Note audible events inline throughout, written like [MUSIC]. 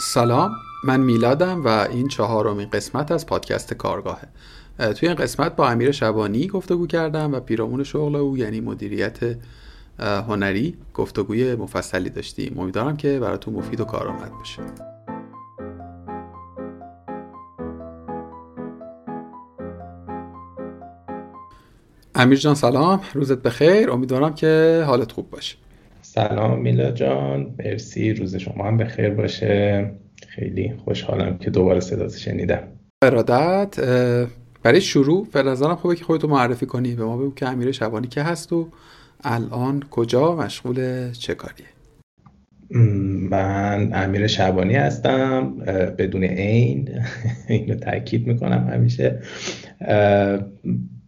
سلام من میلادم و این چهارمین قسمت از پادکست کارگاهه. توی این قسمت با امیر شبانی گفتگو کردم و پیرامون شغل او یعنی مدیریت هنری گفتگوی مفصلی داشتیم. امیدوارم که براتون مفید و کارآمد باشه. امیر جان سلام. روزت بخیر. امیدوارم که حالت خوب باشه. سلام میلا جان. مرسی روز شما هم بخیر باشه. خیلی خوشحالم که دوباره صدات شنیدم. ارادت برای شروع فرزانم خوبه که خودتو معرفی کنی. به ما بگو که امیر شبانی که هست و الان کجا مشغول چه کاریه؟ من امیر شبانی هستم. بدون عین. [LAUGHS] اینو تاکید می‌کنم همیشه.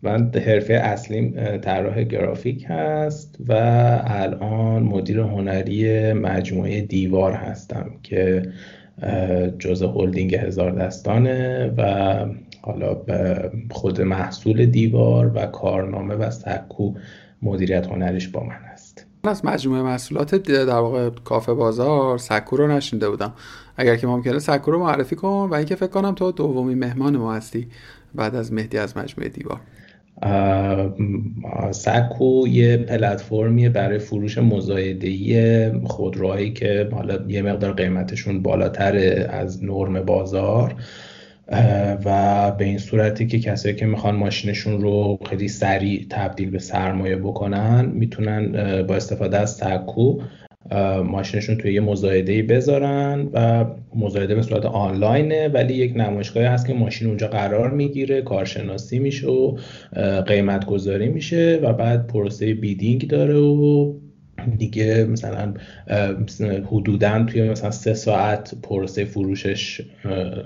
من حرفه اصلیم طراح گرافیک هست و الان مدیر هنری مجموعه دیوار هستم که جزء هلدینگ هزار دستانه و حالا خود محصول دیوار و کارنامه و سکو مدیریت هنریش با من هست. من از مجموعه محصولات در واقع کافه بازار سکو رو نشینده بودم. اگر که ممکنه سکو رو معرفی کن و اینکه فکر کنم تو دومی مهمان ما هستی بعد از مهدی از مجموعه دیوار. سکو یه پلتفرمیه برای فروش مزایدهی خودروهایی که حالا یه مقدار قیمتشون بالاتر از نرم بازار و به این صورتی که کسایی که می‌خوان ماشینشون رو خیلی سریع تبدیل به سرمایه بکنن می‌تونن با استفاده از سکو ماشینشون توی یه مزایده بذارن و مزایده به صورت آنلاینه ولی یک نمایشگاهی هست که ماشین اونجا قرار می‌گیره کارشناسی میشه و قیمت گذاری میشه و بعد پروسه bidding داره و دیگه مثلا حدودا توی مثلا سه ساعت پروسه فروشش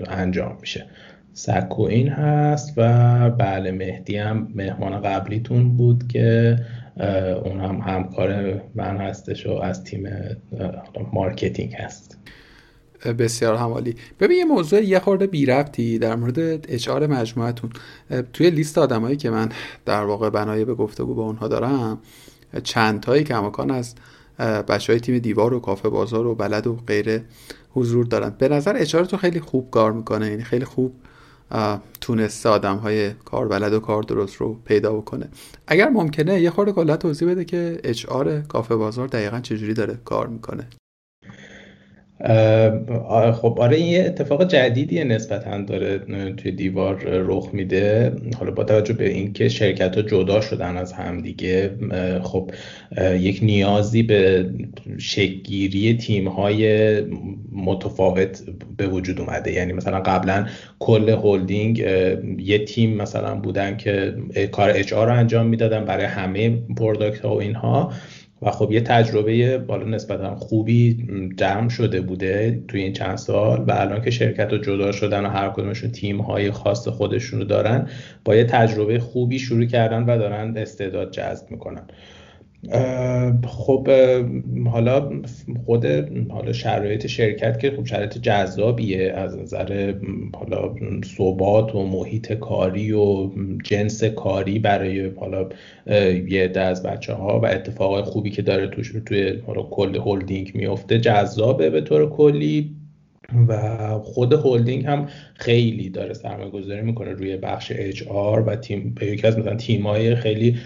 انجام میشه. سکو این هست و بله مهدی هم مهمان قبلیتون بود که اون هم همکار من هستش و از تیم marketing هست. بسیار هم عالی ببین یه موضوع یه خورده بی ربطی در مورد اچار مجموعتون. توی لیست آدمایی که من در واقع بنای به گفتگو با اونها دارم چند تایی کماکان از بچه های تیم دیوار و کافه بازار و بلد و غیره حضور دارن. به نظر اچارتون خیلی خوب کار می‌کنه یعنی خیلی خوب تونسته آدم های کار بلد و کار درست رو پیدا بکنه. اگر ممکنه یه خورده کلا توضیح بده که اچ کافه بازار دقیقا چجوری داره کار می‌کنه. خب آره این یه اتفاق جدیدی نسبتا داره توی دیوار رخ میده. حالا با توجه به اینکه شرکت ها جدا شدن از همدیگه خب یک نیازی به شکل‌گیری تیم های متفاوت به وجود اومده. یعنی مثلا قبلا کل هلدینگ یه تیم مثلا بودن که کار HR رو انجام می‌دادن برای همه product ها و اینها. و خب یه تجربه بالا نسبتا خوبی جمع شده بوده توی این چند سال و الان که شرکت رو جدا شدن و هر کدومشون تیم های خاص خودشون رو دارن با یه تجربه خوبی شروع کردن و دارن استعداد جذب می‌کنن. خب حالا خود حالا شرایط شرکت که خب شرایط جذابیه از نظر حالا ثبات و محیط کاری و جنس کاری برای حالا یه عده از بچه ها و اتفاقای خوبی که داره توش توی حالا کل هلدینگ میفته جذابه به طور کلی. و خود هلدینگ هم خیلی داره سرمایه گذاری می‌کنه روی بخش HR و تیم یکی از مثلا تیمای خیلی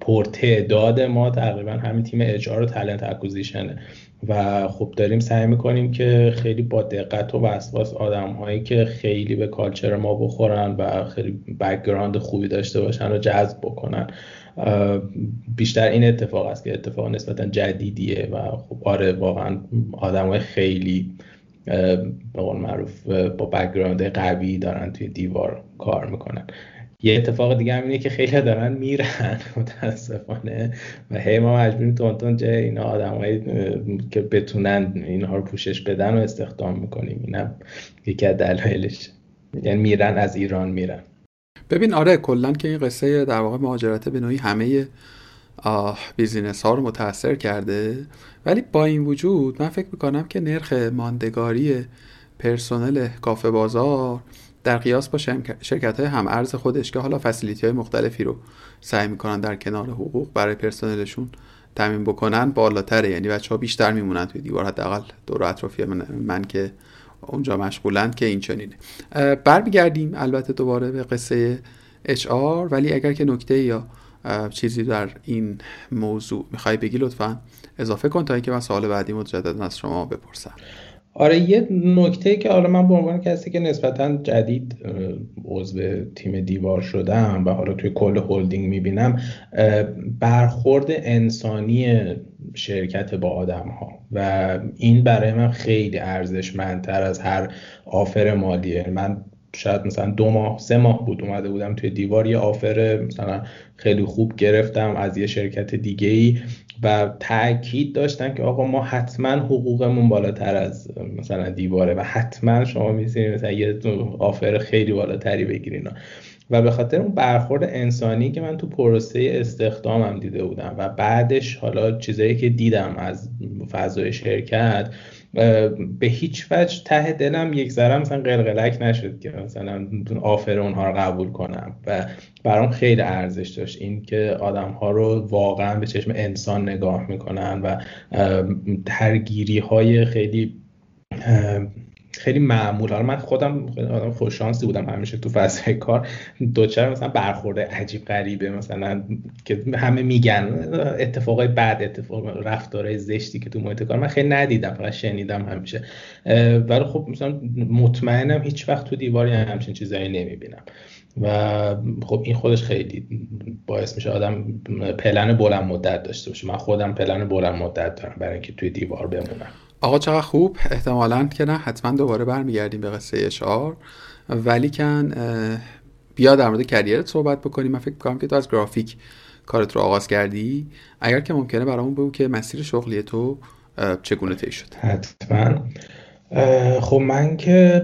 پرتعداد ما تقریبا همین تیم HR و talent acquisition ه و خب داریم سعی می‌کنیم که خیلی با دقت و وسواس آدم هایی که خیلی به culture ما بخورن و خیلی background خوبی داشته باشن رو جذب بکنن. بیشتر این اتفاق است که اتفاق نسبتا جدیدیه و خب آره واقعا آدم های خیلی به قول معروف با background قوی دارن توی دیوار کار می‌کنن. یه اتفاق دیگه هم اینه که خیلی دارن میرن [LAUGHS] متاسفانه. و هی ما مجبوریم تون جای اینا آدمایی که بتونن اینها رو پوشش بدن و استخدام می‌کنیم. اینم یکی از دلایلش. یعنی میرن از ایران میرن. ببین آره کلا که این قصه در واقع مهاجرت به نوعی همه بیزینس ها رو متاثر کرده. ولی با این وجود من فکر می‌کنم که نرخ ماندگاری پرسنل کافه بازار در قیاس با شرکت های هم ارز خودش که حالا فسیلیتی های مختلفی رو سعی می‌کنن در کنار حقوق برای پرسنلشون تمیم بکنن بالاتره. یعنی بچه ها بیشتر میمونن توی دیوار حداقل دور اطرافی من, من که اونجا مشغولند که این چنینه برمیگردیم البته دوباره به قصه آر ولی اگر که نکته یا چیزی در این موضوع می‌خوای بگی لطفا؟ اضافه کن تا اینکه من سوال بعدی مجددا از شما بپرسم. آره یه نکته که حالا من به عنوان کسی که نسبتا جدید عضو تیم دیوار شدم و حالا توی کل هلدینگ می‌بینم برخورد انسانی شرکت با آدم ها و این برای من خیلی ارزشمندتر از هر آفر مالیه من شاید مثلا دو ماه سه ماه بود اومده بودم توی دیوار. یه آفر مثلا خیلی خوب گرفتم از یه شرکت دیگه ای و تاکید داشتن که آقا ما حتما حقوقمون بالاتر از مثلا دیواره و حتما شما می‌تونید مثلا یه آفر خیلی بالاتری بگیرین و به خاطر اون برخورد انسانی که من تو پروسه استخدامم دیده بودم و بعدش حالا چیزایی که دیدم از فضای شرکت به هیچ وجه ته دلم یک ذره مثلا قلقلک نشد که مثلا آفر اونها رو قبول کنم و برام خیلی ارزش داشت این که آدم ها رو واقعا به چشم انسان نگاه می‌کنن و ترگیری های خیلی خیلی معمول. حالا من خودم آدم خوش شانسی بودم همیشه تو فضای کار. دوچار مثلا برخورده عجیب غریبه مثلا که همه میگن اتفاقای بعد اتفاق رفتارهای زشتی که تو محیط کار من خیلی ندیدم فقط شنیدم همیشه. ولی خب مثلا مطمئنم هیچ وقت تو دیواری همچین چیزایی نمی‌بینم. و خب این خودش خیلی باعث میشه آدم پلن بلند مدت داشته باشه. من خودم پلن بلند مدت دارم برای اینکه توی دیوار بمونم. آقا چقدر خوب؟ احتمالا که نه. حتما دوباره برمیگردیم به قصه اشعار ولی کن بیا در مورد کریرت صحبت بکنیم. من فکر کنم که تو از گرافیک کارت رو آغاز کردی. اگر که ممکنه برامون بگو که مسیر شغلی تو چگونه طی شد حتما. خب من که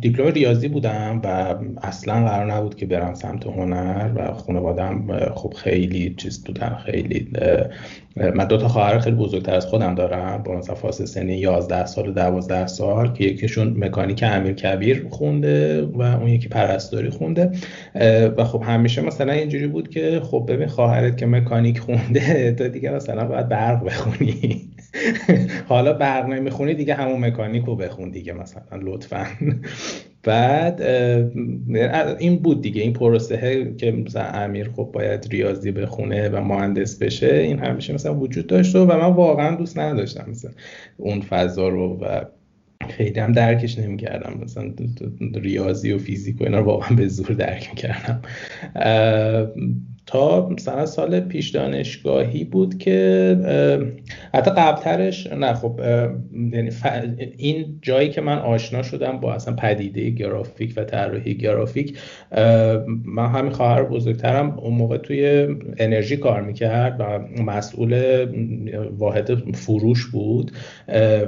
دیپلم ریاضی بودم و اصلا قرار نبود که برم سمت هنر و خانوادم خب خیلی چیز بودن خیلی من دو تا خواهر خیلی بزرگتر از خودم دارم با مثلا فاصله سنی 11 سال و 12 سال که یکیشون مکانیک امیر کبیر خونده و اون یکی پرستاری خونده. و خب همیشه مثلا اینجوری بود که خب ببین خواهرت که مکانیک خونده [LAUGHS] تو دیگه مثلا باید برق بخونی. [LAUGHS] حالا برق نمی‌خونی دیگه همون مکانیک رو بخون دیگه مثلا لطفا. [LAUGHS] بعد این بود دیگه این پروسه که مثلا امیر خب باید ریاضی بخونه و مهندس بشه این همیشه مثلا وجود داشت و من واقعا دوست نداشتم مثلا اون فضا رو و خیلی هم درکش نمی‌کردم. مثلا ریاضی و فیزیک و اینا رو واقعا به زور درک می‌کردم تا مثلا سال پیش دانشگاهی بود که حتی قبلترش نه خب یعنی این جایی که من آشنا شدم با اصلا پدیده گرافیک و طراحی گرافیک من همین خواهر بزرگترم اون موقع توی انرژی کار می‌کرد و مسئول واحد فروش بود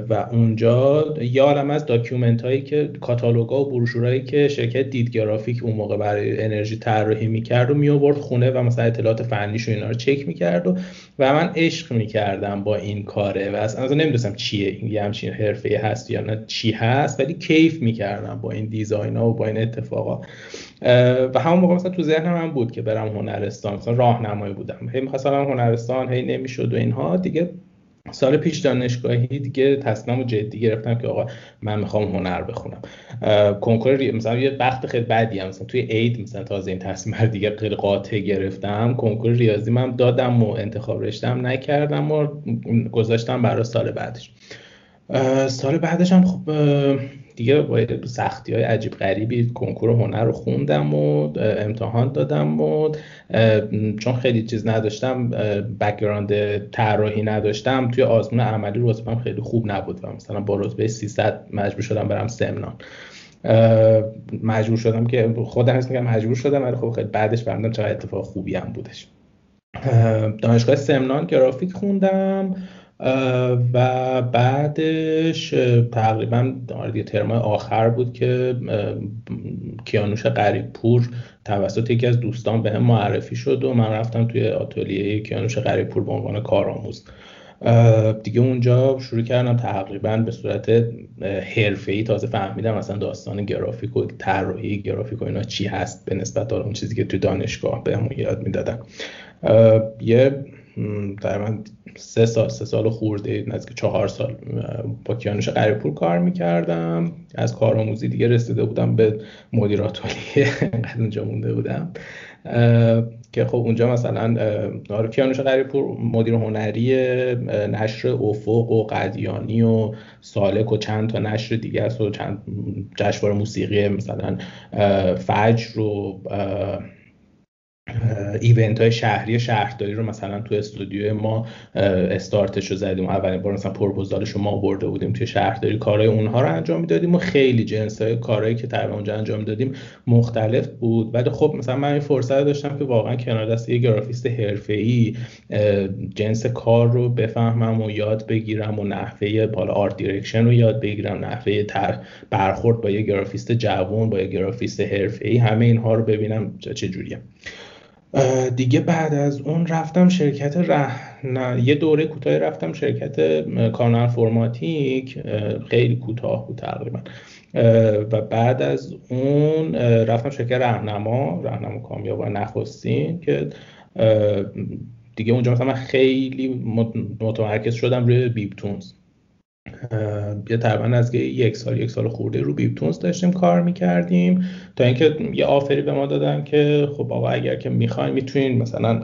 و اونجا یادم از document هایی که کاتالوگا و بروشورایی که شرکت دید گرافیک اون موقع برای انرژی طراحی می‌کرد و میآورد خونه و مثلا اطلاعات فنیش و اینا رو چک می‌کرد و و من عشق می‌کردم با این کاره و اصلا نمی‌دونستم چیه یه همچین حرفه هست یا نه چی هست ولی کیف می‌کردم با این design ها و با این اتفاقا. و همون موقع مثلا تو ذهنم هم بود که برم هنرستان مثلا راهنمایی بودم. هی می‌خواستم هنرستان هی نمی‌شد و اینها. دیگه سال پیش دانشگاهی دیگه تصمیم جدی گرفتم که آقا من می‌خوام هنر بخونم. کنکور مثلا یه وقت خیلی بعدی هم مثلا توی عید مثلا تازه این تصمیم دیگه خیلی قاطع گرفتم. کنکور ریاضی من دادم و انتخاب رشتم نکردم و گذاشتم برای سال بعدش. سال بعدش هم خب دیگه با سختی های عجیب غریبی کنکور هنر رو خوندم و امتحان دادم و چون خیلی چیز نداشتم بکگراند طراحی نداشتم توی آزمون عملی رتبم خیلی خوب نبود و مثلا با رتبه 300 مجبور شدم برم سمنان. مجبور شدم که خودم هست میگم مجبور شدم ولی خب خیلی بعدش فهمیدم چقدر اتفاق خوبی هم بودش. دانشگاه سمنان گرافیک خوندم. و بعدش تقریبا دیگه ترم آخر بود که کیانوش قریب پور توسط یکی از دوستان به هم معرفی شد و من رفتم توی آتلیه کیانوش قریب پور به عنوان کارآموز. دیگه اونجا شروع کردم تقریبا به صورت ای تازه فهمیدم مثلا داستان گرافیک و طراحی گرافیک و اینا چی هست به نسبت اون چیزی که توی دانشگاه بهمون یاد می‌دادن. یه من سه سال سه سال خورده نزدیک چهار سال. با کیانوش قریپور کار می‌کردم. از کارآموزی دیگه رسیده بودم به مدیرات انقدر اونجا مونده بودم. که خب اونجا مثلا آره کیانوش قریپور مدیر هنری نشر افق و قدیانی و سالک و چند تا نشر دیگه است و چند جشنواره موسیقی مثلا فجر و ایونت های شهری شهرداری رو مثلا تو استودیو ما استارتش رو زدیم. اولین بار مثلا پروپوزالش رو ما برده بودیم توی شهرداری. کارهای اونها رو انجام می‌دادیم و خیلی جنس های کارهایی که تقریبا اونجا انجام دادیم مختلف بود. ولی خب مثلا من این فرصت داشتم که واقعا کنار دست یه گرافیست حرفه‌ای جنس کار رو بفهمم و یاد بگیرم و نحوه حالا art direction رو یاد بگیرم نحوه برخورد با یه گرافیست جوان با یه گرافیست حرفه‌ای. همه اینها رو ببینم چه جوریه. دیگه بعد از اون رفتم شرکت ره... یه دوره کوتاه رفتم شرکت کارنر فرماتیک خیلی کوتاه بود تقریبا. و بعد از اون رفتم شرکت رهنما رهنما کامیاب و نخستین که دیگه اونجا مثلا من خیلی متمرکز شدم روی بیبتونز یه تقریبا از یک سال یک سال خورده رو بیبتونز داشتیم کار می‌کردیم. تا اینکه یه آفری به ما دادن که خب آقا اگر که می‌خواین می‌تونین مثلا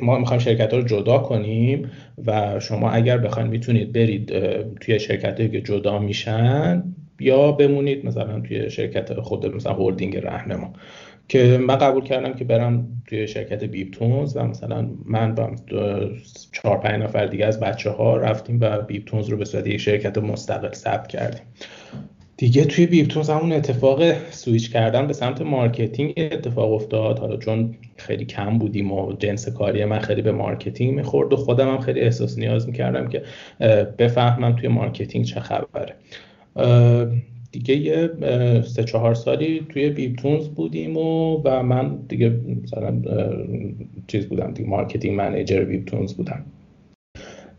ما می‌خوایم شرکت ها رو جدا کنیم و شما اگر بخواین می‌تونید برید توی شرکت که جدا میشن یا بمونید مثلا توی شرکت خود مثلا هولدینگ رهنما. که من قبول کردم که برم توی شرکت بیبتونز و مثلا من با چهار پنج نفر دیگه از بچه ها رفتیم و بیبتونز رو به صورت یک شرکت مستقل ثبت کردیم. دیگه توی Beeptunes همون اتفاق سویچ کردن به سمت marketing اتفاق افتاد. حالا چون خیلی کم بودیم و جنس کاری من خیلی به marketing می‌خورد و خودم هم خیلی احساس نیاز می‌کردم که بفهمم توی marketing چه خبره. دیگه یه سه چهار سالی توی Beeptunes بودیم و و من دیگه مثلا چیز بودم دیگه marketing manager Beeptunes بودم.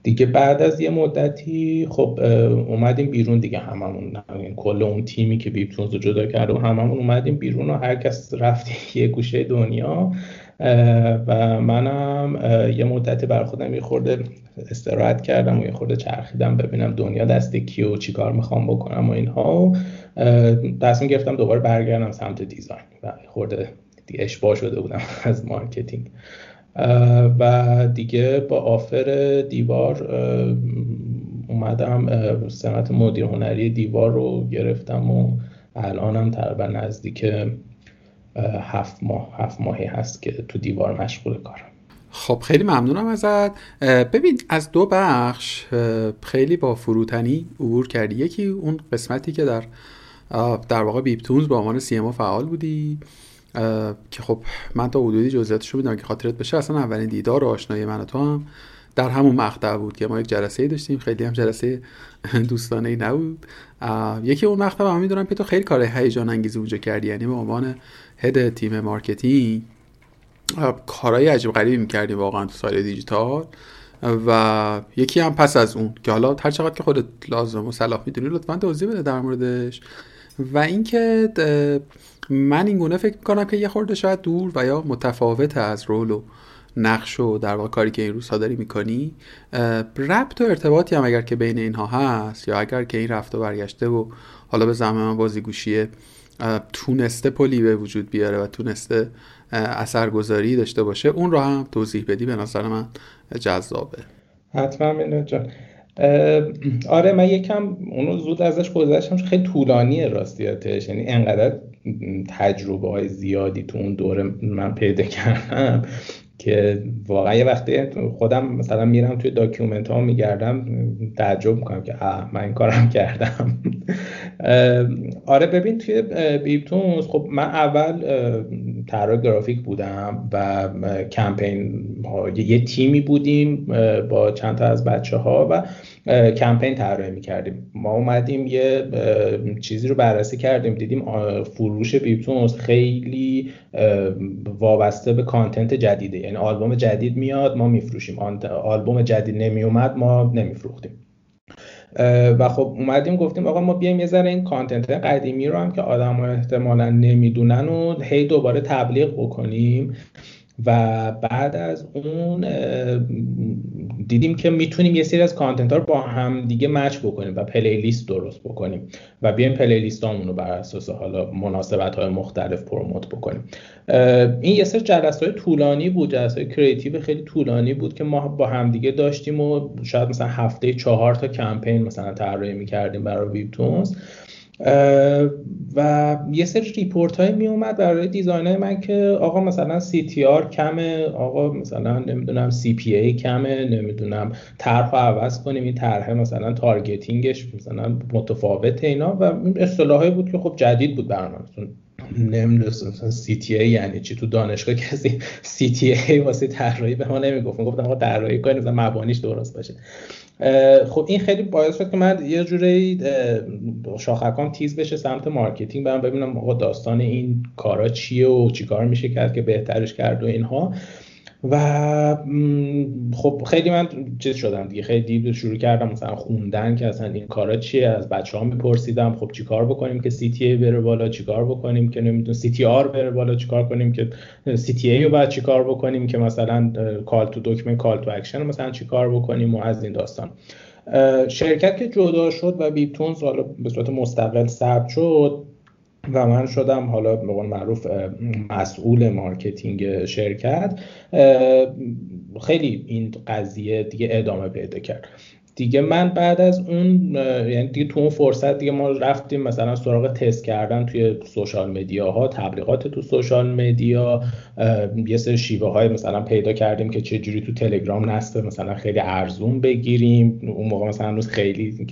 دیگه بعد از یه مدتی خب اومدیم بیرون دیگه هممون کل اون تیمی که Beeptunes رو جدا کرده و هممون اومدیم بیرون و هر کس رفتیم [LAUGHS] یه گوشه دنیا. و منم یه مدتی بر خودم یه خورده استراحت کردم و یه خورده چرخیدم ببینم دنیا دست کیه و چیکار می‌خوام بکنم و اینها. تصمیم گرفتم دوباره برگردم سمت design و خورده دیگه اشباع شده بودم [LAUGHS] از marketing. و دیگه با آفر دیوار اومدم سمت مدیر هنری دیوار رو گرفتم و الانم تقریبا نزدیک هفت ماه هفت ماهی هست که تو دیوار مشغول کارم. خب خیلی ممنونم ازت. ببین از دو بخش خیلی با فروتنی عبور کردی. یکی اون قسمتی که در در واقع بیپتونز به عنوان سی فعال بودی که خب من تا حدودی جزئیاتش رو که خاطرت بشه اصلا اولین دیدار و آشنایی من و تو هم در همون مقطع بود که ما یک جلسه داشتیم. خیلی هم جلسه [LAUGHS] دوستانه ای نبود یکی اون مقطع هم می‌دونم که تو خیلی کار هیجان انگیز اونجا کردی. یعنی به عنوان head تیم marketing کارهای عجیب غریبی می‌کردیم واقعا تو سایت دیجیتال. و یکی هم پس از اون که حالا هر چقدر که خودت لازم و صلاح می‌دونی لطفا توضیح بده در موردش. و اینکه من این گونه فکر می‌کنم که یه خورده شاید دور و یا متفاوت از رول و نقش و در واقع کاری که این روزها داری می‌کنی. ربط و ارتباطی هم اگر که بین اینها هست یا اگر که این رفته و برگشته و حالا به زمان من بازیگوشیه تونسته پلی به وجود بیاره و تونسته اثرگذاری داشته باشه. اون رو هم توضیح بدی به نظر من جذابه. حتما اینو جان. آره من یکم اونو زود ازش گذشتم خیلی طولانیه راستیاتش یعنی انقدر تجربه های زیادی تو اون دوره من پیدا کردم. که واقعا یه وقتی خودم مثلا میرم توی document ها میگردم تعجب می‌کنم که اه من این کارم [LAUGHS] کردم. آره ببین توی Beeptunes خب من اول طراح گرافیک بودم و کمپین ها یه تیمی بودیم با چند تا از بچه ها و کمپین طراحی می‌کردیم. ما اومدیم یه چیزی رو بررسی کردیم دیدیم فروش بیبتونز خیلی وابسته به کانتنت جدیده. یعنی آلبوم جدید میاد ما میفروشیم. آلبوم جدید نمیومد ما نمیفروختیم. و خب اومدیم گفتیم آقا ما بیایم یه ذره این کانتنت قدیمی رو هم که آدم احتمالا نمی‌دونن و هی دوباره تبلیغ بکنیم. و بعد از اون دیدیم که می‌تونیم یه سری از content ها رو با هم دیگه match بکنیم و playlist درست بکنیم و بیایم playlist رو بر اساس حالا مناسبت های مختلف promote بکنیم. این یه سری جلسه های طولانی بود جلسه های creative خیلی طولانی بود که ما با همدیگه داشتیم و شاید مثلا هفته چهار تا کمپین مثلا طراحی می‌کردیم برای ویبتونز و یه سری report های می اومد برای designer من که آقا مثلا CTR کمه آقا مثلا نمی‌دونم CPA کمه نمی‌دونم طرح عوض کنیم این طرح مثلا targeting ش مثلا متفاوته اینا و این اصطلاحی بود که خب جدید بود برای من نمی‌دونم CTA یعنی چی؟ تو دانشگاه کسی CTA واسه طراحی به ما نمی‌گفت. گفتم آقا طراحی کنیم مثلا مبانیش درست باشه. خب این خیلی باعث شد که من یه جوری شاخکام تیز بشه سمت marketing. برم ببینم آقا داستان این کارا چیه و چیکار میشه کرد که بهترش کرد و اینها. و خب خیلی من چیز شدم دیگه خیلی دید شروع کردم مثلا خوندن که اصلا این کارا چیه از بچه ها میپرسیدم خب چیکار بکنیم که CT بره بالا چیکار بکنیم که نمی‌دونم CTR بره بالا چیکار کنیم که CTA رو بعد چیکار بکنیم که مثلا call to دکمه call to action مثلا چیکار بکنیم و از این داستان. شرکت که جدا شد و بیپتونز حالا به صورت مستقل ثبت شد و من شدم حالا به قول معروف مسئول marketing شرکت. خیلی این قضیه دیگه ادامه پیدا کرد. دیگه من بعد از اون یعنی دیگه تو اون فرصت دیگه ما رفتیم مثلا سراغ تست کردن توی social media ها تبلیغات تو social media. یه سری شیوه های مثلا پیدا کردیم که چه جوری تو تلگرام نصب مثلا خیلی ارزون بگیریم. اون موقع مثلا هنوز خیلی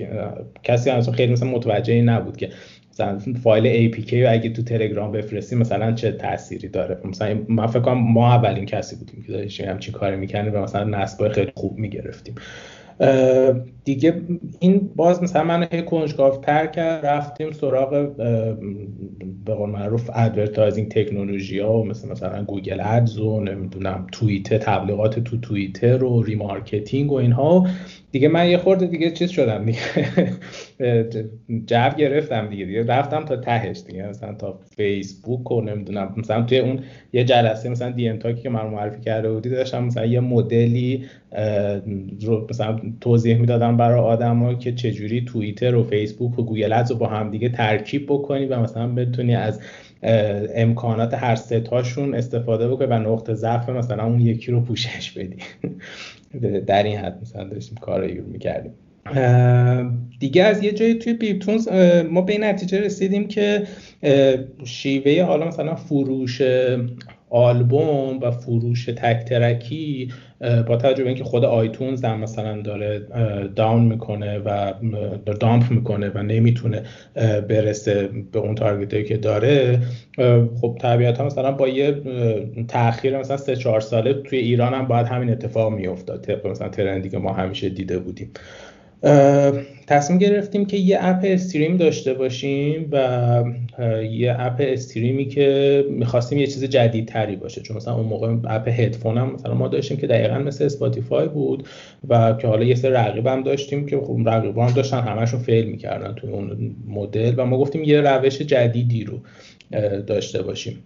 کسی هنوز خیلی مثلا متوجه نبود که مثلا فایل APK رو اگه تو تلگرام بفرستیم مثلا چه تأثیری داره؟ مثلا من فکر کنم ما اولین کسی بودیم که داشتیم همچین کاری می‌کنیم و مثلا نصب خیلی خوب می‌گرفتیم. دیگه این باز مثلا من کنجکاو تر کرد رفتیم سراغ به قول معروف advertising technology ها مثل مثلا Google Ads و نمی‌دونم توییتر تبلیغات تو توییتر و remarketing و اینها. دیگه من یه خورده دیگه چیز شدم دیگه. [LAUGHS] جو گرفتم دیگه دیگه رفتم تا تهش دیگه مثلا تا فیسبوک و نمی‌دونم مثلا توی اون یه جلسه مثلا DM Talk ی که من معرفی کرده بودی داشتم مثلا یه مدلی رو مثلا توضیح می‌دادم برای آدما که چجوری توییتر و فیسبوک و Google Ads رو با هم دیگه ترکیب بکنی و مثلا بتونی از امکانات هر ستاشون استفاده بکنی و نقطه ضعف مثلا اون یکی رو پوشش بدی. [LAUGHS] در این حد مثلا داشتیم کارایی رو می‌کردیم. دیگه از یه جایی توی بیپتونز ما به نتیجه رسیدیم که شیوه حالا مثلا فروش آلبوم و فروش تک ترکی با توجه به اینکه خود آیتونز هم مثلا داره داون می‌کنه و دامپ می‌کنه و نمی‌تونه برسه به اون target که داره خب طبیعتا مثلا با یه تاخیر مثلا سه چهار ساله توی ایران هم باید همین اتفاق میافتاد طبق مثلا trend ی که ما همیشه دیده بودیم. تصمیم گرفتیم که یه app stream داشته باشیم و یه app stream ی که می‌خواستیم یه چیز جدیدتری باشه. چون مثلا اون موقع app هدفون هم مثلا ما داشتیم که دقیقا مثل Spotify بود و که حالا یه سری رقیب هم داشتیم که خب رقیب هم داشتن همشون fail می‌کردن توی اون مدل و ما گفتیم یه روش جدیدی رو داشته باشیم.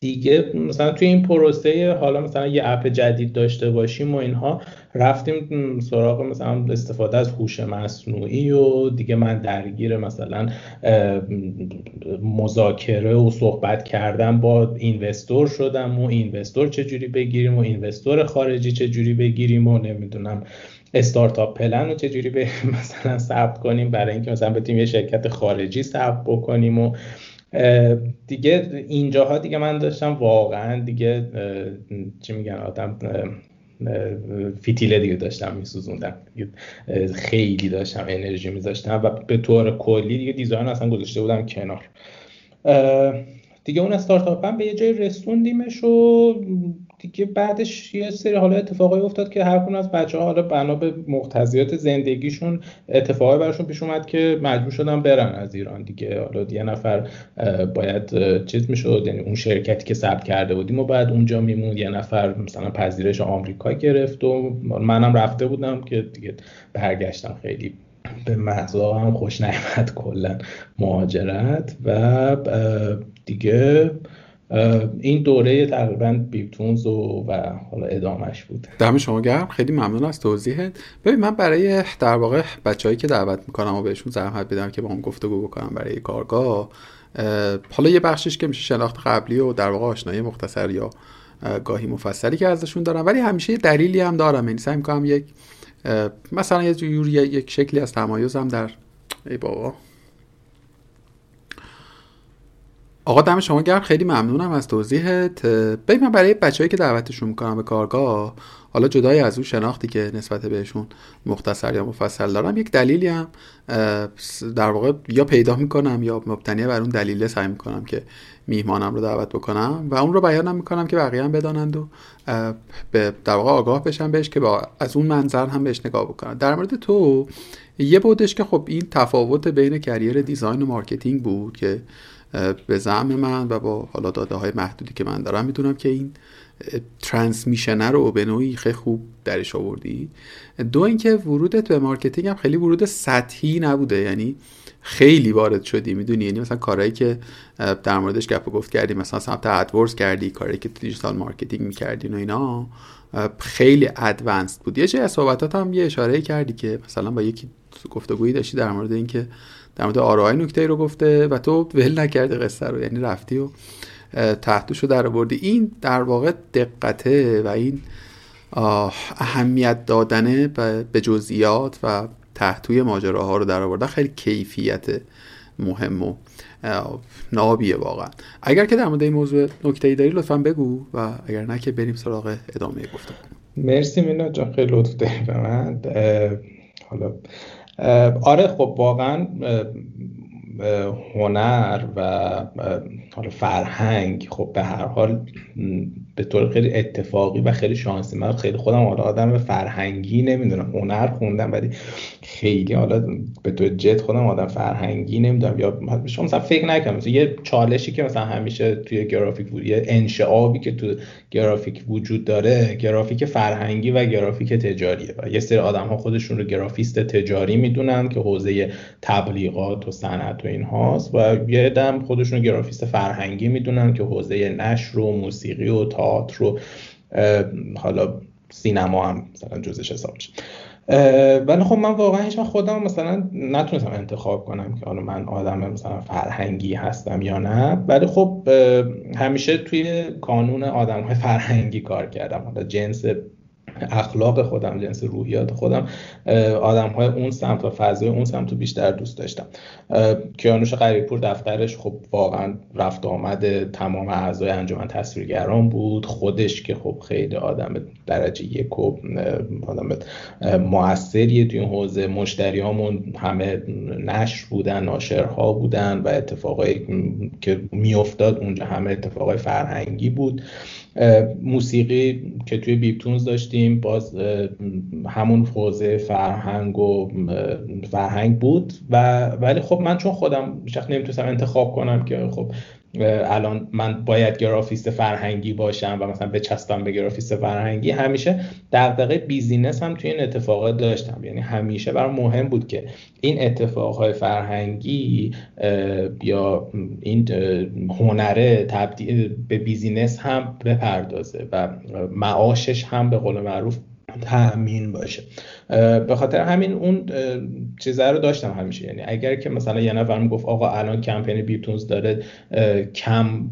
دیگه مثلا توی این پروسه حالا مثلا یه اپ جدید داشته باشیم و اینها رفتیم سراغ مثلا استفاده از هوش مصنوعی و دیگه من درگیر مثلا مذاکره و صحبت کردم با اینوستور شدم و اینوستور چجوری بگیریم و اینوستور خارجی چجوری بگیریم و نمی‌دونم استارتاپ پلن رو چجوری به [LAUGHS] مثلا ثبت کنیم برای اینکه مثلا بتونیم یه شرکت خارجی ثبت بکنیم و دیگه اینجاها دیگه من داشتم واقعا دیگه چی میگن آدم فیتیله دیگه داشتم میسوزوندم. خیلی داشتم انرژی میذاشتم و به طور کلی دیگه دیزاین اصلا گذاشته بودم کنار. دیگه اون استارتاپ هم به یه جای رسوندیمش و دیگه بعدش یه سری حالا اتفاقایی افتاد که هر از بچه ها حالا بنا به مقتضیات زندگیشون اتفاقی براشون پیش اومد که مجبور شدن برن از ایران دیگه. حالا یه نفر باید چیز می‌شد یعنی اون شرکتی که ثبت کرده بودیم و بعد اونجا میمون یه نفر مثلا پذیرش آمریکا گرفت و منم رفته بودم که دیگه برگشتم خیلی به مغزا خوش نیامد کلا مهاجرت و دیگه این دوره تقریبا بیپتونز و, و حالا ادامش بود. دم شما گرم. خیلی ممنون از توضیحت. ببین من برای در واقع بچههایی که دعوت می‌کنم و بهشون زحمت بدم که با هم گفتگو بکنم برای کارگاه حالا یه بخشش که میشه شناخت قبلی و در واقع آشنایی مختصر یا گاهی مفصلی که ازشون دارم ولی همیشه یه دلیلی هم دارم. یعنی سعی می‌کنم یک مثلا یه جوری یک شکلی از تمایزم در ای بابا. آقا دم شما گرم. خیلی ممنونم از توضیحت. ببین من برای بچههایی که دعوتشون می‌کنم به کارگاه. حالا جدای از اون شناختی که نسبت بهشون مختصر یا مفصل دارم یک دلیلی هم در واقع یا پیدا می‌کنم یا مبتنی بر اون دلیله سعی می‌کنم که میهمانم رو دعوت بکنم و اون رو بیان می‌کنم که بقیه هم بدانند و در واقع آگاه بشن بهش که با از اون منظر هم بهش نگاه بکنن در مورد تو یه بودش که خب این تفاوت بین career design و marketing بود که به زعم من و با حالا داده های محدودی که من دارم می‌دونم که این transition رو به نوعی خیلی خوب درش آوردی. دو اینکه ورودت به marketing هم خیلی ورود سطحی نبوده یعنی خیلی وارد شدی می‌دونی؟ یعنی مثلا کارهایی که در موردش گپ و گفت کردی مثلا سمت AdWords کردی کاری که digital marketing می‌کردی و اینا خیلی advanced بود. یه از صحبتات هم یه اشاره کردی که مثلا با یکی گفتگویی داشتی در مورد اینکه در مورد ROI نکته رو گفته و تو ول نکردی قصه رو یعنی رفتی و تهشو در آوردی این در واقع دقته و این اهمیت دادنه به جزئیات و تحتوی ماجراها رو در آوردن خیلی کیفیت مهم و نابیه واقعا. اگر که در مورد این موضوع نکته ای داری لطفا بگو و اگر نه که بریم سراغ ادامه گفتم مرسی مینا جان خیلی لطف به من. حالا آره خب واقعا هنر و حالا فرهنگ خب به هر حال به طور خیلی اتفاقی و خیلی شانسی من خیلی خودم حالا آدم فرهنگی نمی‌دونم. هنر خوندم ولی خیلی حالا به طور جد خودم آدم فرهنگی نمی‌دونم. یا شما مثلا فکر نکنم مثلا یه چالشی که مثلا همیشه توی گرافیک بود یه انشعابی که تو گرافیک وجود داره گرافیک فرهنگی و گرافیک تجاریه و یه سری آدم ها خودشون رو گرافیست تجاری می‌دونن که حوزه تبلیغات و صنعت و اینهاست و یه دم خودشون گرافیست فرهنگی می‌دونن که حوزه نشر و موسیقی و تئاتر و حالا سینما هم مثلا جزش حساب میشه. ولی خب من واقعا هیچ خودم مثلا نتونستم انتخاب کنم که حالا من آدم مثلا فرهنگی هستم یا نه. ولی خب همیشه توی کانون آدم های فرهنگی کار کردم. حالا جنس اخلاق خودم جنس روحیات خودم آدم های اون سمت و فضای اون سمت رو بیشتر دوست داشتم. کیانوش قریبپور دفترش خب واقعا رفت آمد تمام اعضای انجمن تصویرگران بود. خودش که خب خیلی آدم درجه یک و آدم موثریه توی این حوزه. مشتریامون همه نشر بودن ناشرها بودن و اتفاقایی که میافتاد اونجا همه اتفاقای فرهنگی بود. موسیقی که توی بیپتونز داشتیم باز همون حوزه فرهنگ و فرهنگ بود و ولی خب من چون خودم شخص نمی‌تونستم انتخاب کنم که خب الان من باید گرافیست فرهنگی باشم و مثلا بچسبم به گرافیست فرهنگی همیشه دغدغه business هم توی این اتفاقات داشتم. یعنی همیشه برام مهم بود که این اتفاقهای فرهنگی یا این هنره تبدیل به business هم بپردازه و معاشش هم به قول معروف تأمین باشه. به خاطر همین اون چیزه رو داشتم همیشه. یعنی اگر که مثلا یه نفر گفت آقا الان کمپین بیپتونز داره کم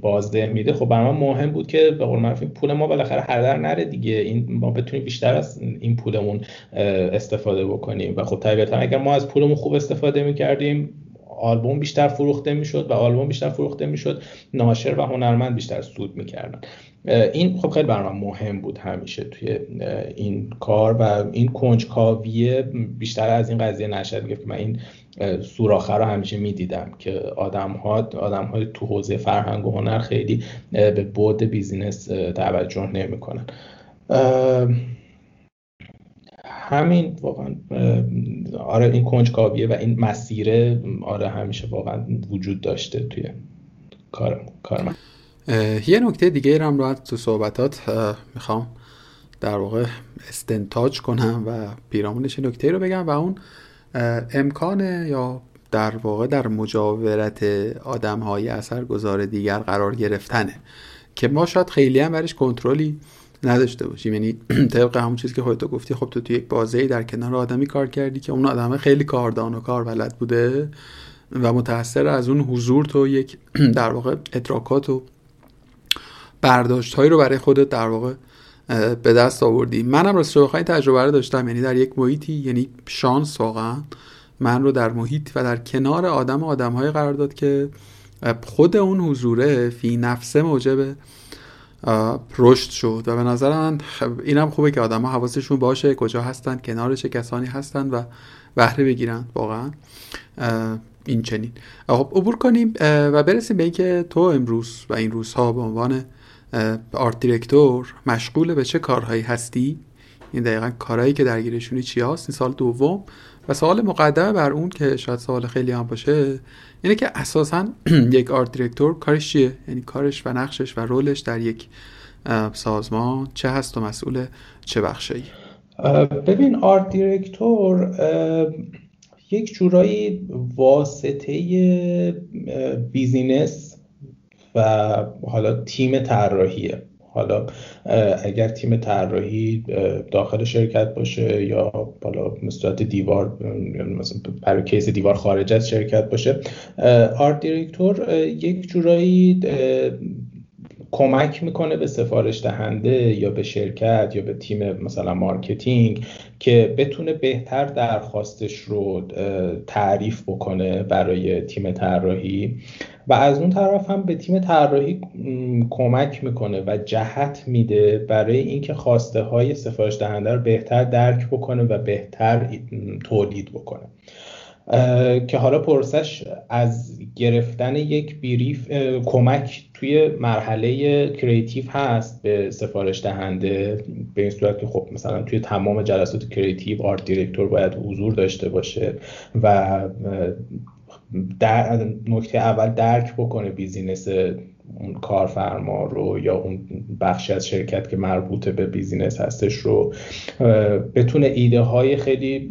بازده میده خب برای مهم بود که به قول معروف پول ما بالاخره هدر نره دیگه. این ما بتونیم بیشتر از این پولمون استفاده بکنیم. و خب طبیعتا اگر ما از پولمون خوب استفاده می‌کردیم آلبوم بیشتر فروخته می‌شد و آلبوم بیشتر فروخته می‌شد ناشر و هنرمند بیشتر سود می‌کردن. این خب خیلی برام مهم بود همیشه توی این کار و این کنجکاویه بیشتر از این قضیه نشد. که من این سوراخه رو همیشه می‌دیدم که آدم ها آدم های تو حوزه فرهنگ و هنر خیلی به بود بیزینس توجه نمی‌کنن. همین واقعا آره این کنجکاویه و این مسیره آره همیشه واقعا وجود داشته توی کار کار من. یه نکته دیگه هم رو تو صحبتات می‌خوام در واقع استنتاج کنم و پیرامونش نکته رو بگم و اون امکان یا در واقع در مجاورت آدم های اثرگذار دیگر قرار گرفتنه که ما شاید خیلی هم برش کنترلی نداشته باشیم. یعنی [CLEARS THROAT] طبق همون چیزی که خودتو گفتی خب تو توی یک بازه در کنار آدمی کار کردی که اون آدم خیلی کاردان و کار بلد بوده و متأثر از اون حضور تو یک [CLEARS THROAT] در واقع ادراکات و برداشت هایی رو برای خودت در واقع به دست آوردی. منم راست رو تجربه رو داشتم یعنی در یک محیطی یعنی شانس واقعا. من رو در محیط و در کنار آدم آدم های قرار داد که خود اون حضوره فی نفسه موجب رشد شد. و به نظر من اینم خوبه که آدم ها حواسشون باشه کجا هستن کنار چه کسانی هستن و بهره بگیرن واقعا. این چنین خب عبور کنیم و برسیم به اینکه تو امروز و این روزها به عنوان آرت دیرکتور مشغول به چه کارهایی هستی؟ این دقیقا کارهایی که درگیرشونی چی هست؟ این سوال دوم. و سوال مقدمه بر اون که شاید سوال خیلی هم باشه اینه که اساسا [CLEARS THROAT] یک art director کارش چیه؟ یعنی کارش و نقشش و role ش در یک سازمان چه هست و مسئول چه بخشی؟ ببین art director یک جورایی واسطه business و حالا تیم طراحیه. حالا اگر تیم طراحی داخل شرکت باشه یا حالا مستویات دیوار مثلا برای case دیوار خارج از شرکت باشه art director یک جورایی کمک می‌کنه به سفارش دهنده یا به شرکت یا به تیم مثلا marketing که بتونه بهتر درخواستش رو تعریف بکنه برای تیم طراحی. و از اون طرف هم به تیم طراحی کمک می‌کنه و جهت میده برای اینکه خواسته های سفارش دهنده رو بهتر درک بکنه و بهتر تولید بکنه. که حالا پرسش از گرفتن یک brief کمک توی مرحله creative هست به سفارش دهنده به این صورت که خب مثلا توی تمام جلسات creative art director باید حضور داشته باشه و در نکته اول درک بکنه business اون کارفرما رو یا اون بخشی از شرکت که مربوط به business هستش رو بتونه ایده های خیلی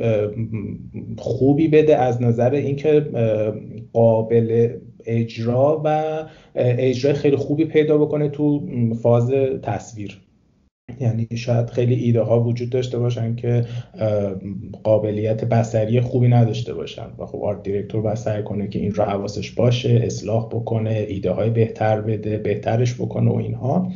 خوبی بده از نظر اینکه قابل اجرا و اجرای خیلی خوبی پیدا بکنه تو فاز تصویر. یعنی شاید خیلی ایده ها وجود داشته باشن که قابلیت بصری خوبی نداشته باشن. و خب art director باید کنه که این رو حواسش باشه اصلاح بکنه ایده های بهتر بده بهترش بکنه و اینها.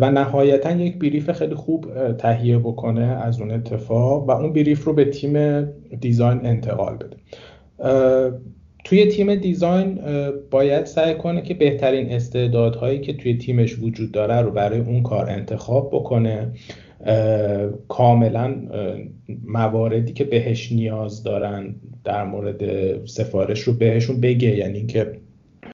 و نهایتا یک brief خیلی خوب تهیه بکنه از اون اتفاق و اون brief رو به تیم design انتقال بده. توی تیم design باید سعی کنه که بهترین استعدادهایی که توی تیمش وجود داره رو برای اون کار انتخاب بکنه. کاملا مواردی که بهش نیاز دارن در مورد سفارش رو بهشون بگه. یعنی اینکه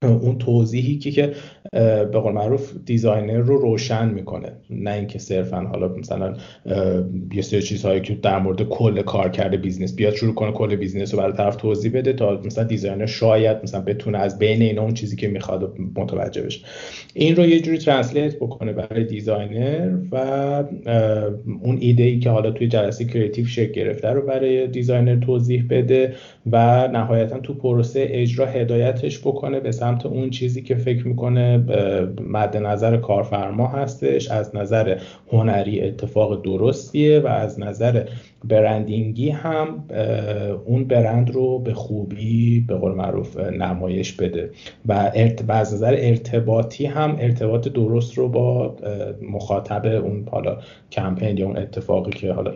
اون توضیحی که که به قول معروف designer رو روشن می‌کنه. نه اینکه صرفا حالا مثلا یه سری چیزهایی که در مورد کل کارکرد business بیاد شروع کنه کل business رو برای طرف توضیح بده تا مثلا designer شاید مثلا بتونه از بین اینا اون چیزی که می‌خواد متوجه بشه. این رو یه جوری translate بکنه برای designer و اون ایده ای که حالا توی جلسه creative شکل گرفته رو برای designer توضیح بده و نهایتا تو پروسه اجرا هدایتش بکنه به سمت اون چیزی که فکر می‌کنه مد نظر کارفرما هستش. از نظر هنری اتفاق درستیه و از نظر branding ی هم اون برند رو به خوبی به قول معروف نمایش بده. و از نظر ارتباطی هم ارتباط درست رو با مخاطب اون حالا کمپین یا اون اتفاقی که حالا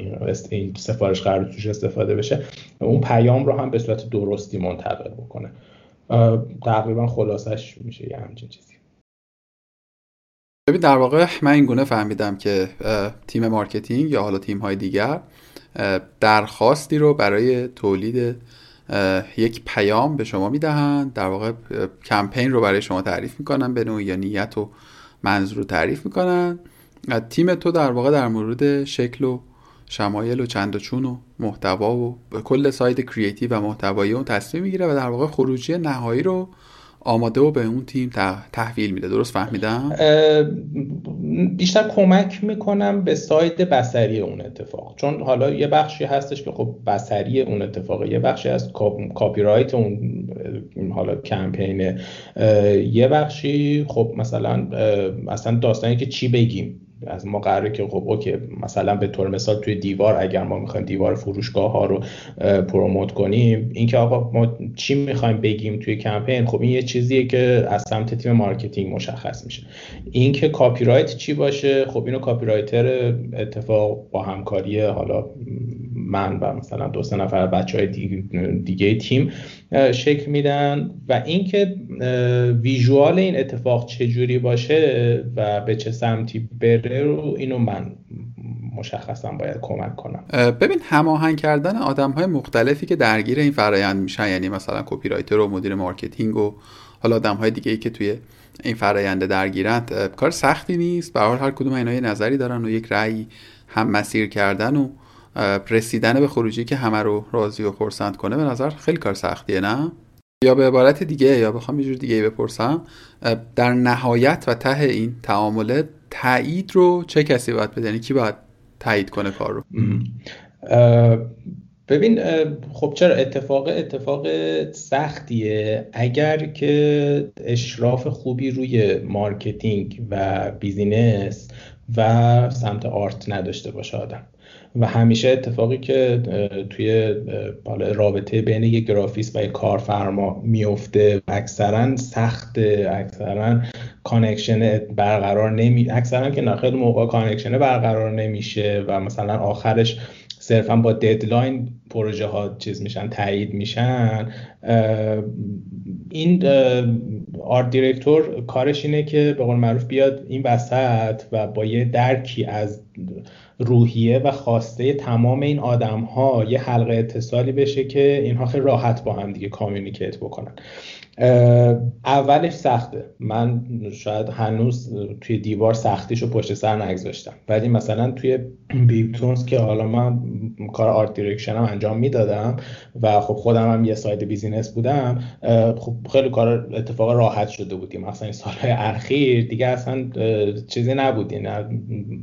این سفارش قراره توش استفاده بشه اون پیام رو هم به صورت درستی منتقل بکنه. تقریبا خلاصش میشه یه همچین چیزی. ببین در واقع من این گونه فهمیدم که تیم marketing یا حالا تیم های دیگر درخواستی رو برای تولید یک پیام به شما می‌دهند. در واقع کمپین رو برای شما تعریف می‌کنن به نوعی یا نیت و منظور رو تعریف می‌کنن. تیم تو در واقع در مورد شکل و شمایل و چند و چون و محتوا و کل side creative و محتوایی اون تصمیم می‌گیره و در واقع خروجی نهایی رو آماده و به اون تیم تحویل میده. درست فهمیدم؟ بیشتر کمک می‌کنم به side بصری اون اتفاق. چون حالا یه بخشی هستش که خب بصری اون اتفاقه. یه بخشی از copywrite اون حالا کمپینه یه بخشی خب مثلا اصلا داستانی که چی بگیم. از ما قراره که خب OK مثلا به طور مثال توی دیوار اگر ما می‌خوایم دیوار فروشگاه ها رو promote کنیم اینکه آقا ما چی می‌خوایم بگیم توی کمپین؟ خب این یه چیزیه که از سمت تیم marketing مشخص میشه. اینکه copywrite چی باشه؟ خب اینو copywriter اتفاق با همکاری حالا من و مثلا دو سه نفر بچه های دیگه, تیم شکل میدن و اینکه visual این اتفاق چجوری باشه و به چه سمتی بره رو اینو من مشخصا باید کمک کنم. ببین هماهنگ کردن آدم های مختلفی که درگیر این فرایند میشن یعنی مثلا copywriter و مدیر marketing و حالا آدم های دیگه ای که توی این فرایند درگیرند کار سختی نیست. به هر کدوم اینا یه نظری دارن و یک رأی هم مسیر کردن و رسیدن به خروجی که همه رو راضی و خرسند کنه به نظر خیلی کار سختیه نه؟ یا به عبارت دیگه یا بخوام یه جور دیگه بپرسم. در نهایت و ته این تعامله تایید رو چه کسی باید بده؟ یعنی کی باید تایید کنه کار رو؟ ببین خب چرا اتفاق اتفاق سختیه؟ اگر که اشراف خوبی روی marketing و business و سمت art نداشته باشه آدم. و همیشه اتفاقی که توی رابطه بین یک گرافیست و یک کارفرما میفته اکثرا سخت اکثرا connection برقرار نمی اکثرا که خیلی موقع connection برقرار نمیشه و مثلا آخرش صرفا با deadline پروژه ها چیز میشن تایید میشن. این art director کارش اینه که به قول معروف بیاد این وسط و با یه درکی از روحیه و خواسته تمام این آدم ها یه حلقه اتصالی بشه که اینها خیلی راحت با هم دیگه communicate بکنن. اولش سخته. من شاید هنوز توی دیوار سختیشو پشت سر نگذاشتم. ولی مثلا توی بیپتونز که حالا من کار art direction هم انجام می‌دادم و خب خودم هم یه side business بودم خب خیلی کار اتفاق راحت شده بودیم. مثلا این سالهای اخیر دیگه اصلا چیزی نبودی. نه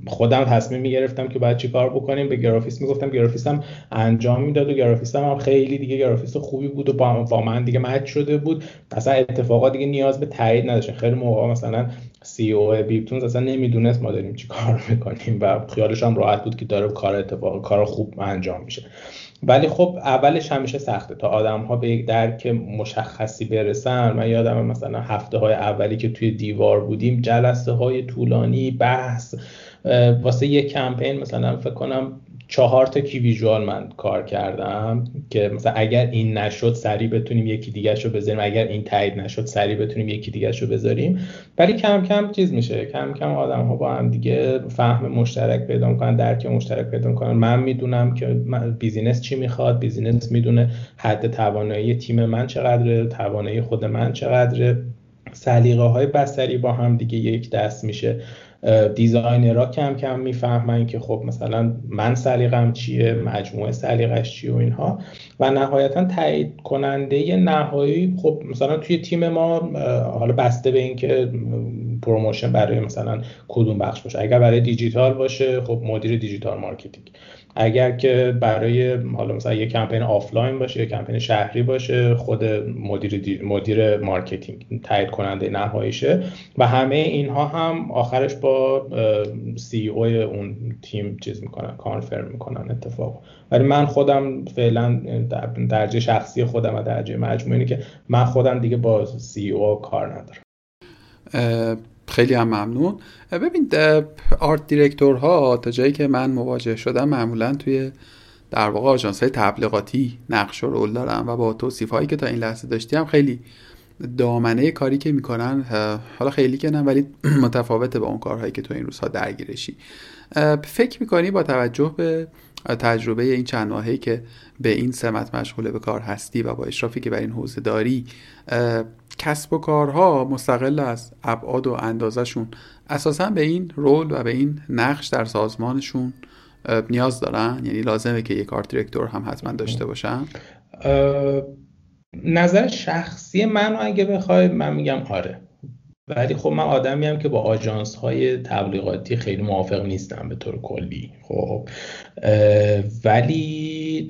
خودم تصمیم می‌گرفتم که باید چی کار بکنیم. به گرافیست می‌گفتم. گرافیست هم انجام می‌داد و گرافیست هم, خیلی دیگه گرافیست خوبی بود و با من دیگه match شده بود. اصلا اتفاقات دیگه نیاز به تایید نداشتن. خیلی موقع مثلا CEO بیپتونز اصلا نمی‌دونست ما داریم چی کار می‌کنیم و خیالش هم راحت بود که داره کار اتفاق کار خوب انجام میشه. ولی خب اولش همیشه سخته. تا آدم ها به یک درک مشخصی برسن من یادم مثلا هفته های اولی که توی دیوار بودیم جلسه های طولانی بحث واسه یه کمپین مثلا فکر کنم چهار تا کی ویژوال من کار کردم که مثلا اگر این نشد سریع بتونیم یکی دیگه رو بذاریم اگر این تایید نشد سریع بتونیم یکی دیگه رو بذاریم. ولی کم کم چیز میشه کم کم آدم ها با هم دیگه فهم مشترک پیدا می‌کنن درک مشترک پیدا می‌کنن. من می‌دونم که business چی می‌خواد business می‌دونه حد توانایی تیم من چقدره توانایی خود من چقدره. سلیقه های بصری با هم دیگه یک دست میشه. designer ها کم کم می‌فهمن که خب مثلا من سلیقم چیه مجموعه سلیقش چیه و اینها. و نهایتا تایید کننده نهایی خب مثلا توی تیم ما حالا بسته به اینکه promotion برای مثلا کدوم بخش باشه. اگر برای دیجیتال باشه خب مدیر digital marketing. اگر که برای حالا مثلا یه کمپین آفلاین باشه یا کمپین شهری باشه خود مدیر مدیر marketing تایید کننده نهاییشه و همه اینها هم آخرش با CEO اون تیم چیز می‌کنن confirm می‌کنن اتفاق. ولی من خودم فعلا درجه شخصی خودم و درجه مجموعی که من خودم دیگه با CEO کار ندارم. خیلی هم ممنون. ببین آرت دیرکتورها تا جایی که من مواجه شدم معمولا توی در واقع آژانس های تبلیغاتی نقش و رول دارم و با توصیف هایی که تا این لحظه داشتیم خیلی دامنه کاری که می‌کنن حالا خیلی که نه ولی [CLEARS THROAT] متفاوته با اون کارهایی که تو این روزها درگیرشی. فکر می‌کنی با توجه به تجربه این چند ماهی که به این سمت مشغول به کار هستی و با اشرافی که بر این حوزه داری کسب و کارها مستقل از ابعاد و اندازشون اساسا به این رول و به این نقش در سازمانشون نیاز دارن. یعنی لازمه که یک آرت دیرکتور هم حتما داشته باشن. نظر شخصی من اگه بخوای من میگم آره. ولی خب من آدمی هم که با آژانس های تبلیغاتی خیلی موافق نیستم به طور کلی. خب ولی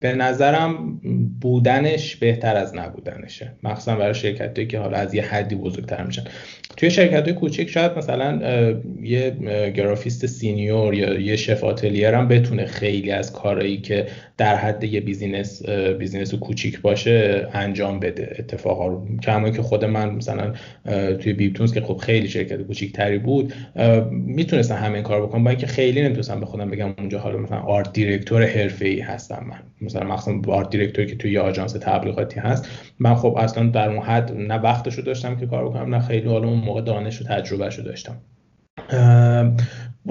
به نظرم بودنش بهتر از نبودنشه. مخصوصا برای شرکت که حالا از یه حدی بزرگتر میشن. توی شرکت های کوچک شاید مثلا یه گرافیست senior یا یه chef atelier هم بتونه خیلی از کارهایی که در حد یه business business کوچیک باشه انجام بده اتفاقا. رو کما که خود من مثلا توی بیبتونز که خب خیلی شرکت کوچیک تری بود می‌تونستم همین کار بکنم. با اینکه خیلی نمی‌تونستم به خودم بگم اونجا حالا مثلا art director حرفه‌ای هستم من. مثلا مخصوصا art director ی که توی یه آژانس تبلیغاتی هست من خب اصلا در اون حد نه وقتشو داشتم که کار بکنم نه خیلی حالا اون موقع دانش و تجربهشو داشتم.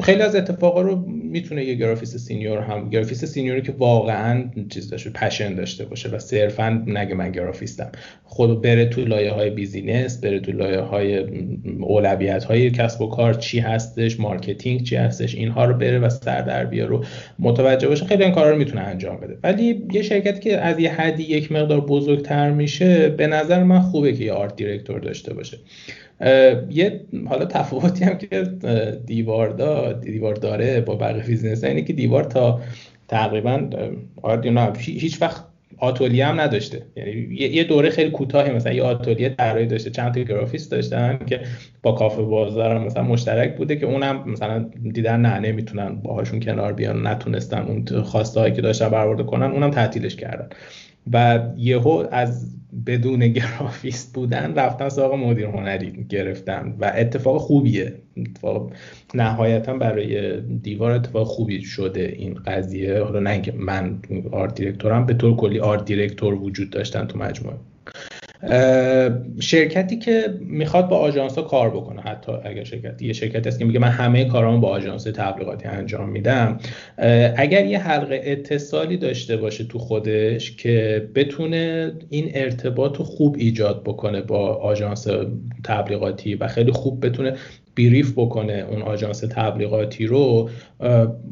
خیلی از اتفاقا رو می‌تونه یه گرافیست senior هم گرافیست senior ی که واقعا چیز داشته passion داشته باشه و صرفا نگه من گرافیستم. خود بره تو لایه های business بره تو لایه های اولویت های کسب و کار چی هستش marketing چی هستش اینها رو بره و سر در بیاره متوجه باشه. خیلی این کارا رو می‌تونه انجام بده. ولی یه شرکتی که از یه حدی یک مقدار بزرگتر میشه به نظر من خوبه که یه art director داشته باشه. یه حالا تفاوتی هم که دیوار دا دیوار داره با بقیه business اینه که دیوار تا تقریبا هیچ وقت آتولیه هم نداشته. یعنی یه دوره خیلی کوتاهی مثلا یه آتولیه طراحی داشته چند تا گرافیست داشتن که با کافه بازار مثلا مشترک بوده که اونم مثلا دیدن نه نمی‌تونن باهاشون کنار بیان نتونستن اون خواسته هایی که داشتن برآورده کنن اونم تعطیلش کردن. و یهو از بدون گرافیست بودن رفتن سراغ مدیر هنری گرفتن و اتفاق خوبیه. اتفاق نهایتا برای دیوار اتفاق خوبی شده این قضیه. حالا نه اینکه من آرت دیرکتورم به طور کلی آرت دیرکتور وجود داشتن تو مجموعه. شرکتی که می‌خواد با آژانس ها کار بکنه حتی اگر شرکتی یه شرکتی هست که میگه من همه کارامو با آژانس تبلیغاتی انجام میدم اگر یه حلقه اتصالی داشته باشه تو خودش که بتونه این ارتباط خوب ایجاد بکنه با آژانس تبلیغاتی و خیلی خوب بتونه brief بکنه اون آژانس تبلیغاتی رو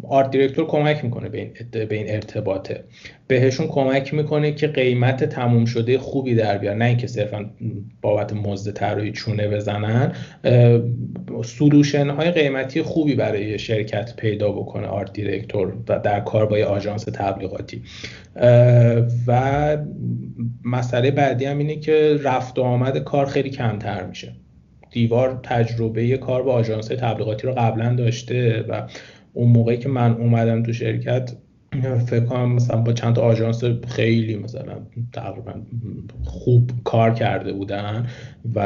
art director کمک می‌کنه به این, ارتباطه. بهشون کمک می‌کنه که قیمت تموم شده خوبی در بیار نه اینکه صرفا بابت مزد طراحی چونه بزنن solution های قیمتی خوبی برای شرکت پیدا بکنه art director و در کار با آژانس تبلیغاتی. و مسئله بعدی هم اینه که رفت و آمد کار خیلی کمتر میشه. دیوار تجربه کار با آژانس تبلیغاتی رو قبلا داشته و اون موقعی که من اومدم تو شرکت فکر کنم مثلا با چند تا آژانس خیلی مثلا تقریبا خوب کار کرده بودن و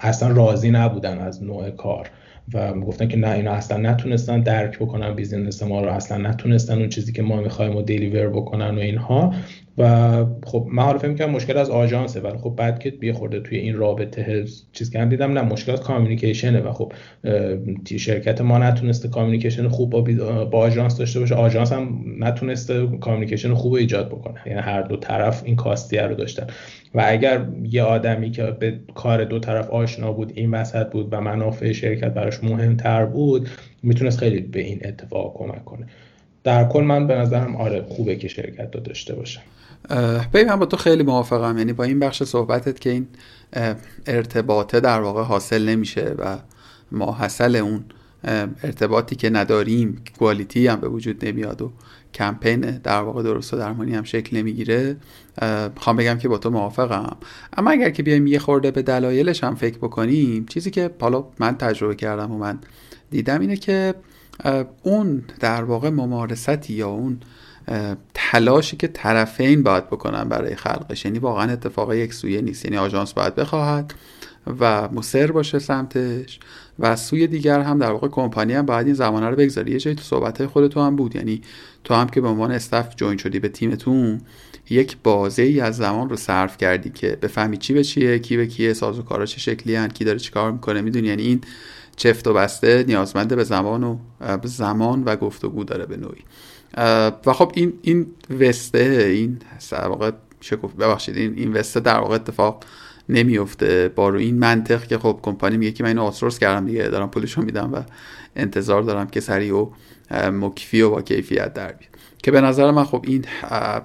اصلا راضی نبودن از نوع کار و گفتن که نه اینا اصلا نتونستن درک بکنن business ما رو اصلا نتونستن اون چیزی که ما می‌خوایم و deliver بکنن و اینها. و خب من حالا فکر مشکل از آژانسه ولی خب بعد که یه خورده توی این رابطه چیز که دیدم نه مشکل از communication ه و خب شرکت ما نتونسته communication خوب با, با آژانس داشته باشه. آژانس هم نتونسته communication خوب ایجاد بکنه. یعنی هر دو طرف این کاستیه رو داشتن. و اگر یه آدمی که به کار دو طرف آشنا بود این وسط بود و منافع شرکت براش مهمتر بود می‌تونست خیلی به این اتفاق کمک کنه. در کل من به نظرم آره خوبه که شرکت رو داشته باشه. ببین من با تو خیلی موافقم. یعنی با این بخش صحبتت که این ارتباطه در واقع حاصل نمیشه و ما حاصل اون ارتباطی که نداریم کوالیتی هم به وجود نمیاد و کمپین در واقع درست و درمانی هم شکل نمی‌گیره می‌خوام بگم که با تو موافقم. اما اگر که بیایم یه خورده به دلایلش هم فکر بکنیم چیزی که حالا من تجربه کردم و من دیدم اینه که اون در واقع ممارستی یا اون تلاشی که طرفین باید بکنن برای خلقش. یعنی واقعا اتفاق یک سویه نیست. یعنی آژانس باید بخواهد و مصر باشه سمتش و سوی دیگر هم در واقع کمپانی هم باید این زمانه رو بگذاری یه جایی تو صحبت خودتو هم بود. یعنی تو هم که به عنوان استف جوین شدی به تیمتون یک بازه ای از زمان رو صرف کردی که بفهمی چی به چیه کی به کیه سازوکارا چه شکلی هن کی داره چیکار می‌کنه می‌دونی؟ یعنی این چفت و بسته نیازمنده به زمان و زمان و گفتگو داره به نوعی. و خب این این وسته این در واقع ببخشید این این وسته در واقع اتفاق نمیفته. با رو این منطق که خب کمپانی میگه که من اینو آوتسورس کردم دیگه دارم پولشو میدم و انتظار دارم که سریع و مکفی و با کیفیت در بیاد. که به نظر من خب این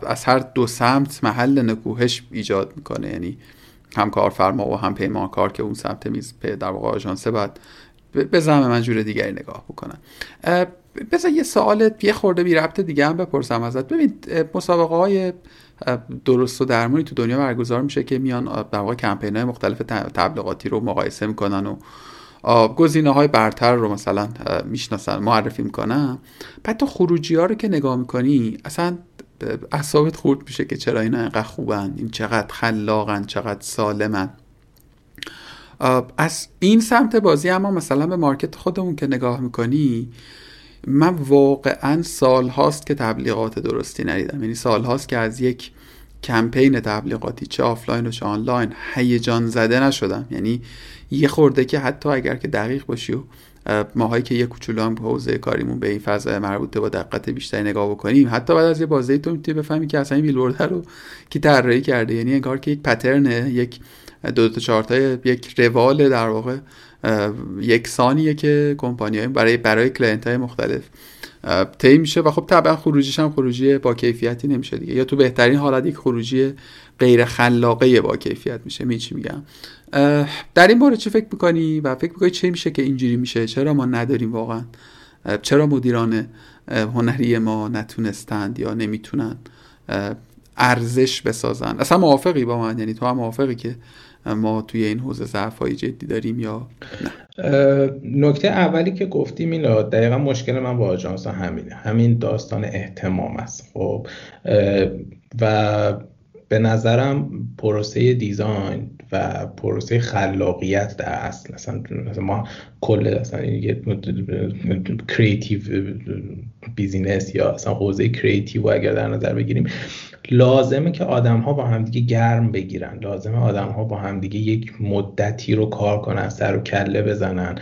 از هر دو سمت محل نکوهش ایجاد می‌کنه. یعنی هم کارفرما و هم پیمانکار که اون سمت میز در واقع آژانسه باید به زعم من جور دیگری نگاه بکنن. بذار یه سوال یه خورده بی ربط دیگه هم بپرسم ازت. ببین مسابقه های درست و درمونی تو دنیا برگزار میشه که میان در واقع کمپین های مختلف تبلیغاتی رو مقایسه می‌کنن و گزینه های برتر رو مثلا می‌شناسن معرفی می‌کنن. بعد تو خروجی ها رو که نگاه می‌کنی اصلا اعصابت خورد میشه که چرا اینا اینقدر خوبن این چقدر خلاقن چقدر سالمن. از این سمت بازی اما مثلا به market خودمون که نگاه می‌کنی من واقعا سال هاست که تبلیغات درستی ندیدم. یعنی سال هاست که از یک کمپین تبلیغاتی چه آفلاین و چه آنلاین هیجان زده نشدم. یعنی یه خورده که حتی اگر که دقیق باشی و ماهایی که یه کوچولو هم حوزه کاریمون به این فضا مربوطه با دقت بیشتری نگاه بکنیم حتی بعد از یه بازی تو می‌تونی بفهمی که اصلا این بیلبورد رو کی طراحی کرده. یعنی انگار که یک pattern ه یک دو تا چهار تا یک روال در واقع یکسانیه که کمپانی برای برای client های مختلف طی میشه و خب طبعا خروجیش هم خروجی با کیفیتی نمیشه دیگه. یا تو بهترین حالت یک خروجی غیر خلاقه با کیفیت میشه. می چی میگم؟ در این باره چه فکر می‌کنی و فکر می‌کنی چه میشه که اینجوری میشه؟ چرا ما نداریم واقعا؟ چرا مدیران هنری ما نتونستند یا نمی‌تونن ارزش بسازن؟ اصلا موافقی با من؟ یعنی تو هم موافقی که ما توی این حوزه ضعف های جدی داریم یا نه؟ نکته اولی که گفتیم میلاد دقیقا مشکل من با آژانس همینه. همین داستان احتمام است. خب و به نظرم پروسه دیزاین و پروسه خلاقیت در اصل مثلا ما کل اصلا یه creative business یا اصلا حوزه creative اگر در نظر بگیریم لازمه که آدم ها با همدیگه گرم بگیرن. لازمه آدم ها با همدیگه یک مدتی رو کار کنن سر و کله بزنن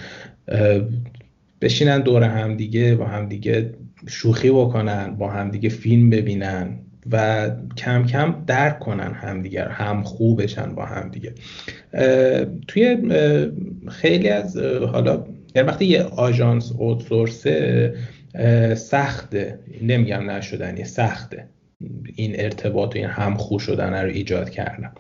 بشینن دور همدیگه با همدیگه شوخی بکنن با همدیگه فیلم ببینن. و کم کم درک کنن همدیگر هم خو بشن با همدیگه توی خیلی از حالا یعنی وقتی یه آژانس اوتسورسه سخته نمیگم نشدنی سخته. این ارتباط و این همخو شدن رو ایجاد کردن.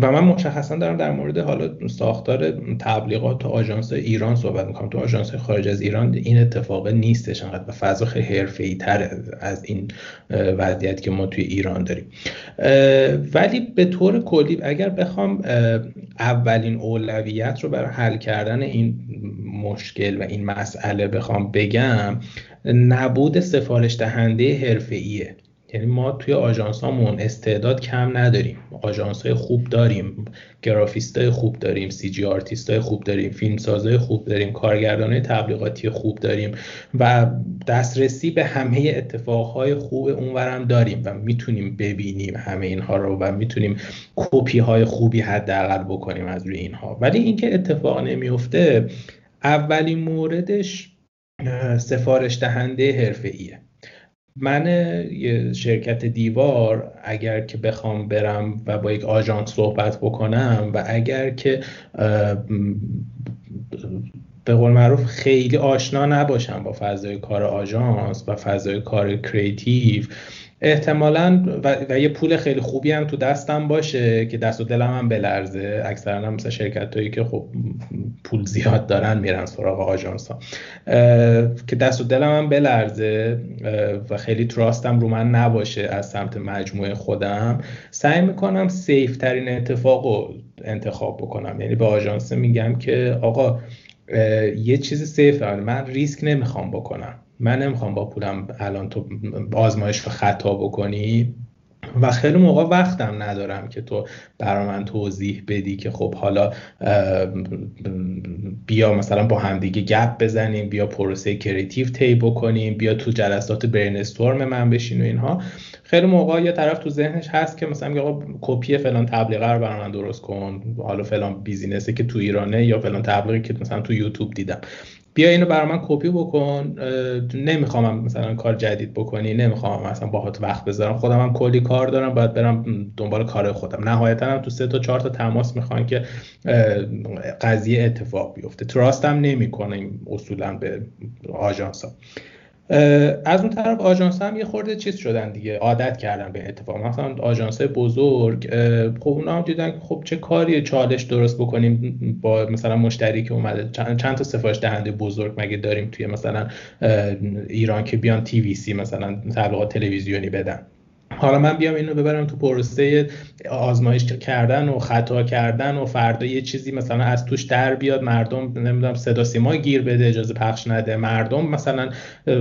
و من مشخصا دارم در مورد حالا ساختار تبلیغات تو آژانس ایران صحبت می‌کنم. تو آژانس خارج از ایران این اتفاق نیستش انقدر و فضا خیلی تر از این وضعیت که ما توی ایران داریم. ولی به طور کلی اگر بخوام اولین اولویت رو برای حل کردن این مشکل و این مسئله بخوام بگم نبود سفارش دهنده حرفه‌ایه. یعنی ما توی آژانس هامون استعداد کم نداریم. آژانس های خوب داریم گرافیست های خوب داریم CG artist های خوب داریم فیلم های خوب داریم کارگردان های تبلیغاتی خوب داریم و دسترسی به همه اتفاقهای خوب اونورم داریم و می‌تونیم ببینیم همه اینها رو و می‌تونیم کپی های خوبی حداقل بکنیم از روی اینها. ولی اینکه اتفاق نمیفته اولین موردش سفارش دهنده حرفه ایه من یه شرکت دیوار اگر که بخوام برم و با یک آژانس صحبت بکنم و اگر که به قول معروف خیلی آشنا نباشم با فضای کار آژانس و فضای کار creative احتمالا و, یه پول خیلی خوبی هم تو دستم باشه که دست و دلم هم بلرزه. اکثرا هم مثل شرکت هایی که خب پول زیاد دارن میرن سراغ آژانس ها که دست و دلم هم بلرزه و خیلی تراستم رو من نباشه از سمت مجموعه خودم سعی می‌کنم سیف ترین اتفاق رو انتخاب بکنم. یعنی به آژانس میگم که آقا یه چیز سیف من ریسک نمی‌خوام بکنم. من نمی‌خوام با پولم الان تو آزمایش و خطا بکنی. و خیلی موقع وقتم ندارم که تو برا من توضیح بدی که خب حالا بیا مثلا با همدیگه گپ بزنیم بیا پروسه creative طی بکنیم بیا تو جلسات brainstorm من بشین و اینها. خیلی موقع یه طرف تو ذهنش هست که مثلا آقا کپی فلان تبلیغه رو برای من درست کن. حالا فلان business ه که تو ایرانه یا فلان تبلیغی که مثلا تو یوتیوب دیدم. بیا اینو برای من کپی بکن نمی‌خوام مثلا کار جدید بکنی نمی‌خوام مثلا باهات وقت بذارم. خودم هم کلی کار دارم باید برم دنبال کار خودم. نهایتا هم تو سه تا چهار تا تماس می‌خوان که قضیه اتفاق بیفته. تراست هم نمی‌کنیم اصولا به آژانس ها از اون طرف آژانس هم یه خورده چیز شدن دیگه. عادت کردن به اتفاق. مثلا آژانس بزرگ خب اونا هم دیدن که خب چه کاری چالش درست بکنیم با مثلا مشتری که اومده. چند, چند تا سفارش دهنده بزرگ مگه داریم توی مثلا ایران که بیان تی وی سی مثلا تبلیغات تلویزیونی بدن. حالا من بیام اینو ببرم تو پروسه آزمایش کردن و خطا کردن و فردا یه چیزی مثلا از توش در بیاد مردم نمی‌دونم صدا سیما گیر بده اجازه پخش نده. مردم مثلا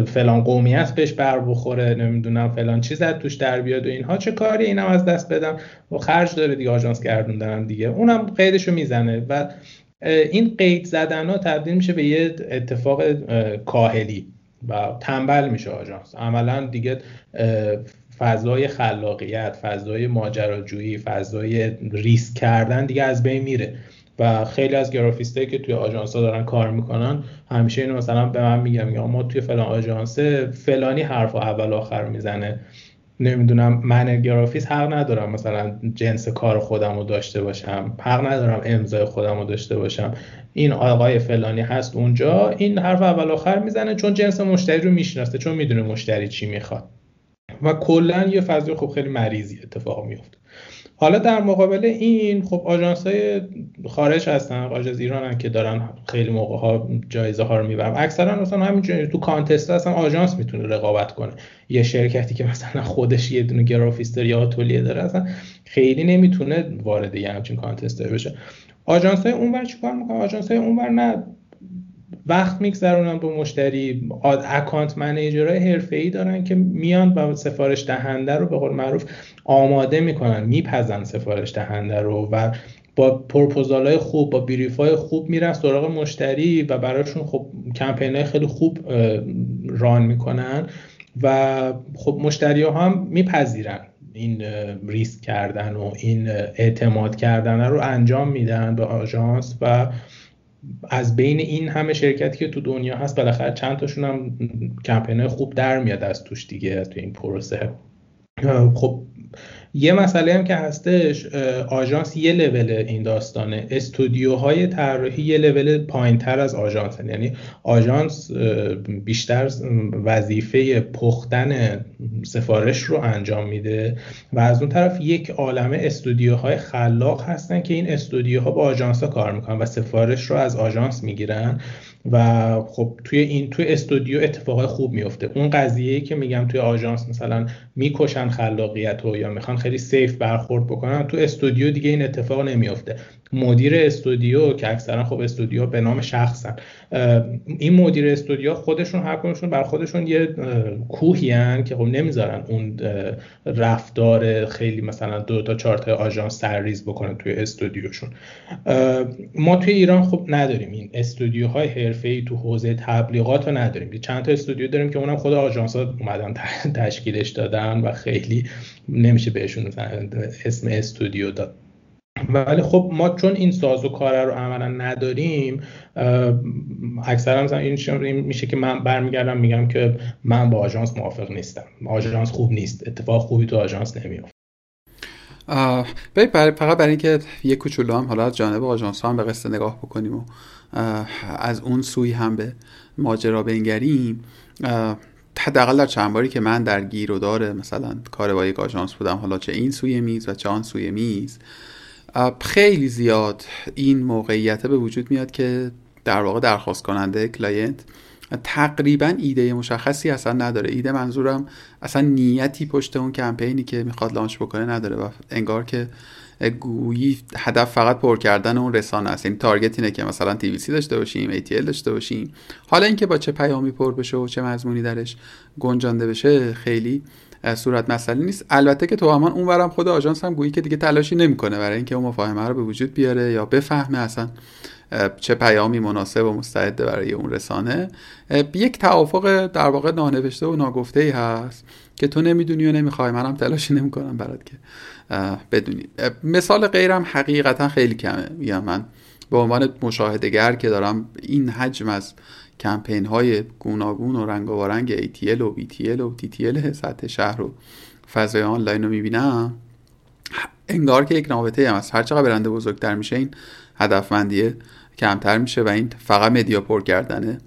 فلان قومیت بهش بر بخوره نمی‌دونم فلان چیز از توش در بیاد و اینها. چه کاری اینم از دست بدم؟ و خرج داره دیگه آژانس گردوندن دیگه. اونم قیدشو می‌زنه و این قید زدن ها تبدیل میشه به یه اتفاق کاهلی و تنبل میشه آژانس. عملا دیگه فضای خلاقیت فضای ماجراجویی فضای ریسک کردن دیگه از بین میره. و خیلی از گرافیستایی که توی آژانس ها دارن کار می‌کنن همیشه اینو مثلا به من میگم یا ما توی فلان آژانس فلانی حرف اول آخر می‌زنه. نمی‌دونم من گرافیست حق ندارم مثلا جنس کار خودم رو داشته باشم حق ندارم امضای خودم رو داشته باشم. این آقای فلانی هست اونجا این حرف اول آخر می‌زنه چون جنس مشتری رو می‌شناسه چون می‌دونه مشتری چی می‌خواد. و کلا یه فضای خب خیلی مریضی اتفاق میفته حالا در مقابل این خب آژانس های خارج هستن آژانس ایران که دارن خیلی موقع ها جایزه ها رو می‌برن. اکثرا مثلا همینجوری تو کانتست اصلا آژانس می‌تونه رقابت کنه. یه شرکتی که مثلا خودش یه دونه گرافیستر یا آتلیه داره اصلا خیلی نمی‌تونه وارد یه همچین context بشه. آژانس های اونور چیکار می‌کنن؟ آژانس های اونور نه. وقت میگذرونن با مشتری account manager های حرفه‌ای دارن که میان و سفارش دهنده رو به قول معروف آماده می‌کنن میپزن سفارش دهنده رو و با پروپوزال های خوب با brief های خوب میرن سراغ مشتری و براشون خب کمپین های خیلی خوب run می‌کنن و خب مشتری ها هم میپذیرن این ریسک کردن و این اعتماد کردن رو انجام میدن به آژانس و از بین این همه شرکتی که تو دنیا هست بالاخره چند تاشون هم کمپین خوب در میاد از توش دیگه تو این پروسه. خب یه مسئله هم که هستش آژانس یه لول این داستانه. استودیوهای طراحی یه لول پایین تر از آژانس یعنی آژانس بیشتر وظیفه پختن سفارش رو انجام میده و از اون طرف یک عالمه استودیوهای خلاق هستن که این استودیوها با آژانس ها کار می‌کنن و سفارش رو از آژانس می‌گیرن. و خب توی این توی استودیو اتفاقای خوب میفته اون قضیه که میگم توی آژانس مثلا می‌کشن خلاقیت رو یا می‌خوان خیلی سیف برخورد بکنن تو استودیو دیگه این اتفاق نمیفته مدیر استودیو که اکثرا خب استودیو به نام شخصن این مدیر استودیو خودشون هر کنشون بر خودشون یه کوهی هن که خب نمی‌ذارن اون رفتار خیلی مثلا دو تا چهار تا آژانس سرریز بکنن توی استودیوشون. ما توی ایران خب نداریم. این استودیوهای حرفه‌ای تو حوزه تبلیغات رو نداریم. چند تا استودیو داریم که اونم خود آژانس ها اومدن تشکیلش دادن و خیلی نمیشه بهشون اسم استودیو داد. ولی خب ما چون این ساز و کار رو عملا نداریم اکثرا مثلا این میشه که من برمیگردم میگم که من با آژانس موافق نیستم. آژانس خوب نیست. اتفاق خوبی تو آژانس نمیافته فقط برای اینکه یه کوچولو هم حالا از جانب آژانس ها هم به قصه نگاه بکنیم و از اون سوی هم به ماجرا بنگریم حداقل در چند باری که من در گیر و داره مثلا کار با یک آژانس بودم حالا چه این سوی میز و چه آن سوی میز خیلی زیاد این موقعیت به وجود میاد که در واقع درخواست کننده client تقریبا ایده مشخصی اصلا نداره. ایده منظورم اصلا نیتی پشت اون کمپینی که می‌خواد launch بکنه نداره و انگار که گویی هدف فقط پر کردن اون رسانه است. این target اینه که مثلا TVC داشته باشیم ATL داشته باشیم. حالا اینکه با چه پیامی پر بشه و چه مضمونی درش گنجانده بشه خیلی صورت مسئله نیست. البته که تو همان اونورم خود آژانس هم گویی که دیگه تلاشی نمی‌کنه برای اینکه اون مفاهمه رو به وجود بیاره یا بفهمه اصلا چه پیامی مناسب و مستعده برای اون رسانه. یک توافق در واقع نانوشته و ناگفته ای هست که تو نمی‌دونی و نمی‌خوای. منم تلاشی نمی‌کنم برات که بدونی. مثال غیرم حقیقتا خیلی کمه. میگم من به عنوان مشاهدگر که دارم این حجم از کمپین های گوناگون و رنگ و رنگ ATL و BTL و TTL سطح شهر و فضای آنلاین رو می‌بینم. انگار که یک رابطه هم هست. هر چقدر برنده بزرگتر میشه این هدفمندیه کمتر میشه و این فقط مدیا پر کردنه.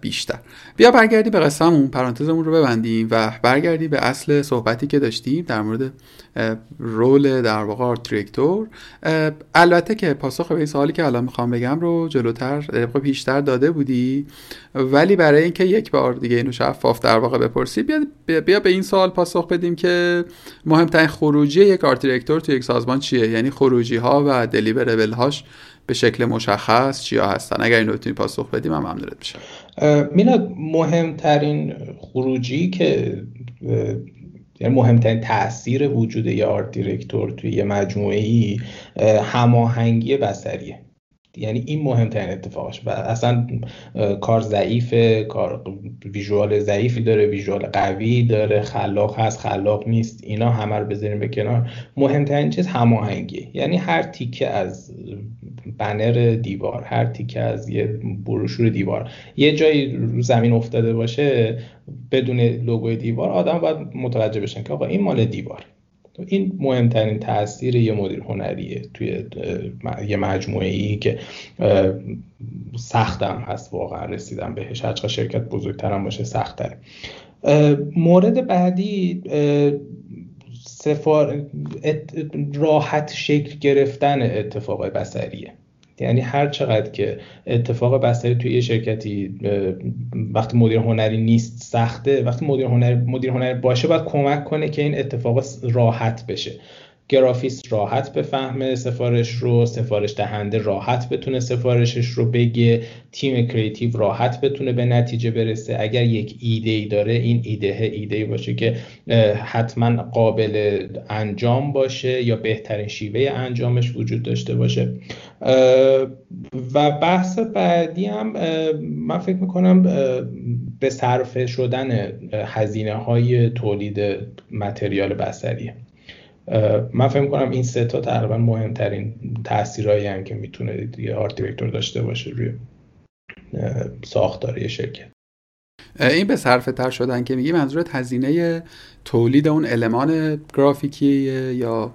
بیشتر. بیا برگردیم به قصهمون پرانتزمون رو ببندیم و برگردیم به اصل صحبتی که داشتیم در مورد رول در واقع آرت دیرکتور البته که پاسخ به این سوالی که الان می‌خوام بگم رو جلوتر طبق پیشتر داده بودی. ولی برای اینکه یک بار دیگه اینو شفاف در واقع بپرسی بیا, بیا به این سوال پاسخ بدیم که مهمترین خروجی یک آرت دیرکتور تو یک سازمان چیه؟ یعنی خروجی ها و دلیوربل هاش به شکل مشخص چیا هستن. اگر این رو پاسخ بدیم هم ممنونت میشم. میلاد مهمترین خروجی که یعنی مهمترین تاثیر وجود یه آرت دیرکتور توی یه مجموعه ای هماهنگی بسریه یعنی این مهمترین اتفاقش و اصلا کار ضعیفه کار ویژوال ضعیفی داره ویژوال قوی داره خلاق هست خلاق نیست اینا همه رو بذاریم به کنار. مهمترین چیز هماهنگی یعنی هر تیکه از بنر دیوار هر تیکه از یه بروشور دیوار. یه جایی رو زمین افتاده باشه بدون لوگوی دیوار آدم باید متوجه بشن که آقا این مال دیوار این مهمترین تاثیر یه مدیر هنریه توی یه مجموعه ای که سختم هست واقعا رسیدم بهش. هرچقدر شرکت بزرگترم باشه سختتره. مورد بعدی سفار... راحت شکل گرفتن اتفاق بسریه یعنی هر چقدر که اتفاق بستری توی یه شرکتی وقتی مدیر هنری نیست سخته. وقتی مدیر هنری مدیر هنری باشه باید کمک کنه که این اتفاق راحت بشه. گرافیست راحت بفهمه سفارش رو سفارش دهنده راحت بتونه سفارشش رو بگه تیم کریتیو راحت بتونه به نتیجه برسه. اگر یک ایده ای داره این ایده ایده ای باشه که حتما قابل انجام باشه یا بهترین شیوه انجامش وجود داشته باشه. و بحث بعدی هم من فکر می‌کنم به صرفه شدن هزینه های تولید متریال بسریه من فکر کنم این سه تا تقریبا مهمترین تاثیرایی هم که می‌تونه یه آرت دیرکتور داشته باشه روی ساختار شرکت. این به صرفه تر شدن که میگی منظورت هزینه تولید اون المان گرافیکی یا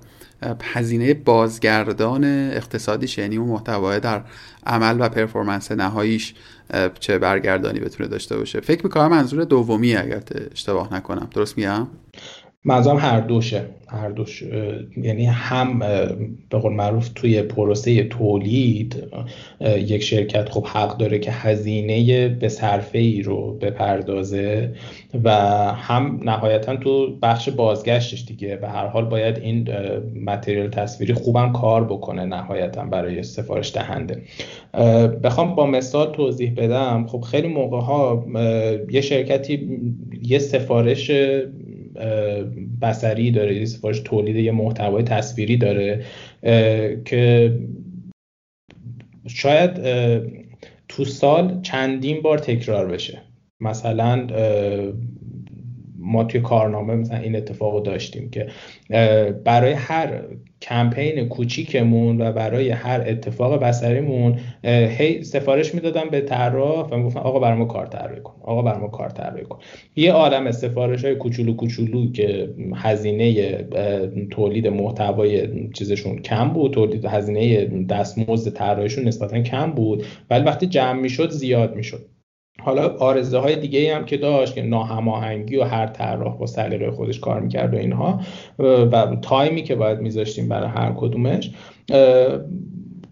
هزینه بازگردان اقتصادیش یعنی اون محتوای در عمل و پرفورمنس نهاییش چه برگردانی بتونه داشته باشه؟ فکر می‌کنم منظور دومی اگر اشتباه نکنم. درست میگم؟ منظورم هر دوشه. هر دوش یعنی هم به قول معروف توی پروسه تولید یک شرکت خب حق داره که هزینه به صرفه ای رو بپردازه و هم نهایتا تو بخش بازگشتش دیگه. به هر حال باید این متریال تصویری خوبم کار بکنه نهایتا برای سفارش دهنده. بخوام با مثال توضیح بدم. خب خیلی موقع ها یه شرکتی یه سفارش بسری داره یه سفارش تولید یه محتوای تصویری داره که شاید تو سال چندین بار تکرار بشه. مثلا ما توی کارنامه مثلا این اتفاق داشتیم که برای هر کمپین کوچیکمون و برای هر اتفاق بسریمون هی سفارش می‌دادم به طراح و می‌گفتن آقا برای کار طراحی کن آقا برای کار طراحی کن. یه عالم سفارش های کوچولو کوچولو که هزینه تولید محتوای چیزشون کم بود تولید هزینه دستمزد طراحیشون نسبتا کم بود ولی وقتی جمع می‌شد زیاد می‌شد. حالا آرزه های دیگه هم که داشت که ناهماهنگی و هر طراح با سلیقه خودش کار می‌کرد و اینها و تایمی که باید میذاشتیم برای هر کدومش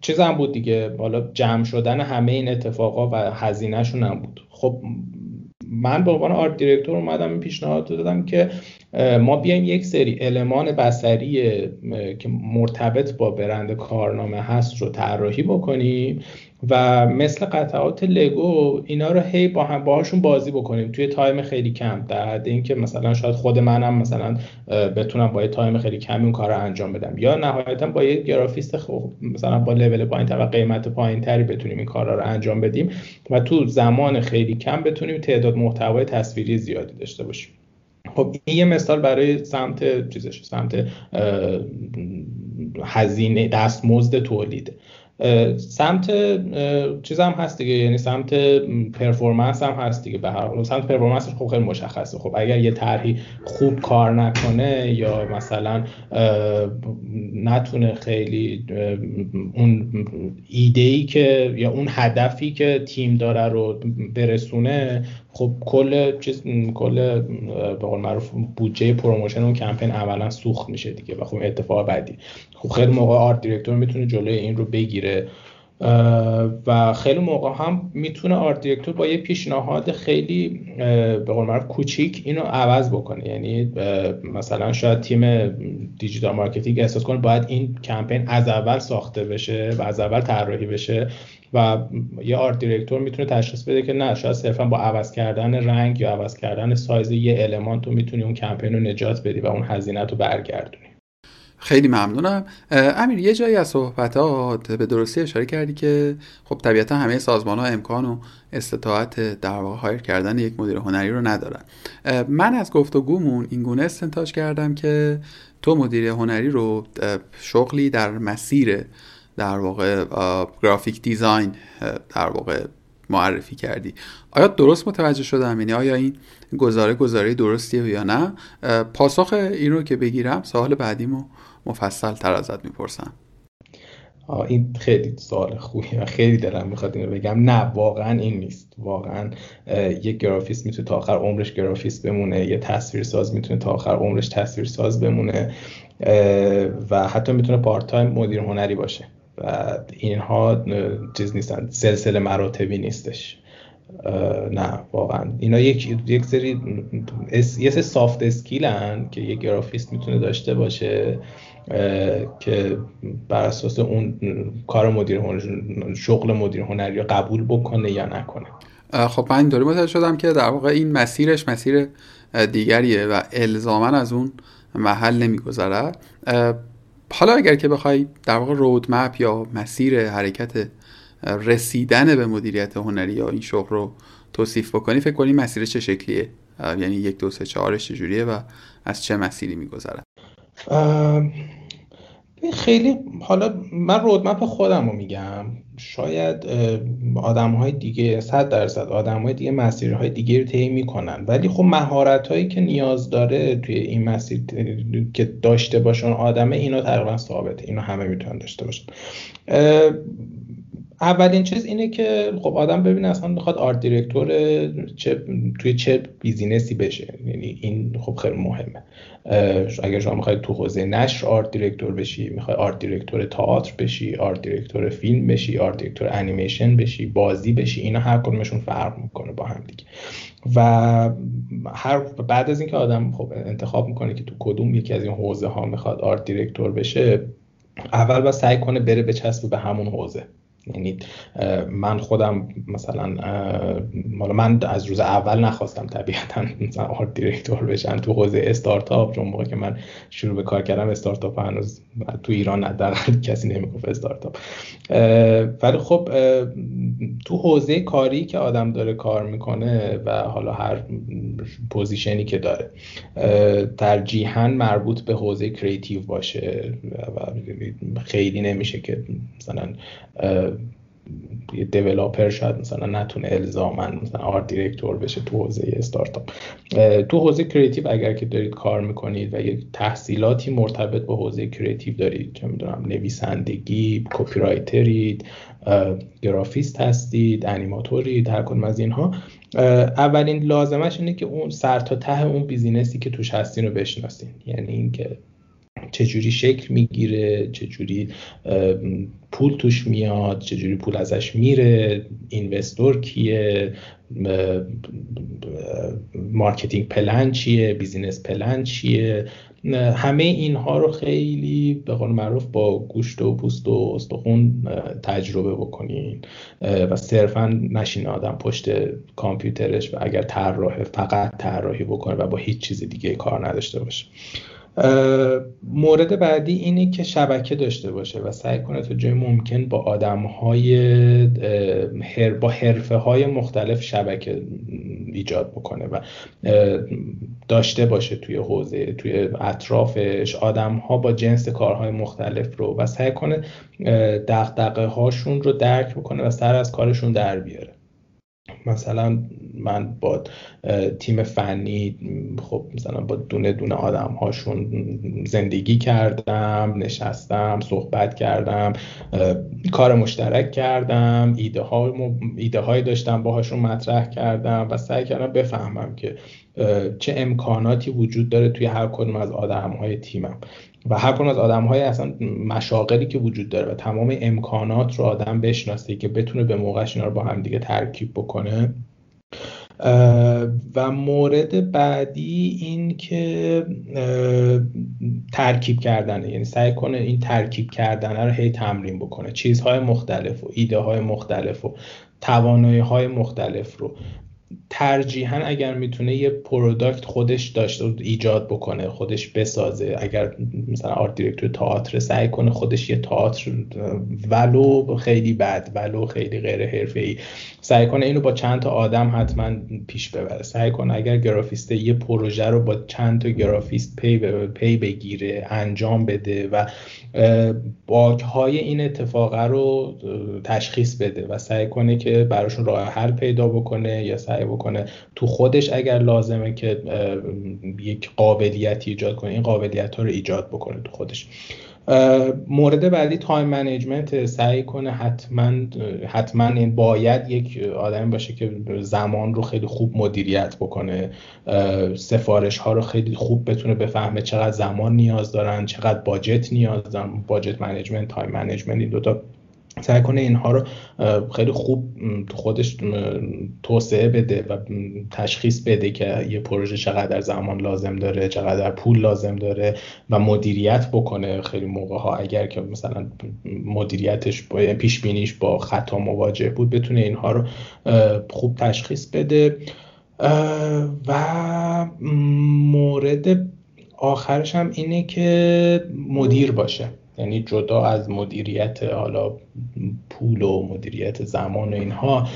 چیز هم بود دیگه. حالا جمع شدن همه این اتفاقا و هزینهشون هم بود. خب من به عنوان آرت دیرکتور اومدم این پیشنهاد دادم که ما بیایم یک سری المان بسری که مرتبط با برند کارنامه هست رو طراحی بکنیم. و مثل قطعات لگو اینا رو هی با هم باهاشون بازی بکنیم. توی time خیلی کم. در حد اینکه مثلا شاید خود منم مثلا بتونم با یه time خیلی کمی اون کار رو انجام بدم. یا نهایتا با یه گرافیست خوب مثلا با لول پایینتر و قیمت پایینتری بتونیم این کارا رو انجام بدیم و تو زمان خیلی کم بتونیم تعداد محتوای تصویری زیادی داشته باشیم. خب این یه مثال برای سمت چیزش سمت هزینه دستمزد تولید. سمت چیز هم هست دیگه یعنی سمت پرفورمنس هم هست دیگه به هر سمت پرفورمنس خب خیلی مشخصه. خب اگر یه طرحی خوب کار نکنه یا مثلا نتونه خیلی اون ایده ای که یا اون هدفی که تیم داره رو برسونه خب کل چیز کل به قول معروف بودجه promotion اون کمپین اولا سوخت میشه دیگه و خب اتفاق بعدی. خب خیلی موقع art director می‌تونه جلوی این رو بگیره و خیلی موقع هم می‌تونه art director با یه پیشنهاد خیلی به قول معروف کوچیک اینو عوض بکنه. یعنی مثلا شاید تیم digital marketing احساس کنه باید این کمپین از اول ساخته بشه و از اول طراحی بشه. و یه art director می‌تونه تشخیص بده که نه شاید صرفا با عوض کردن رنگ یا عوض کردن سایز یه element رو می‌تونی اون کمپین رو نجات بدی و اون هزینه رو برگردونی. خیلی ممنونم. امیر یه جایی از صحبتات به درستی اشاره کردی که خب طبیعتا همه سازمان ها امکان و استطاعت در واقع هایر کردن یک مدیر هنری رو ندارن. من از گفتگومون این گونه استنتاج کردم که تو مدیر هنری رو شغلی در مسیر در واقع گرافیک دیزاین در واقع معرفی کردی. آیا درست متوجه شدم؟ یعنی آیا این گزاره گزاره درستیه یا نه؟ پاسخ این رو که بگیرم سوال بعدیمو مفصل تر ازت می‌پرسم. این خیلی سوال خوبی و خیلی دلم می‌خواد اینو بگم. نه واقعا این نیست. واقعا یک گرافیست می‌تونه تا آخر عمرش گرافیست بمونه یه تصویر ساز می‌تونه تا آخر عمرش تصویر ساز بمونه و حتی می‌تونه پارت تایم مدیر هنری باشه. و اینها چیز نیستن سلسله مراتبی نیستش. نه واقعا. اینا یک یک سری یه سری سافت اسکیلن که یک گرافیست می‌تونه داشته باشه که بر اساس اون کار مدیر شغل مدیر هنری قبول بکنه یا نکنه. خب من اینطوری متوجه شدم که در واقع این مسیرش مسیر دیگریه و الزاما از اون محل نمیگذره. حالا اگر که بخوای در واقع رودمپ یا مسیر حرکت رسیدن به مدیریت هنری یا این شغل رو توصیف بکنی فکر کنی مسیر چه شکلیه؟ یعنی یک دو سه چهارش چجوریه و از چه مسیری میگذره؟ خیلی حالا من رودمپ خودم رو میگم شاید آدم های دیگه صد درصد آدم های دیگه مسیرهای دیگه رو طی می‌کنن. ولی خب مهارت هایی که نیاز داره توی این مسیر که داشته باشن آدمه اینو تقریبا ثابته. اینو همه می‌تونن داشته باشن. اولین چیز اینه که خب آدم ببینه اصلا می‌خواد art director چه توی چه business ی بشه. یعنی این خب خیلی مهمه. اگر شما می‌خواید تو حوزه نشر art director بشی می‌خوای art director تئاتر بشی art director فیلم بشی art director انیمیشن بشی بازی بشی اینا هر کدومشون فرق می‌کنه با هم دیگه. و هر بعد از اینکه آدم خب انتخاب می‌کنه که تو کدوم یکی از این حوزه ها می‌خواد art director بشه اول باید سعی کنه بره بچسبه به همون حوزه. یعنی من خودم مثلا مالا من از روز اول نخواستم طبیعتا مثلا art director بشم. تو حوزه استارتاپ چون موقع که من شروع به کار کردم استارتاپ هنوز تو ایران حداقل کسی نمی‌گفت استارتاپ. ولی خب تو حوزه کاری که آدم داره کار می‌کنه و حالا هر position ی که داره ترجیحاً مربوط به حوزه creative باشه. و خیلی نمیشه که مثلا یه developer شاید مثلا نتونه الزاماً مثلا art director بشه تو حوزه استارتاپ. تو حوزه creative اگر که دارید کار می‌کنید و یک تحصیلاتی مرتبط با حوزه creative دارید چه می‌دونم نویسندگی copywriter ید گرافیست هستید انیماتورید هر کدوم از اینها اولین لازمش اینه که اون سر تا ته اون business ی که توش هستین رو بشناسین. یعنی اینکه چجوری شکل می‌گیره چجوری پول توش میاد چجوری پول ازش میره investor کیه marketing plan چیه business plan چیه؟ همه اینها رو خیلی به قول معروف با گوشت و پوست و استخون تجربه بکنین. و صرفا نشین آدم پشت کامپیوترش و اگر طراح فقط طراحی بکنه و با هیچ چیز دیگه کار نداشته باشه. مورد بعدی اینه که شبکه داشته باشه و سعی کنه تا جای ممکن با آدم های هر با حرفه های مختلف شبکه ایجاد بکنه و داشته باشه توی حوزه توی اطرافش. آدم ها با جنس کارهای مختلف رو و سعی کنه دقدقه هاشون رو درک بکنه و سر از کارشون در بیاره. مثلا من با تیم فنی خب مثلا با دونه دونه آدم هاشون زندگی کردم نشستم صحبت کردم کار مشترک کردم ایده, ها ایده هایی داشتم باهاشون مطرح کردم و سعی کردم بفهمم که چه امکاناتی وجود داره توی هر کدوم از آدم های تیمم. و هر کدوم از آدم های اصلا مشاغلی که وجود داره و تمام امکانات رو آدم بشناسه که بتونه به موقعش اینا رو با هم دیگه ترکیب بکنه. و مورد بعدی این که ترکیب کردنه. یعنی سعی کنه این ترکیب کردنه رو هی تمرین بکنه. چیزهای مختلف و ایده های مختلف و توانایی های مختلف رو. ترجیحا اگر می‌تونه یه پروداکت خودش داشته ایجاد بکنه خودش بسازه اگر مثلا art director تئاتر سعی کنه خودش یه تئاتر ولو خیلی بد ولو خیلی غیر حرفه‌ای سعی کنه اینو با چند تا آدم حتما پیش ببره. سعی کنه اگر گرافیست یه پروژه رو با چند تا گرافیست پی, پی بگیره انجام بده و bug های این اتفاقه رو تشخیص بده و سعی کنه که براشون راه حل پیدا بکنه یا سعی تو خودش اگر لازمه که یک قابلیتی ایجاد کنه این قابلیت ها رو ایجاد بکنه تو خودش. مورد بعدی time management سعی کنه حتما حتما این باید یک آدمی باشه که زمان رو خیلی خوب مدیریت بکنه. سفارش ها رو خیلی خوب بتونه بفهمه چقدر زمان نیاز دارن چقدر budget نیاز دارن. budget management time management این دوتا سعی کنه اینها رو خیلی خوب تو خودش توسعه بده و تشخیص بده که یه پروژه چقدر زمان لازم داره چقدر پول لازم داره و مدیریت بکنه خیلی موقع ها اگر که مثلا مدیریتش با پیش بینیش با خطا مواجه بود بتونه اینها رو خوب تشخیص بده. و مورد آخرش هم اینه که مدیر باشه. یعنی جدا از مدیریت حالا پول و مدیریت زمان و اینها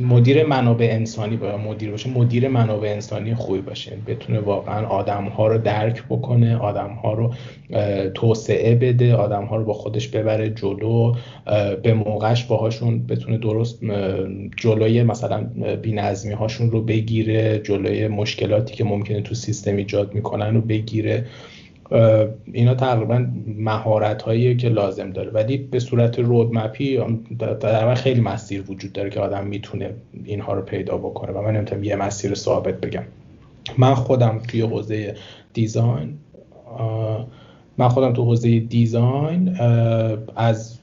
مدیر منابع انسانی باید مدیر باشه مدیر منابع انسانی خوبی باشه. بتونه واقعا آدم ها رو درک بکنه آدم ها رو توسعه بده آدم ها رو با خودش ببره جلو به موقعش باهاشون بتونه درست جلوی مثلا بینظمی هاشون رو بگیره جلوی مشکلاتی که ممکنه تو سیستم ایجاد می‌کنن رو بگیره. اینا تقریبا مهارت که لازم داره. ولی به صورت roadmap ی در خیلی مسیر وجود داره که آدم می‌تونه اینها رو پیدا بکنه. و من نمی‌تونم یه مسیر ثابت بگم. من خودم توی حوزه design من خودم تو حوزه design از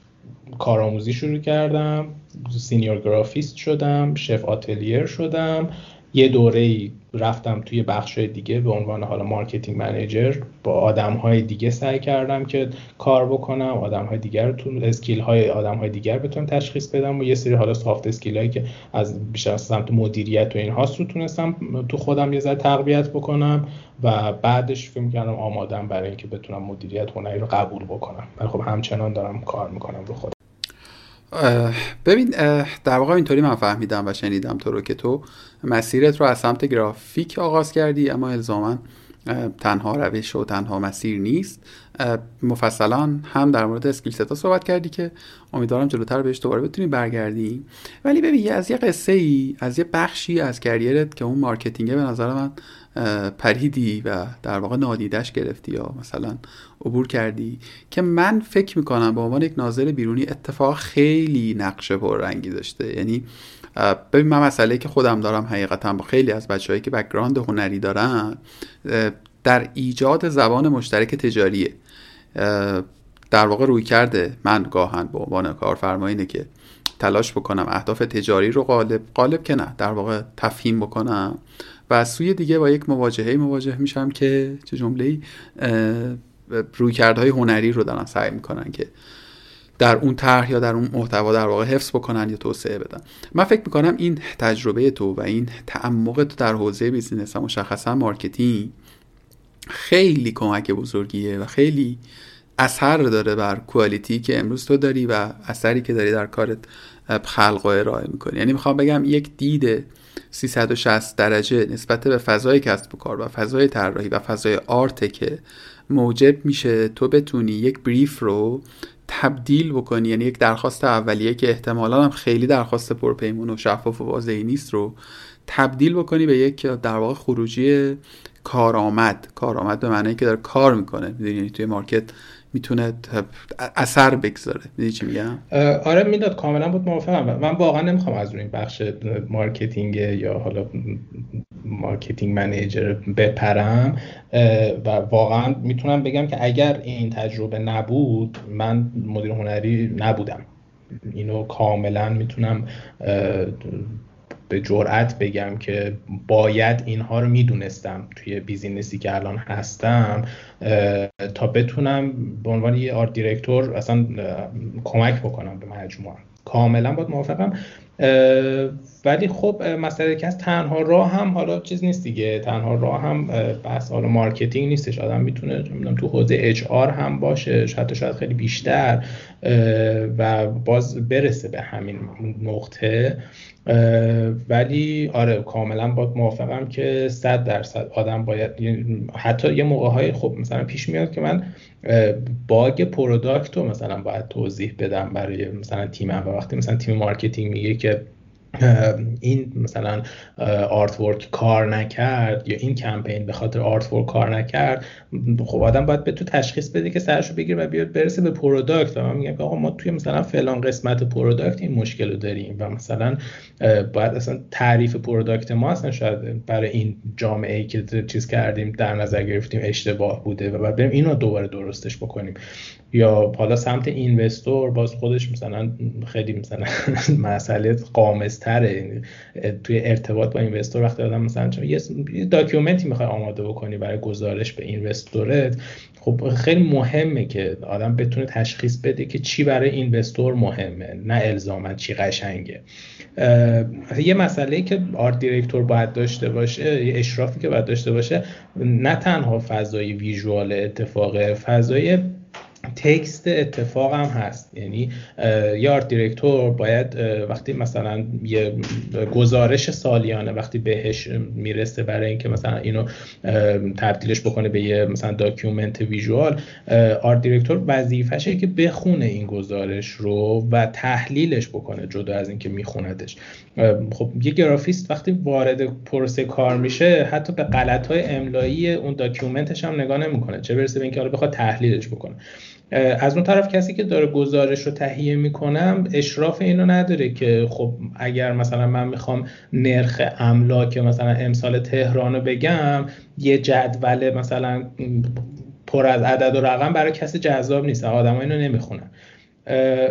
کارآموزی شروع کردم. senior گرافیست شدم chef atelier شدم. یه دوره رفتم توی بخش دیگه به عنوان حالا marketing manager با آدم های دیگه سعی کردم که کار بکنم آدم های دیگر تو skill های آدم های دیگر بتونم تشخیص بدم و یه سری حالا soft skill هایی که از بیشتر سمت مدیریت و اینها رو تونستم تو خودم یه ذره تقویت بکنم و بعدش فکر کردم آمادم برای اینکه بتونم مدیریت هنری رو قبول بکنم. ولی خب همچنان دارم کار می‌کنم رو خودم. ببین در واقع اینطوری من فهمیدم و شنیدم تو رو که تو مسیرت رو از سمت گرافیک آغاز کردی اما الزاما تنها روش و تنها مسیر نیست. مفصلا هم در مورد skill set ا صحبت کردی که امیدوارم جلوتر بهش دوباره بتونی برگردی. ولی ببین از یه قصه ای از یه بخشی از career ت که اون marketing ه به نظر من پریدی و در واقع نادیدش گرفتی یا مثلا عبور کردی که من فکر می‌کنم به عنوان یک ناظر بیرونی اتفاق خیلی نقشه پررنگی داشته. یعنی ببین من مسئله که خودم دارم حقیقتا با خیلی از بچههایی که background هنری دارن در ایجاد زبان مشترک تجاریه. در واقع رویکرده. من گاهن به عنوان کارفرما اینه که تلاش بکنم اهداف تجاری رو غالب غالب که نه در واقع تفهیم بکنم. از سوی دیگه با یک مواجهه مواجه میشم که چه جمله رویکردهای هنری رو دارن سعی می‌کنن که در اون طرح یا در اون محتوا در واقع حفظ بکنن یا توسعه بدن. من فکر می‌کنم این تجربه تو و این تعمق تو در حوزه business و مشخصا marketing خیلی کمک بزرگیه و خیلی اثر داره بر کوالیتی که امروز تو داری و اثری که داری در کارت خلق و ارائه می‌کنی. یعنی می‌خوام بگم یک دید 360 درجه نسبت به فضای کسب و کار و فضای طراحی و فضای آرت که موجب میشه تو بتونی یک بریف رو تبدیل بکنی یعنی یک درخواست اولیه که احتمالا هم خیلی درخواست پرپیمون و شفاف و واضحی نیست رو تبدیل بکنی به یک در واقع خروجی کارآمد. کارآمد به معنی که داره کار می‌کنه. می‌دونی یعنی توی market می‌تونه اثر بگذاره. می‌دونی چی میگم؟ آره مهداد کاملا بات موافقم. من واقعا نمی‌خوام از این بخش marketing یا حالا marketing manager بپرم. و واقعا می‌تونم بگم که اگر این تجربه نبود من مدیر هنری نبودم. اینو کاملا می‌تونم به جرأت بگم که باید اینها رو می‌دونستم توی business ی که الان هستم تا بتونم به عنوان یه art director اصلا کمک بکنم به مجموعه کاملا بات موافقم. ولی خب مسئله که از تنها راه هم حالا چیز نیست دیگه. تنها راه هم بحث حالا marketing نیستش. آدم می‌تونه تو حوزه HR هم باشه. حتی شاید خیلی بیشتر. و باز برسه به همین نقطه. ولی آره کاملا بات موافقم که صد درصد آدم باید حتی یه موقع های خب مثلا پیش میاد که من bug product رو مثلا باید توضیح بدم برای مثلا تیمم و وقتی مثلا تیم marketing میگه که این مثلا artwork کار نکرد یا این کمپین به خاطر artwork کار نکرد خب آدم باید بتونه تشخیص بده که سرشو بگیر و بیاد برسه به product. و من میگم آقا ما توی مثلا فلان قسمت product این مشکل رو داریم و مثلا باید اصلا تعریف product ما اصلا شاید برای این جامعه ای که چیز کردیم در نظر گرفتیم اشتباه بوده و بعد بریم اینو دوباره درستش بکنیم. یا حالا سمت investor باز خودش مثلا خیلی مثلا [LAUGHS] مسئله غامض‌تره. توی ارتباط با investor وقتی آدم مثلا یه document ی می‌خوای آماده بکنی برای گزارش به investor ت خب خیلی مهمه که آدم بتونه تشخیص بده که چی برای investor مهمه نه الزاما چی قشنگه. یه مسئله که art director باید داشته باشه یه اشرافی که باید داشته باشه نه تنها فضای visual اتفاقه فضای text اتفاق هم هست. یعنی art director باید وقتی مثلا یه گزارش سالیانه وقتی بهش می‌رسه برای اینکه مثلا اینو تبدیلش بکنه به یه مثلا document visual art director وظیفشه که بخونه این گزارش رو و تحلیلش بکنه جدا از اینکه میخوندش. خب یه گرافیست وقتی وارد پروسه کار میشه حتی به غلط های املایی اون document ش هم نگاه نمی‌کنه. چه برسه به اینکه حالا بخواد تحلیلش بکنه. از اون طرف کسی که داره گزارش رو تهیه می‌کنم اشراف اینو نداره که خب اگر مثلا من می‌خوام نرخ املاک مثلا امسال تهران رو بگم یه جدول مثلا پر از عدد و رقم برای کسی جذاب نیست. آدم اینو نمی‌خونن.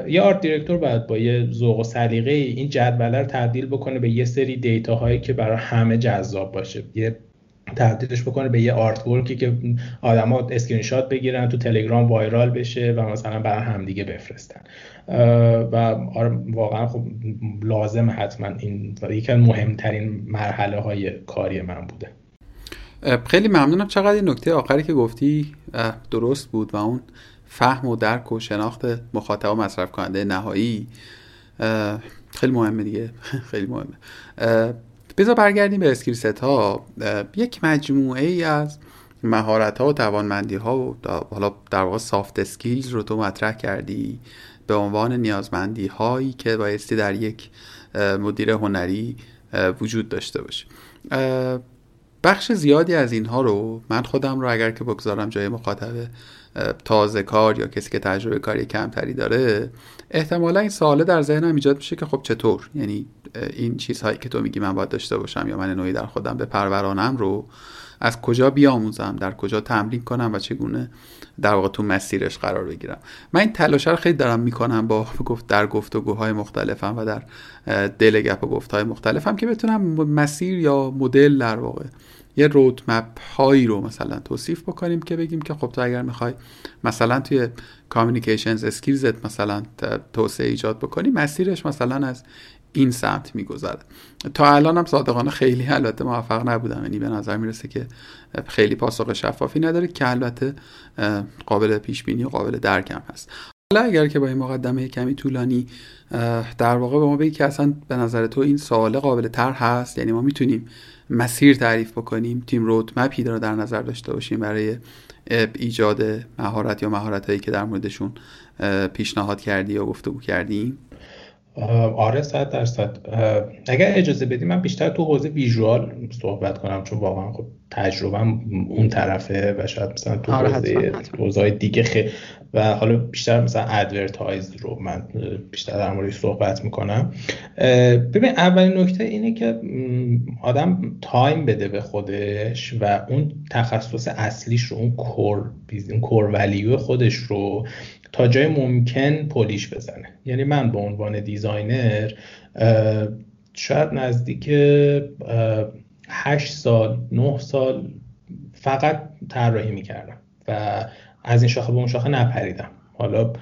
یه art director باید با یه ذوق و سلیقه این جدول رو تبدیل بکنه به یه سری data هایی که برای همه جذاب باشه. یه تبدیلش بکنه به یه artwork ی که آدما اسکرین شات بگیرن تو تلگرام viral بشه و مثلا برای همدیگه بفرستن. و آره واقعا خب لازم حتما این یکی از مهمترین مرحله های کاری من بوده. خیلی ممنونم. چقدر این نکته آخری که گفتی درست بود و اون فهم و درک و شناخت مخاطب و مصرف کننده نهایی خیلی مهمه دیگه. [LAUGHS] خیلی مهمه. بذار برگردیم به اسکیل ها یک مجموعه ای از مهارت ها و توانمندی ها و حالا در واقع soft skills رو تو مطرح کردی به عنوان نیازمندی هایی که بایستی در یک مدیر هنری وجود داشته باشه بخش زیادی از اینها رو من خودم رو اگر که بگذارم جای مخاطب تازه کار یا کسی که تجربه کاری کمتری داره احتمالا این سواله در ذهنم ایجاد میشه که خب چطور؟ یعنی این چیزهایی که تو میگی من باید داشته باشم یا من نوعی در خودم به پرورانم رو از کجا بیاموزم؟ در کجا تمرین کنم و چگونه در واقع تو مسیرش قرار بگیرم؟ من این تلاش رو خیلی دارم می‌کنم با [LAUGHS] گفت در گفتگوهای مختلفم و در دل گپ و گفتهای مختلفم که بتونم مسیر یا مدل در واقع یه roadmap هایی رو مثلا توصیف بکنیم که بگیم که خب تو اگر می‌خوای مثلا توی communications skills ت مثلا توسعه ایجاد بکنی مسیرش مثلا از این سمت میگذره. تا الان هم صادقانه خیلی البته موفق نبودم. یعنی به نظر می‌رسه که خیلی پاسخ شفافی نداره که البته قابل پیش بینی و قابل درکم هست. حالا اگر که با این مقدمه کمی طولانی در واقع به ما بگی که اصلا به نظر تو این سوال قابل تر هست؟ یعنی ما می‌تونیم مسیر تعریف بکنیم تیم رود مپی رو در نظر داشته باشیم برای ایجاد مهارت یا مهارت هایی که در موردشون پیشنهاد کردی یا گفتگو کردیم آره صد درصد. اگر اجازه بدی من بیشتر تو حوزه visual صحبت کنم چون واقعا خب تجربم اون طرفه و شاید مثلا تو آره حوزه دیگه خیلی و حالا بیشتر مثلا advertise رو من بیشتر در موردش صحبت می‌کنم. ببین اولین نکته اینه که آدم time بده به خودش و اون تخصص اصلیش رو اون core اون core value خودش رو تا جای ممکن پولیش بزنه. یعنی من به عنوان دیزاینر شاید نزدیک هشت سال نه سال فقط طراحی می‌کردم و از این شاخه به اون شاخه نپریدم. حالا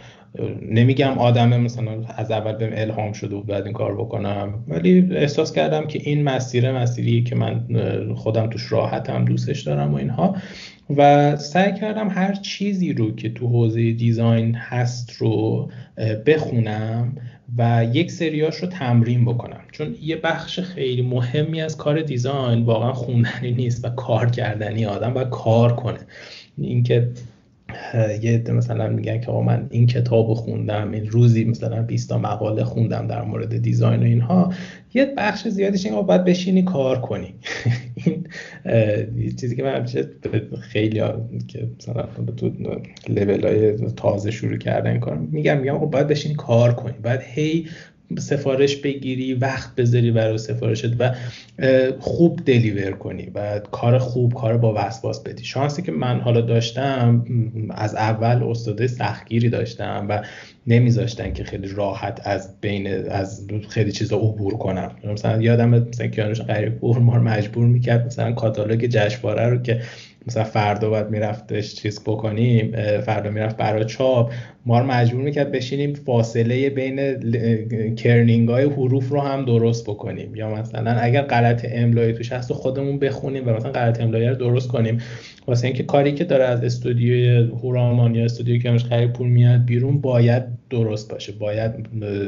نمیگم آدم مثلا از اول بهم الهام شده بود بعد این کار بکنم ولی احساس کردم که این مسیر مسیری که من خودم توش راحتم دوستش دارم و اینها. و سعی کردم هر چیزی رو که تو حوزه دیزاین هست رو بخونم و یک سریاش رو تمرین بکنم. چون یه بخش خیلی مهمی از کار دیزاین واقعا خوندنی نیست و کار کردنی آدم و کار کنه. اینکه یه عده مثلا میگن که من این کتاب خوندم این روزی مثلا 20 تا مقاله خوندم در مورد دیزاین و اینها. یه بخش زیادیش این باید بشینی کار کنی. [LAUGHS] این چیزی که من خیلی ها که مثلا تو لول های تازه شروع کردن کار میگم میگم خب باید بشینی کار کنی. باید هی سفارش بگیری وقت بذاری برای سفارشت و خوب دلیور کنی و کار خوب کار با وسواس بدی. شانسی که من حالا داشتم از اول استاده سختگیری داشتم و نمیذاشتن که خیلی راحت از بین از خیلی چیزا عبور کنم. مثلا یادم مثلا کیانوش غریب مجبور می‌کرد مثلا کاتالوگ جشنواره رو که مثلا فردا باید میرفتش چیز بکنیم فردا می‌رفت برای چاپ. ما رو مجبور می‌کرد بشینیم فاصله بین کرنینگ های حروف رو هم درست بکنیم. یا مثلا اگر غلط املایی توش هست خودمون بخونیم و مثلا غلط املایی رو درست کنیم. واسه اینکه کاری که داره از استودیوی هورامان یا استودیوی که خرید پول میاد بیرون باید درست باشه باید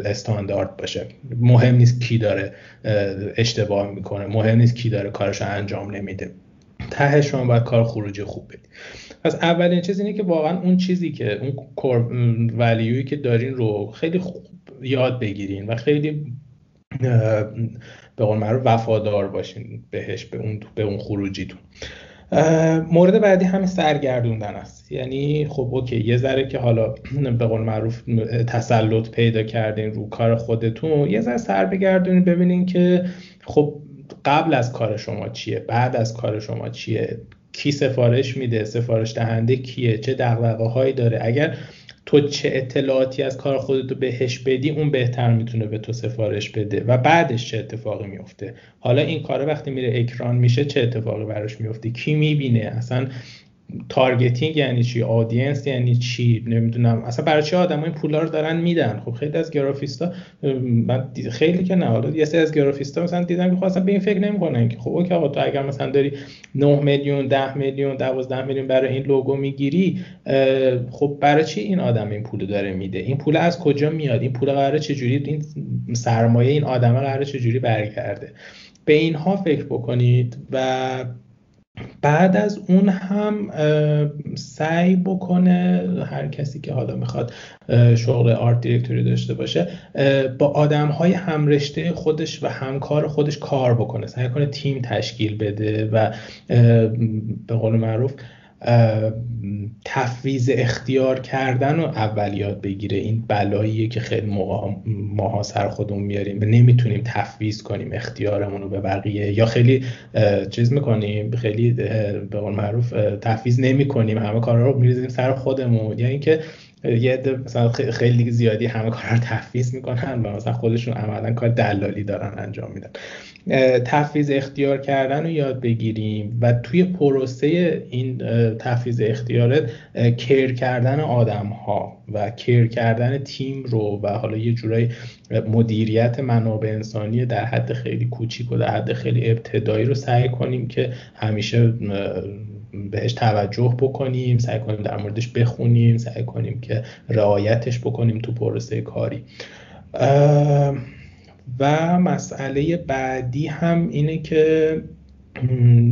استاندارد باشه. مهم نیست کی داره اشتباه می‌کنه مهم نیست کی داره کارش انجام نمیده. ته شما باید کار خروجی خوب بدید پس اولین چیز اینه که واقعا اون چیزی که اون ولیوی که دارین رو خیلی خوب یاد بگیرین و خیلی به قول معروف وفادار باشین بهش به اون به اون خروجیتون. مورد بعدی همین سرگردوندن است. یعنی خب اوکی یه ذره که حالا به قول معروف تسلط پیدا کردین رو کار خودتون یه ذره سر بگردونین ببینین که خب قبل از کار شما چیه؟ بعد از کار شما چیه؟ کی سفارش میده؟ سفارش دهنده کیه؟ چه دغدغه هایی داره؟ اگر تو چه اطلاعاتی از کار خودتو بهش بدی اون بهتر می‌تونه به تو سفارش بده و بعدش چه اتفاقی میفته حالا این کار وقتی میره اکران میشه چه اتفاقی براش میفته کی می‌بینه؟ اصلا targeting یعنی چی؟ audience یعنی چی؟ نمی‌دونم. اصلا برای چه آدم این پولا رو دارن میدن؟ خب خیلی از گرافیستا من خیلی که نه. حالا یه سری از گرافیستا مثلا دیدم که خب اصلا به این فکر نمی‌کنن که خب okay آقا تو اگر مثلا داری 9 میلیون 10 میلیون 12 میلیون برای این لوگو می‌گیری خب برای چی این آدم این پول داره میده؟ این پول از کجا میاد؟ این پول قراره چجوری؟ این سرمایه این آدمه قراره چجوری برگرده؟ به اینها فکر بکنید و بعد از اون هم سعی بکنه هر کسی که حالا می‌خواد شغل آرت دیرکتوری داشته باشه با آدم های همرشته خودش و همکار خودش کار بکنه. سعی کنه تیم تشکیل بده و به قول معروف تفویض اختیار کردن و اول یاد بگیره. این بلاییه که خیلی ماها سر خودمون میاریم و نمی‌تونیم تفویض کنیم اختیارمون رو به بقیه یا خیلی چیز می‌کنیم خیلی به قول معروف تفویض نمی‌کنیم. همه کارا رو میریزیم سر خودمون. یا اینکه یه مثلا خیلی زیادی همه کارا رو تفویض می‌کنن و مثلا خودشون عملا کار دلالی دارن انجام میدن. تفویض اختیار کردن رو یاد بگیریم و توی پروسه این تفویض اختیارات کیر کردن آدم ها و کیر کردن تیم رو و حالا یه جورایی مدیریت منابع انسانی در حد خیلی کوچیک و در حد خیلی ابتدایی رو سعی کنیم که همیشه بهش توجه بکنیم سعی کنیم در موردش بخونیم سعی کنیم که رعایتش بکنیم تو پروسه کاری. و مسئله بعدی هم اینه که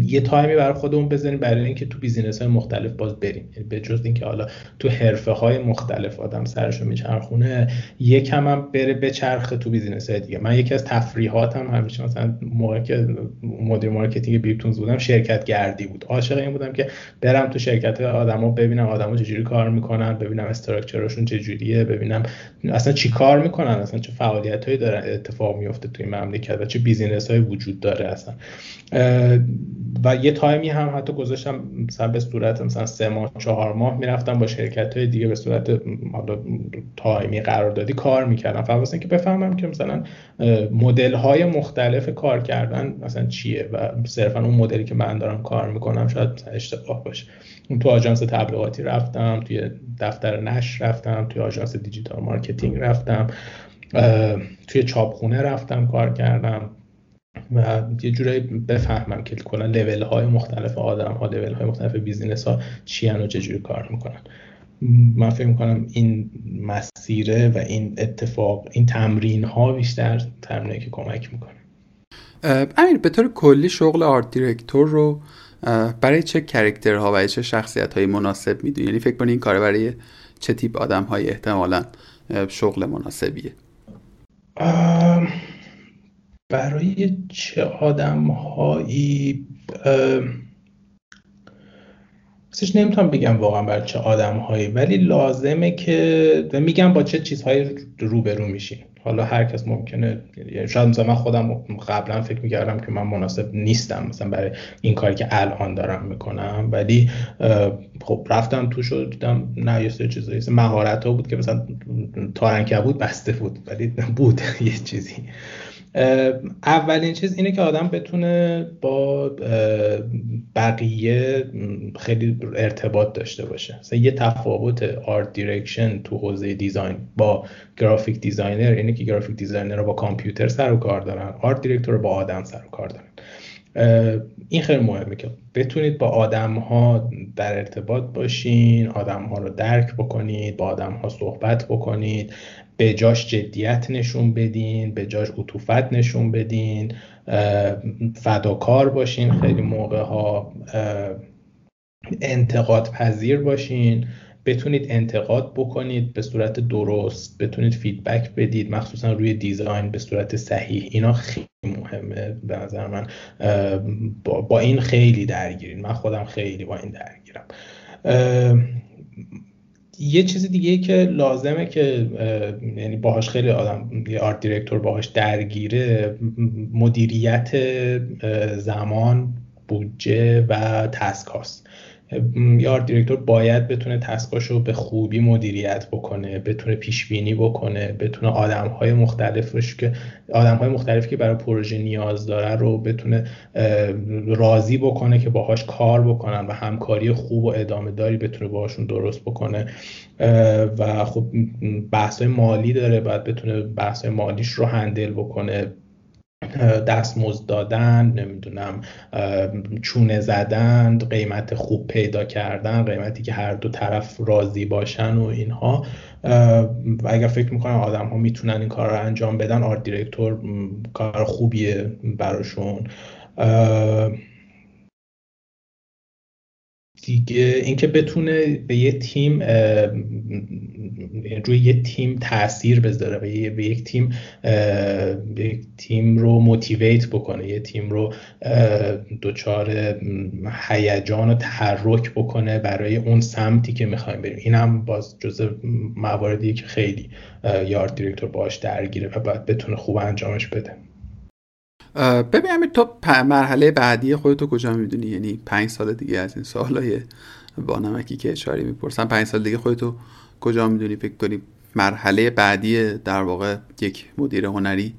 یه time ی برای خودمون بذاریم برای اینکه تو business های مختلف باز بریم. یعنی به جز اینکه حالا تو حرفه های مختلف آدم سرشو میچرخونه یکم هم بره بچرخه تو business های دیگه. من یکی از تفریحاتم هم همیشه مثلا موقع که مدیر marketing بیپتونز بودم شرکت گردی بود. عاشق این بودم که برم تو شرکت آدما ببینم آدما چجوری کار می‌کنن ببینم structure شون چجوریه ببینم اصلا چی کار می‌کنن اصلا چه فعالیتایی دارن اتفاق میفته توی مملکت و چه business های وجود داره اصلا. و یه time ی هم حتی گذاشتم مثلا به صورت مثلا سه ماه چهار ماه می‌رفتم با شرکت های دیگه به صورت time ی قراردادی کار می‌کردم. فقط واسه اینکه بفهمم که مثلا مدل های مختلف کار کردن مثلا چیه و صرفا اون مدلی که من دارم کار می‌کنم شاید اشتباه باشه. تو آژانس تبلیغاتی رفتم توی دفتر نشر رفتم توی آژانس digital marketing رفتم توی چاپخونه رفتم کار کردم. و یه جورایی بفهمم که کلا level های مختلف آدم ها level های مختلف business ها چی و چجوری کار می‌کنن. من فکر می‌کنم این مسیره و این اتفاق این تمرین ها بیشتر تمرینه که کمک می‌کنه. امیر به طور کلی شغل آرت دیرکتور رو برای چه کرکترها و چه شخصیت های مناسب می‌دونی؟ یعنی فکر کنی این کار برای چه تیپ آدم های احتمالا شغل مناسبیه؟ برای چه آدم هایی سش نمی‌تونم بگم واقعا برای چه آدم هایی ولی لازمه که میگم با چه چیزهایی روبرو میشین حالا هر کس ممکنه یعنی شاید مثلا من خودم قبلا فکر می‌کردم که من مناسب نیستم مثلا برای این کاری که الان دارم می‌کنم ولی خب رفتم تو شد دیدم نه یه سری چیزایی مهارت ها بود که مثلا تارنکه بود بسته بود ولی بود [LAUGHS] یه چیزی. اولین چیز اینه که آدم بتونه با بقیه خیلی ارتباط داشته باشه. مثلا یه تفاوت art direction تو حوزه design با graphic designer اینه که graphic designer رو با کامپیوتر سر و کار دارن art director با آدم سر و کار دارن. این خیلی مهمه که بتونید با آدم ها در ارتباط باشین آدم ها رو درک بکنید با آدم ها صحبت بکنید. به جاش جدیت نشون بدین به جاش عطوفت نشون بدین فداکار باشین خیلی موقع ها انتقاد پذیر باشین. بتونید انتقاد بکنید به صورت درست بتونید فیدبک بدید مخصوصا روی دیزاین به صورت صحیح. اینا خیلی مهمه به نظر من. با, این خیلی درگیرین. من خودم خیلی با این درگیرم. یه چیز دیگه که لازمه که یعنی باهاش خیلی آدم یه آرت دیرکتور باهاش درگیره مدیریت زمان بودجه و تسک هاست. یا آرت دیرکتور باید بتونه تسکاش رو به خوبی مدیریت بکنه بتونه پیش بینی بکنه بتونه آدم های مختلفش که آدم های مختلفی که برای پروژه نیاز داره رو بتونه راضی بکنه که باهاش کار بکنن و همکاری خوب و ادامه داری بتونه باهاشون درست بکنه. و خب بحث مالی داره باید بتونه بحث مالیش رو هندل بکنه. دستمزد دادن نمی‌دونم چونه زدن قیمت خوب پیدا کردن قیمتی که هر دو طرف راضی باشن و اینها. و اگر فکر می‌کنم آدم ها می‌تونن این کار رو انجام بدن آرت دیرکتور کار خوبیه براشون. دیگه اینکه بتونه به یه تیم روی یه تیم تاثیر بذاره به یک تیم یک تیم رو موتیویت بکنه یه تیم رو دچار هیجان و تحرک بکنه برای اون سمتی که می‌خوایم بریم. این هم باز جز مواردی که خیلی یارد دیرکتور باش درگیره و باید بتونه خوب انجامش بده. ببینم تو مرحله بعدی خودتو کجا می‌دونی؟ یعنی پنج سال دیگه از این سوالای با نمکی که اشاری می‌پرسن پنج سال دیگه خودتو کجا می‌دونی؟ فکر کنی مرحله بعدی در واقع یک مدیر هنری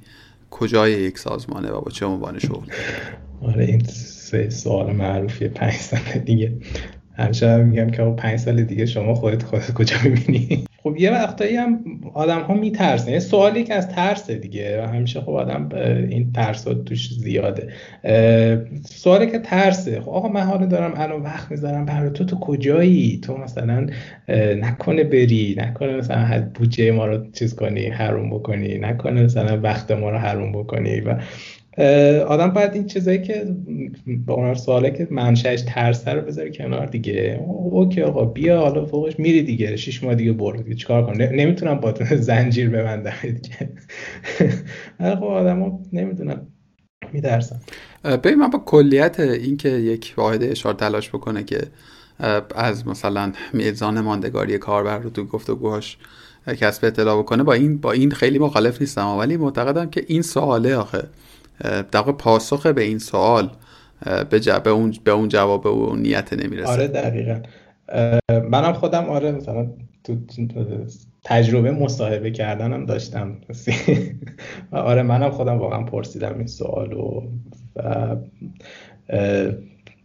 کجای یک سازمانه و با چه عنوان شغل؟ آره این سه سوال معروفیه. پنج سال دیگه. همیشه میگم که پنج سال دیگه شما خودت خودت کجا می‌بینی؟ خب یه وقتایی هم آدم ها میترسن. یه سوالی که از ترسه دیگه. همیشه خب آدم این ترس توش زیاده. سوالی که ترسه. خب آقا من حالا دارم الان وقت می‌ذارم برای تو. تو کجایی؟ تو مثلا نکنه بری. نکنه مثلا بودجه ما رو چیز کنی حروم بکنی. نکنه مثلا وقت ما رو حروم بکنی و آدم باید این چیزایی که به اون سواله که منشأش ترس رو بذاره کنار دیگه. اوکی آقا بیا حالا فوقش میری دیگه. شش ماه دیگه برو دیگه. چیکار کنم؟ نمی‌تونم با [LAUGHS] زنجیر ببندم دیگه [LAUGHS] خب آدما نمی‌دونم. میترسم. ببین من با کلیت اینکه یک واحد اشاره تلاش بکنه که از مثلا میزان ماندگاری کاربر رو تو گفتگوهاش کسب اطلاع بکنه با این با این خیلی مخالف نیستم ولی معتقدم که این سواله آخه. در پاسخ به این سوال به, به, اون به اون جواب و نیت نمی‌رسه. آره دقیقا. منم خودم آره مثلا تو تجربه مصاحبه کردنم داشتم. [LAUGHS] آره منم خودم واقعا پرسیدم این سوال و,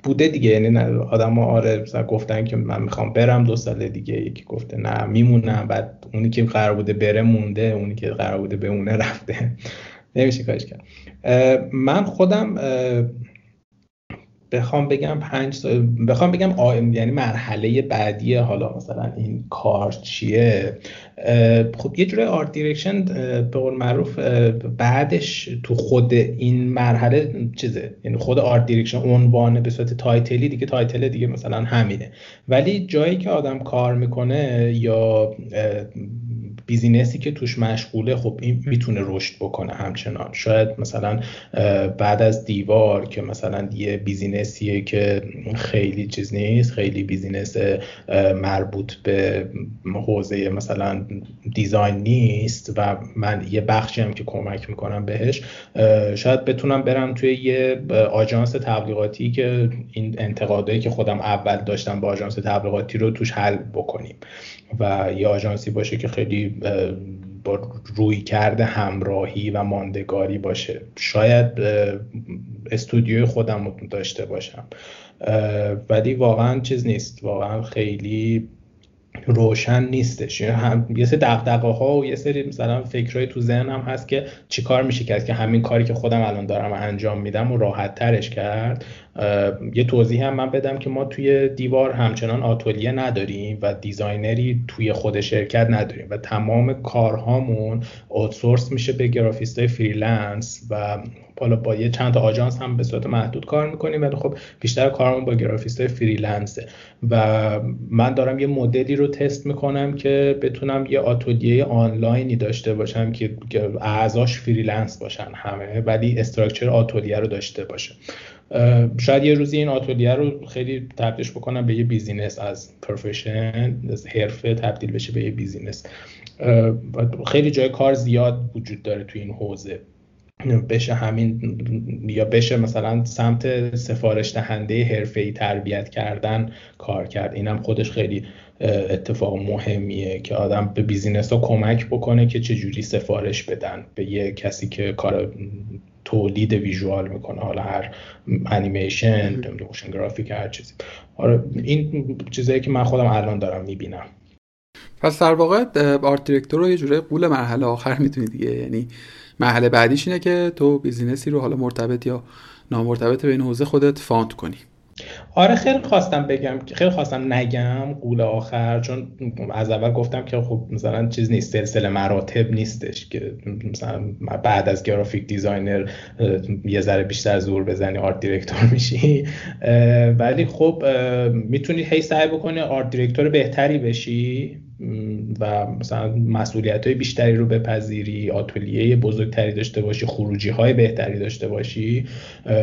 بوده دیگه. یعنی آدم ها آره مثلا گفتن که من می‌خوام برم دو سال دیگه. یکی گفته نه میمونم. بعد اونی که قرار بوده بره مونده اونی که قرار بوده بمونه رفته. نمیشه کارش کرد. من خودم بخوام بگم پنج بخوام بگم یعنی مرحله بعدی حالا مثلا این کار چیه؟ خب یه جوری art direction به قول معروف بعدش تو خود این مرحله چیزه یعنی خود art direction عنوانه به صورت title ی دیگه title دیگه مثلا همینه. ولی جایی که آدم کار می‌کنه یا business ی که توش مشغوله خب این می‌تونه رشد بکنه همچنان. شاید مثلا بعد از دیوار که مثلا یه business یه که خیلی چیز نیست خیلی business مربوط به حوزه مثلا design نیست و من یه بخشی هم که کمک می‌کنم بهش شاید بتونم برم توی یه آژانس تبلیغاتی که این انتقادایی که خودم اول داشتم با آژانس تبلیغاتی رو توش حل بکنیم و یه آژانسی باشه که خیلی با رویکرد همراهی و ماندگاری باشه. شاید استودیوی خودم رو داشته باشم. ولی واقعا چیز نیست. واقعا خیلی روشن نیستش. هم یه سری دغدغه ها و یه سری مثلا فکرای تو ذهنم هست که چیکار میشه کرد؟ که همین کاری که خودم الان دارم انجام میدم و راحت ترش کرد. یه توضیح هم من بدم که ما توی دیوار همچنان آتلیه نداریم و designer ی توی خود شرکت نداریم و تمام کارهامون outsource میشه به گرافیست freelance و حالا با یه چند تا آژانس هم به صورت محدود کار می‌کنیم ولی خب بیشتر کارمون با گرافیست freelance ه. و من دارم یه مدلی رو تست می‌کنم که بتونم یه آتلیه آنلاینی داشته باشم که اعضاش freelance باشن همه ولی structure آتلیه رو داشته باشه. شاید یه روزی این آتلیه رو خیلی تبدیلش بکنم به یه business از profession از حرفه تبدیل بشه به یه business. خیلی جای کار زیاد وجود داره تو این حوزه. بشه همین یا بشه مثلا سمت سفارش دهنده ای تربیت کردن کار کرد. اینم خودش خیلی اتفاق مهمیه که آدم به business ها کمک بکنه که چه جوری سفارش بدن. به یه کسی که کار تولید visual می‌کنه حالا هر انیمیشن motion graphic هر چیزی. آره این چیزایی که من خودم الان دارم می‌بینم. پس در واقع art director رو یه جورایی قول مرحله آخر می‌تونی دیگه. یعنی مرحله بعدیش اینه که تو business ی رو حالا مرتبط یا نامرتبط به این حوزه خودت found کنی. آره خیلی خواستم بگم خیلی خواستم نگم قول آخر چون از اول گفتم که خب مثلا چیز نیست سلسله مراتب نیستش که مثلا بعد از graphic designer یه ذره بیشتر زور بزنی art director میشی. ولی خب می‌تونی هی سعی بکنی art director بهتری بشی. و مثلا مسئولیت های بیشتری رو بپذیری آتولیه بزرگتری داشته باشی خروجی های بهتری داشته باشی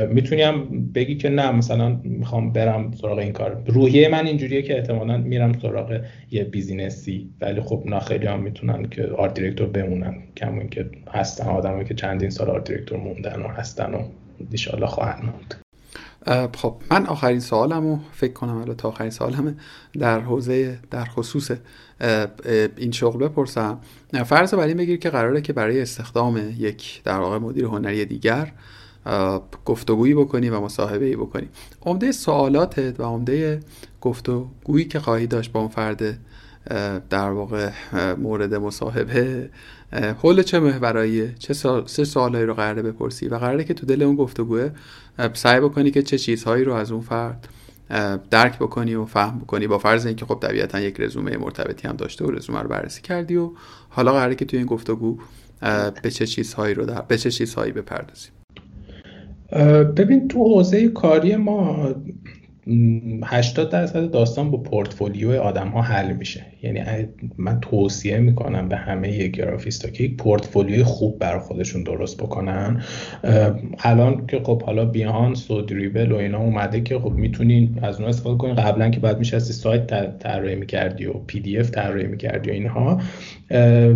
می‌تونی هم بگی که نه مثلا می‌خوام برم سراغ این کار. روحیه من اینجوریه که احتمالا میرم سراغ یه business ی. ولی خب نه خیلی هم می‌تونن که art director بمونن. کما اینکه هستن آدمایی که چندین سال art director موندن و هستن و انشالله خواهند موند. خب من آخرین سوالمو فکر کنم الان تا آخرین سوالمه در حوزه در خصوص این شغل بپرسم. فرض بر این بگیر که قراره که برای استخدام یک در واقع مدیر هنری دیگر گفتگویی بکنی و مصاحبه ای بکنی. عمده سوالاتت و عمده گفتگویی که خواهی داشت با اون فرد در واقع مورد مصاحبه. حول چه محورایی؟ چه سه سوالایی رو قراره بپرسی؟ و قراره که تو دل اون گفتگوه سعی بکنی که چه چیزهایی رو از اون فرد درک بکنی و فهم بکنی با فرض اینکه خب طبیعتا یک رزومه مرتبطی هم داشته و رزومه رو بررسی کردی و حالا قراره که توی این گفتگو به چه چیزهایی رو در... به چه چیزهایی بپردازیم ببین تو حوزه کاری ما 80 درصد داستان با پورتفولیو آدم ها حل میشه. یعنی من توصیه می‌کنم به همه گرافیست ها که یک پورتفولیوی خوب برای خودشون درست بکنن. الان که خب حالا بیهانس و دریبل و اینا اومده که خب می‌تونین از اون استفاده کنین قبلا که بعد میشه سایت طراحی می‌کردی و پی دی اف طراحی می‌کردی و اینها.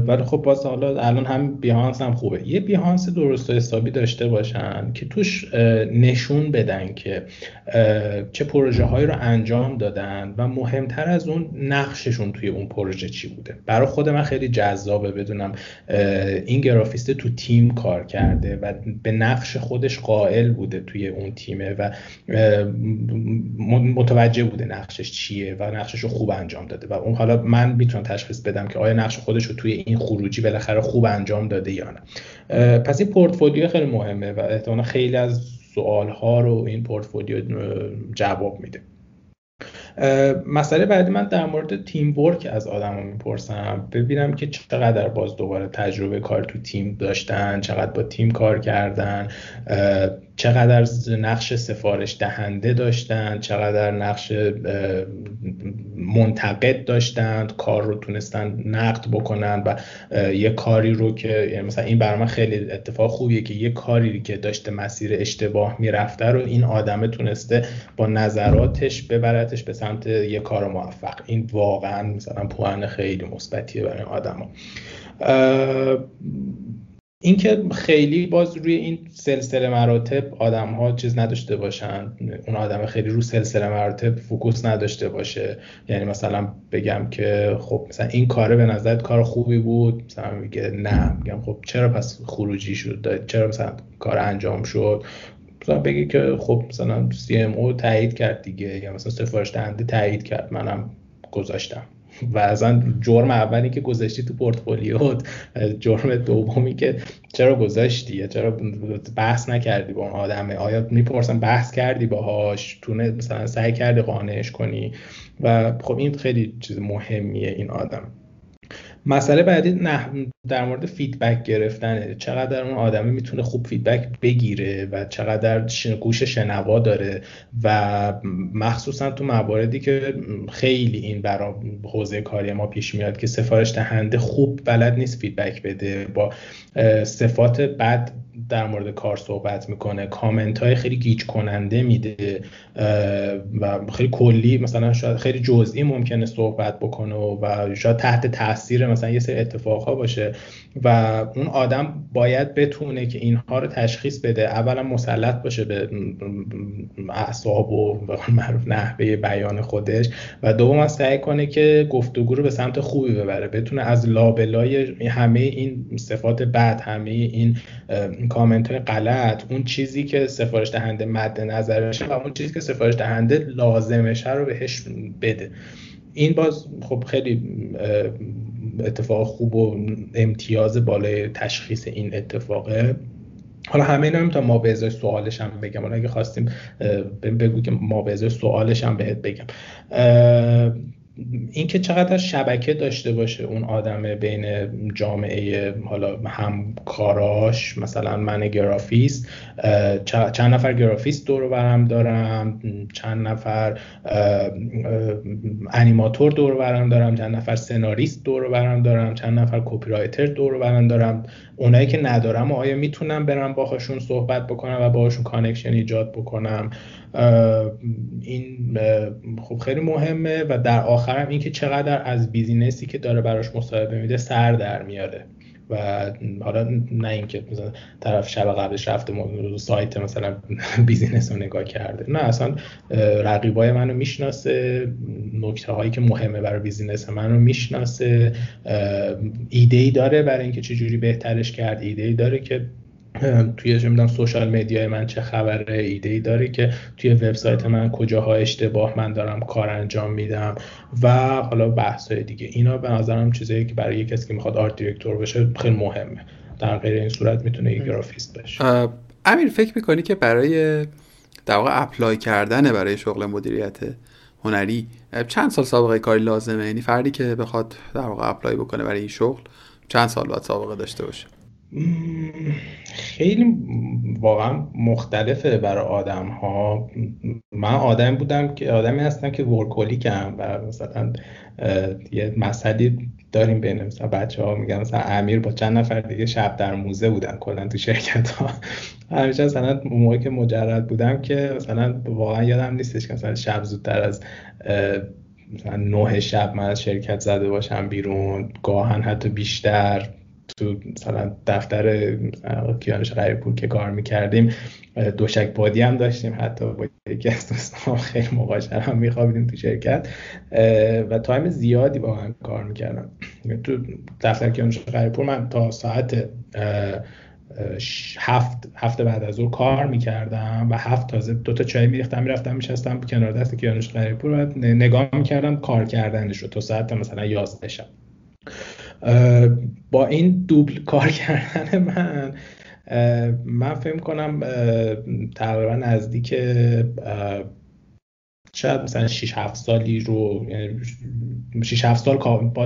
ولی خب باز حالا الان هم بیهانس هم خوبه. یه بیهانس درست و حسابی داشته باشن که توش نشون بدن که چه پروژه هایی رو انجام دادن و مهمتر از اون نقششون توی اون پروژه چی بوده؟ برای خود من خیلی جذابه بدونم این گرافیست تو تیم کار کرده و به نقش خودش قائل بوده توی اون تیمه و متوجه بوده نقشش چیه و نقشش رو خوب انجام داده و اون حالا من می‌تونم تشخیص بدم که آیا نقش خودش رو توی این خروجی بالاخره خوب انجام داده یا نه. پس این پورتفولیو خیلی مهمه و احتمالا خیلی از سوال ها رو این پورتفولیو جواب میده. مسئله بعدی من در مورد تیم ورک از آدم می‌پرسم. ببینم که چقدر باز دوباره تجربه کار تو تیم داشتن چقدر با تیم کار کردن. چقدر نقش سفارش دهنده داشتن چقدر نقش منتقد داشتند کار رو تونستن نقد بکنن و یه کاری رو که یعنی مثلا این برای من خیلی اتفاق خوبیه که یه کاری که داشته مسیر اشتباه می‌رفته رو این آدمه تونسته با نظراتش ببرتش به سمت یه کار موفق. این واقعا مثلا پوان خیلی مثبتیه برای آدما. اینکه خیلی باز روی این سلسله مراتب آدم ها چیز نداشته باشن. اون آدم خیلی رو سلسله مراتب focus نداشته باشه. یعنی مثلا بگم که خب مثلا این کاره به نظرت کار خوبی بود؟ مثلا میگه نه. میگم خب چرا پس خروجی شد؟ چرا مثلا کار انجام شد؟ مثلا بگی که خب مثلا CMO تایید کرد دیگه. یا مثلا سفارش دهنده تایید کرد. منم گذاشتم. و اصلا جرم اولی که گذاشتی تو پورتفولیو جرم دومی که چرا گذاشتی چرا بحث نکردی با اون آدمه؟ آیا می‌پرسن بحث کردی باهاش؟ تونه مثلا سعی کردی قانعش کنی؟ و خب این خیلی چیز مهمیه این آدم. مسئله بعدی نه در مورد feedback گرفتنه. چقدر اون آدمه می‌تونه خوب feedback بگیره و چقدر گوش شنوا داره و مخصوصا تو مواردی که خیلی این برای حوزه کاری ما پیش میاد که سفارش دهنده خوب بلد نیست feedback بده. با صفات بد در مورد کار صحبت می‌کنه. کامنت های خیلی گیج کننده میده و خیلی کلی مثلا شاید خیلی جزئی ممکنه صحبت بکنه و شاید تحت تاثیر مثلا یه سری اتفاق ها باشه. و اون آدم باید بتونه که اینها رو تشخیص بده. اولا مسلط باشه به اعصاب و معروف نحوه بیان خودش. و دوم سعی کنه که گفتگو رو به سمت خوبی ببره. بتونه از لابلای همه این صفات بد همه این کامنت های غلط اون چیزی که سفارش دهنده مد نظرشه و اون چیزی که سفارش دهنده لازمشه رو بهش بده. این باز خب خیلی اتفاق خوب و امتیاز بالای تشخیص این اتفاقه. حالا همه اینا نمی‌تونم ما به ازای سوالش هم بگم. حالا اگه خواستیم بگو که ما به ازای سوالش هم بهت بگم. اینکه چقدر شبکه داشته باشه اون آدم بین جامعه حالا همکاراش مثلا من گرافیست چند نفر گرافیست دور برم دارم چند نفر انیماتور دور برم دارم چند نفر سناریست دور برم دارم چند نفر کپی رایتر دور برم دارم. اونایی که ندارم آیا می‌تونم برم باهاشون صحبت بکنم و باهاشون connection ایجاد بکنم؟ این خب خیلی مهمه و در آخرم اینکه چقدر از business ی که داره براش مصاحبه میده سر در میاره. و حالا نه اینکه مثلا طرف شب قبلش رفته سایت مثلا business رو نگاه کرده. نه اصلا رقیبای منو می‌شناسه نکته هایی که مهمه برای business منو می‌شناسه ایده ای داره برای اینکه چجوری بهترش کرد ایده ای داره که توی چه می‌دونم social media ی من چه خبره ایده ای داره که توی وبسایت من کجاها اشتباه من دارم کار انجام میدم و حالا بحث های دیگه. اینا به نظرم چیزایی که برای کسی که می‌خواد art director بشه خیلی مهمه. در غیر این صورت می‌تونه یه گرافیست بشه. امیر فکر می‌کنی که برای در واقع apply کردن برای شغل مدیریت هنری چند سال سابقه کاری لازمه؟ یعنی فردی که بخواد در واقع اپلای بکنه برای این شغل چند سال باید سابقه داشته باشه؟ خیلی واقعا مختلفه برای آدم ها من آدم بودم که آدمی هستم که ورکولیکم و مثلا یه مسئله داریم بین مثلا بچه ها میگن مثلا امیر با چند نفر دیگه شب در موزه بودن کلا تو شرکت ها [LAUGHS] همیشه مثلا موقعی که مجرد بودم که مثلا واقعا یادم نیستش که مثلا شب زودتر از مثلا نه شب من از شرکت زده باشم بیرون گاهن حتی بیشتر. تو مثلا دفتر کیانش پول که کار می‌کردیم دوشک بادی هم داشتیم حتی با یکی از دوستان [LAUGHS] خیلی مقاشر هم میخوابیدیم تو شرکت. و تایم زیادی با هم کار می‌کردم تو دفتر کیانش پول من تا ساعت هفت هفته بعد از اون کار می‌کردم و هفت تازه دو تا چای میریختم می‌رفتم میشستم کنار دست کیانوش پول و نگاه می‌کردم کار کردنش رو تا ساعت مثلا 11 شب. با این دوبل کار [LAUGHS] کردن من من فکر کنم تقریبا نزدیک شاید مثلا 6 7 سالی رو 6 7 سال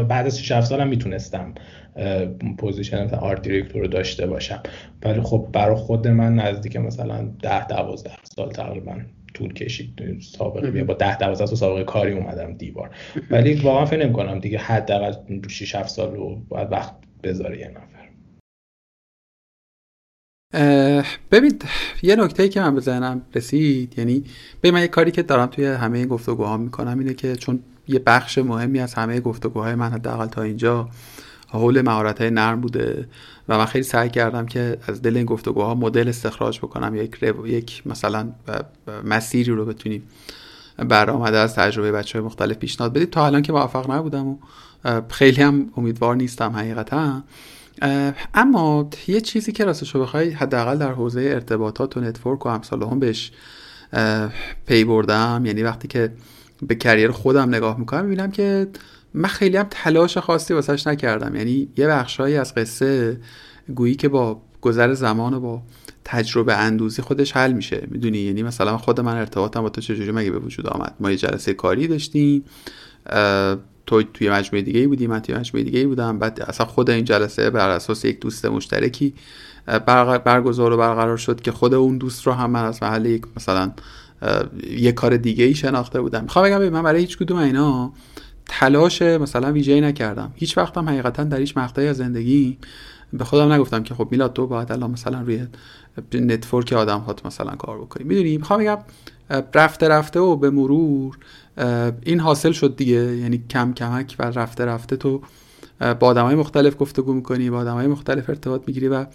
بعد از 6 7 سالم می‌تونستم position art director رو داشته باشم. ولی خب برای خود من نزدیک مثلا 10 12 سال تقریبا. طول کشید. سابقه با 10 12 سال سابقه کاری اومدم دیوار. ولی واقعا فکر نمی‌کنم دیگه حداقل 6 7 سال رو باید وقت بذاره یه نفر. ببین یه نکته ای که من به ذهنم رسید یعنی به من یه کاری که دارم توی همه این گفتگوها می‌کنم اینه که چون یه بخش مهمی از همه گفتگوهای من حداقل تا اینجا حول مهارت های نرم بوده. و من خیلی سعی کردم که از دل این گفتگوها مدل استخراج بکنم یک یک مثلا مسیری رو بتونیم برآمده از تجربه بچه های مختلف پیشنهاد بدید. تا الان که موفق نبودم و خیلی هم امیدوار نیستم حقیقتا. اما یه چیزی که راستشو بخوای حداقل در حوزه ارتباطات و network و امثالهم بهش پی بردم. یعنی وقتی که به career خودم نگاه می‌کنم می‌بینم که من خیلی هم تلاش خاصی واسش نکردم. یعنی یه بخشهایی از قصه گویی که با گذر زمان و با تجربه اندوزی خودش حل میشه. می‌دونی؟ یعنی مثلا خود من ارتباطم با تو چجوری مگه به وجود آمد؟ ما یه جلسه کاری داشتیم. تو توی مجموعه دیگه بودی من توی مجموعه دیگه بودم. بعد اصلا خود این جلسه بر اساس یک دوست مشترکی برگزار و برقرار شد که خود اون دوست رو هم من از محل یک مثلا یک کار دیگه ای شناخته بودم. می‌خوام بگم من برای هیچ کدوم اینا تلاش مثلا ویژه‌ای نکردم. هیچ وقتم حقیقتا در هیچ مقطعی از زندگی به خودم نگفتم که خب میلاد تو باید الان مثلا روی نتورک آدم هات مثلا کار بکنی. می‌دونی می‌خوام بگم رفته رفته و به مرور این حاصل شد دیگه. یعنی کم کمک و رفته رفته تو با آدم های مختلف گفتگو می‌کنی با آدم های مختلف ارتباط می‌گیری و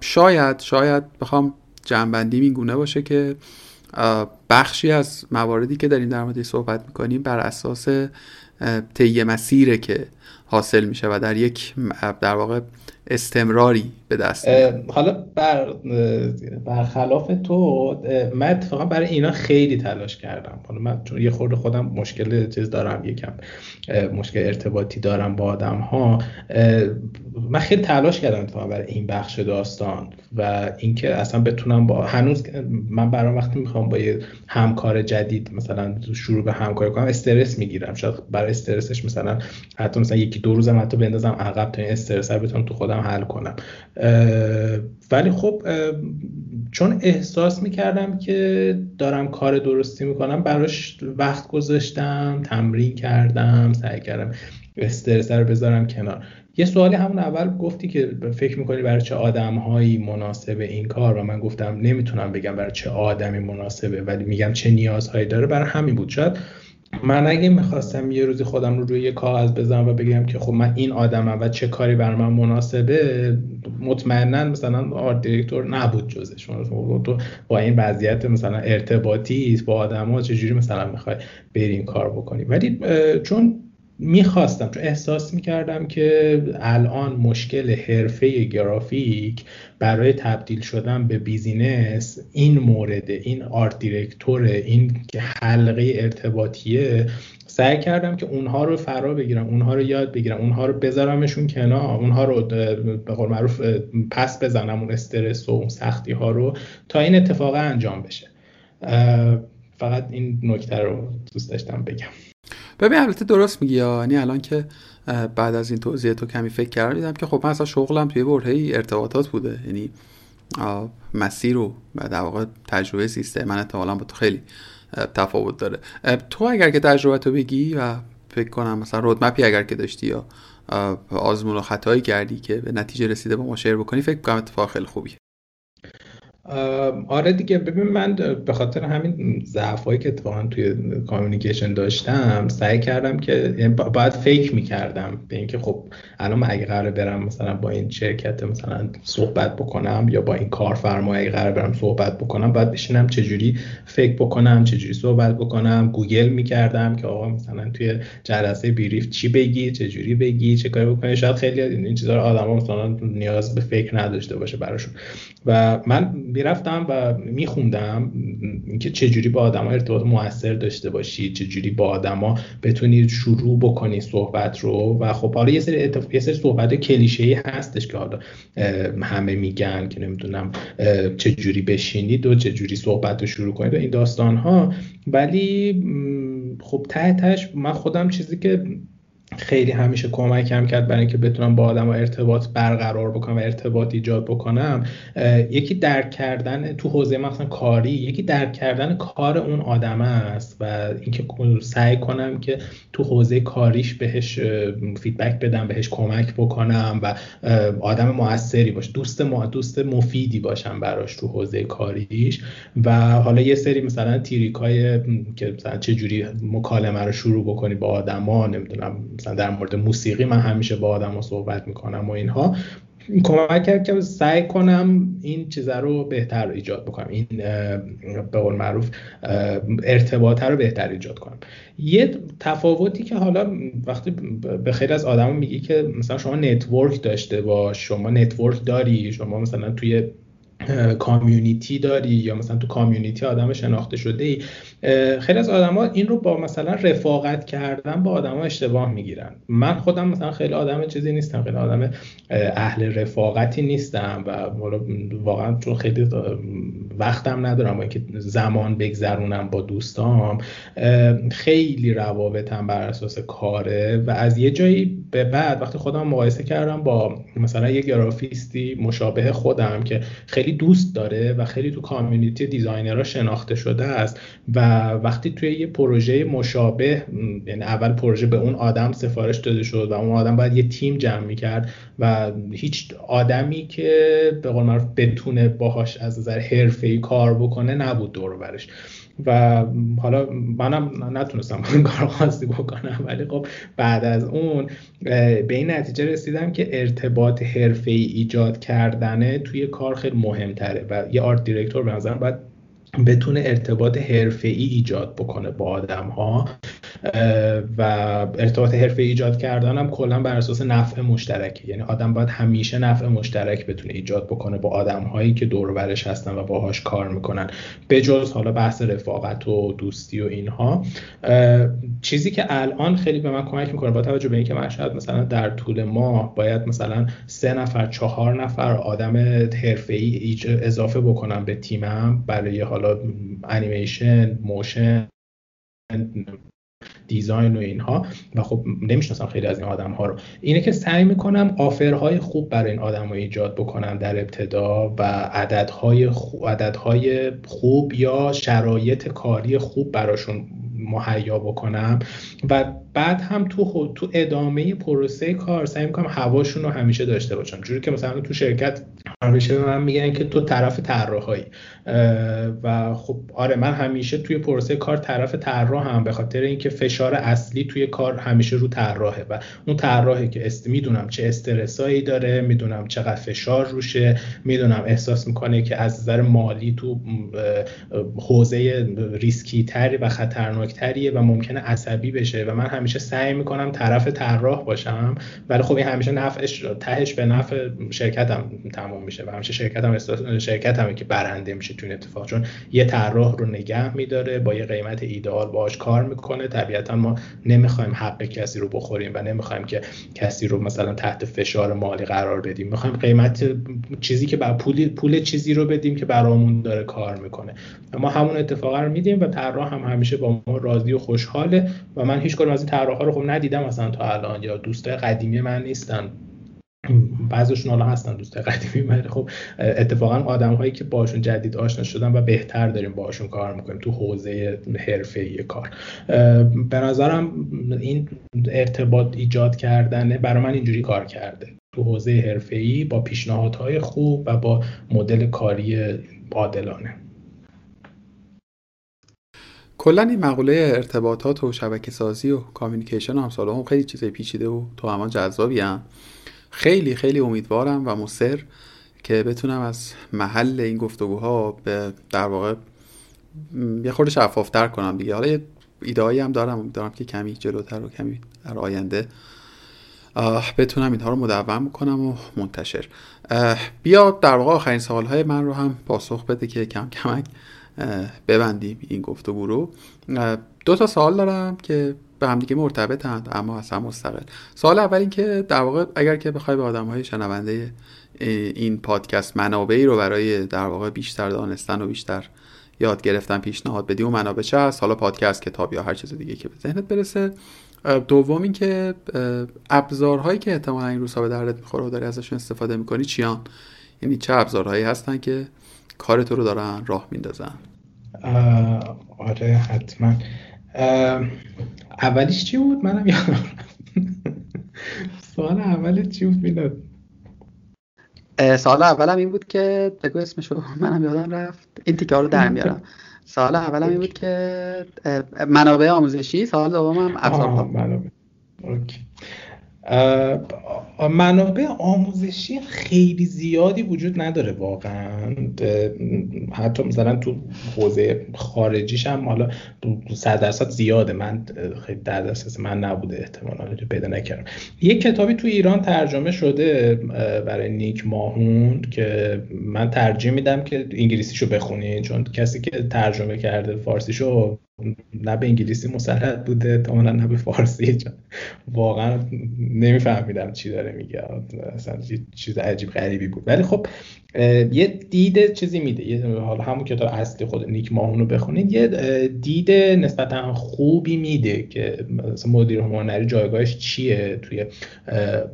شاید شاید بخوام جنبندی این گونه باشه که بخشی از مواردی که داریم در مورد صحبت می‌کنیم بر اساس طی مسیره که حاصل میشه و در یک در واقع استمراری به دست حالا بر برخلاف تو من اتفاقا برای اینا خیلی تلاش کردم. حالا من چون یه خورده خودم مشکل چیز دارم یکم مشکل ارتباطی دارم با آدم ها من خیلی تلاش کردم اتفاقا برای این بخش داستان و اینکه اصلا بتونم با هنوز من برای وقتی می‌خوام با یه همکار جدید مثلا شروع به همکاری کنم استرس می‌گیرم. شاید برای استرسش مثلا حتی مثلا یکی دو روزم حتی بندازم عقب تا این استرس بتونم تو خودم حل کنم. ولی خب چون احساس می‌کردم که دارم کار درستی می‌کنم براش وقت گذاشتم تمرین کردم سعی کردم استرس رو بذارم کنار. یه سوالی همون اول گفتی که فکر می‌کنی برای چه آدمهایی مناسب این کار؟ و من گفتم نمی‌تونم بگم برای چه آدمی مناسبه ولی میگم چه نیازهایی داره. برای همین بود. شاید من اگه می‌خواستم یه روزی خودم رو روی یه کاغذ بزنم و بگم که خب من این آدمم و چه کاری بر من مناسبه مطمئنا مثلا art director نبود جزش تو با این وضعیت مثلا ارتباطی با آدم ها چجوری مثلا می‌خوای بری این کار بکنی؟ ولی چون می‌خواستم چون احساس می‌کردم که الان مشکل حرفه گرافیک برای تبدیل شدن به business این مورد این art director این حلقه ارتباطیه سعی کردم که اونها رو فرا بگیرم اونها رو یاد بگیرم اونها رو بذارمشون کنار اونها رو به قول معروف پس بزنم اون استرس و اون سختی ها رو تا این اتفاق انجام بشه. فقط این نکته رو دوست داشتم بگم. ببین البته درست میگی یعنی الان که بعد از این توضیح تو کمی فکر کردم که خب من اصلا شغلم توی برهه ارتباطات بوده. یعنی مسیر و در واقع تجربه سیستم من احتمالا با تو خیلی تفاوت داره. تو اگر که تجربه تو بگی و فکر کنم مثلا رودمپی اگر که داشتی یا آزمون و خطایی کردی که به نتیجه رسیده با ما شیر بکنی فکر کنم اتفاق خیلی خوبیه. آره دیگه ببین من به خاطر همین ضعفایی که اتفاقا توی کامیونیکیشن داشتم سعی کردم که یعنی باید فکر می‌کردم به اینکه خب الان اگه قرار برم مثلا با این شرکت مثلا صحبت بکنم یا با این کارفرما اگه قرار برم صحبت بکنم باید بشینم چجوری فکر بکنم چجوری صحبت بکنم. گوگل می‌کردم که آقا مثلا توی جلسه بیریف چی بگی چجوری بگی چه کاری بکنی. شاید خیلی این چیزا رو آدما مثلا نیاز به فکر نداشته باشه براشون. و من می‌رفتم و میخوندم اینکه چجوری با آدما ارتباط موثر داشته باشی چجوری با آدما بتونی شروع بکنی صحبت رو. و خب حالا یه سری اتف... یه سری صحبت کلیشه ای هستش که حالا همه میگن که نمی‌دونم چجوری بشینید و چجوری صحبت رو شروع کنید و این داستان ها ولی خب ته تهش من خودم چیزی که خیلی همیشه کمکم کرد برای اینکه بتونم با آدم ارتباط برقرار بکنم و ارتباط ایجاد بکنم. یکی درک کردن تو حوزه مثلا کاری یکی درک کردن کار اون آدم است و اینکه سعی کنم که تو حوزه کاریش بهش فیدبک بدم بهش کمک بکنم و آدم موثری باشه دوست ما دوست مفیدی باشم براش تو حوزه کاریش. و حالا یه سری مثلا تیریک های که مثلا چه جوری مکالمه رو شروع بکنی با آدما نمی‌دونم مثلا در مورد موسیقی من همیشه با آدم صحبت می‌کنم و اینها. کمک کرد که سعی کنم این چیزا رو بهتر ایجاد بکنم. این به قول معروف ارتباط رو بهتر ایجاد کنم. یه تفاوتی که حالا وقتی به خیلی از آدم میگی که مثلا شما network داشته باش شما network داری شما مثلا توی community داری یا مثلا تو community آدم شناخته شده ای خیلی از آدما این رو با مثلا رفاقت کردن با آدما اشتباه می‌گیرن. من خودم مثلا خیلی آدم چیزی نیستم خیلی آدم اهل رفاقتی نیستم و واقعا چون خیلی وقتم ندارم با اینکه زمان بگذرونم با دوستام خیلی روابطم بر اساس کاره و از یه جایی به بعد وقتی خودم مقایسه کردم با مثلا یه گرافیستی مشابه خودم که خیلی دوست داره و خیلی تو کامیونیتی دیزاینرها شناخته شده است و وقتی توی یه پروژه مشابه یعنی اول پروژه به اون آدم سفارش داده شد و اون آدم باید یه تیم جمع می‌کرد و هیچ آدمی که به قول معروف بتونه باهاش از نظر حرفه‌ای کار بکنه نبود دور برش. و حالا منم نتونستم این کار خاصی بکنم ولی خب بعد از اون به این نتیجه رسیدم که ارتباط حرفه ای ایجاد کردنه توی کار خیلی مهمتره و یه آرت دیرکتور به نظرم باید بتونه ارتباط حرفه ای ایجاد بکنه با آدم ها و ارتباط حرفه ایجاد کردن هم کلا بر اساس نفع مشترکه. یعنی آدم باید همیشه نفع مشترک بتونه ایجاد بکنه با آدم هایی که دور برش هستن و باهاش کار می‌کنن. به جز حالا بحث رفاقت و دوستی و اینها چیزی که الان خیلی به من کمک می‌کنه با توجه به اینکه من شاید مثلا در طول ماه باید مثلا سه نفر چهار نفر آدم حرفه ای اضافه بکنم به تیمم برای حالا انیمیشن motion design و اینها. و خب نمی‌شناسم خیلی از این آدم ها رو. اینه که سعی می‌کنم offer های خوب برای این آدم ها ایجاد بکنم در ابتدا و عددهای خوب, عددهای خوب یا شرایط کاری خوب براشون مهیا بکنم. و بعد هم تو تو ادامه پروسه کار سعی می‌کنم هواشون رو همیشه داشته باشم. جوری که مثلا تو شرکت همیشه به من میگن که تو طرف طراحی. و خب آره من همیشه توی پروسه کار طرف طراحم به خاطر اینکه فشار اصلی توی کار همیشه رو طراحه و اون طراحی که است می‌دونم چه استرسایی داره می‌دونم چقدر فشار روشه می‌دونم احساس می‌کنه که از نظر مالی تو حوزه ریسکی تری و خطرناک تریه و ممکنه عصبی بشه و من همیشه سعی می‌کنم طرف طراح باشم. ولی خب این همیشه نفعش تهش به نفع شرکتم تموم میشه و همیشه شرکتم شرکتم که برنده میشه. تو این اتفاق چون یه طراح رو نگه میداره با یه قیمت ایدئال باهاش کار می‌کنه. طبیعتا ما نمی‌خوایم حق کسی رو بخوریم و نمی‌خوایم که کسی رو مثلا تحت فشار مالی قرار بدیم. می‌خوایم قیمت چیزی که بر پول پول چیزی رو بدیم که برامون داره کار می‌کنه. ما همون اتفاق رو میدیم و طراح هم همیشه با ما راضی و خوشحاله و من هیچ کدوم از این طراحا رو خب ندیدم مثلا تا الان یا دوستای قدیمی من نیستن. بعضیشون حالا هستن دوست قدیمی ولی خب اتفاقا آدم هایی که باشون جدید آشنا شدن و بهتر داریم باشون کار می‌کنیم تو حوزه حرفه کار. به نظرم این ارتباط ایجاد کردن برای من اینجوری کار کرده. تو حوزه ای با پیشنهادهای خوب و با مدل کاری عادلانه. کلا این مقوله ارتباطات و شبکه سازی و کامیونیکیشن سال هم خیلی چیزای پیچیده و تو همان جذابی هم. خیلی خیلی امیدوارم و مصر که بتونم از محل این گفتگوها به در واقع یه خورده شفافتر کنم دیگه. حالا یه ایده هم دارم امیدوارم که کمی جلوتر و کمی در آینده بتونم اینها رو مدون کنم و منتشر. بیا در واقع آخرین سوالهای من رو هم پاسخ بده که کم کمک ببندیم این گفتگو رو. دو تا سوال دارم که به همدیگه مرتبطند اما اصلا مستقل. سوال اول این که در واقع اگر که بخوای به آدم های شنونده این پادکست منابعی رو برای در واقع بیشتر دانستن و بیشتر یاد گرفتن پیشنهاد بدی و منابع چه هست حالا پادکست کتاب یا هر چیز دیگه که به ذهنت برسه. دوم این که ابزارهایی که احتمالا این روزها به دردت می‌خوره و داری ازشون استفاده می‌کنی چیان؟ یعنی چه ابزارهایی هستن که کار تو رو دارن راه میندازن؟ آره حتما. اولیش چی بود؟ منم یادم سوال اول چی بود میلاد؟ سال اولم این بود که بگو اسمشو منم یادم رفت. این تیکه رو در میارم. سال اولم این بود که منابع آموزشی سال دومم ابزارها منابع. منابع آموزشی خیلی زیادی وجود نداره واقعا. حتی مثلا تو حوزه خارجیش هم حالا صد درصد زیاده. من خیلی در دسترس من نبوده احتمالا پیدا نکردم. یک کتابی تو ایران ترجمه شده برای نیک ماهون که من ترجیح میدم که انگلیسیشو بخونین چون کسی که ترجمه کرده فارسیشو نه به انگلیسی مسلط بوده تا نه به فارسی. واقعا نمیفهمیدم چی داره میگه. اصلا چیز عجیب غریبی بود. ولی خب یه دید چیزی میده. یه حالا همون کتاب اصلی خود نیک ماهون رو بخونید یه دید نسبتا خوبی میده که مثلا مدیر هنری جایگاهش چیه؟ توی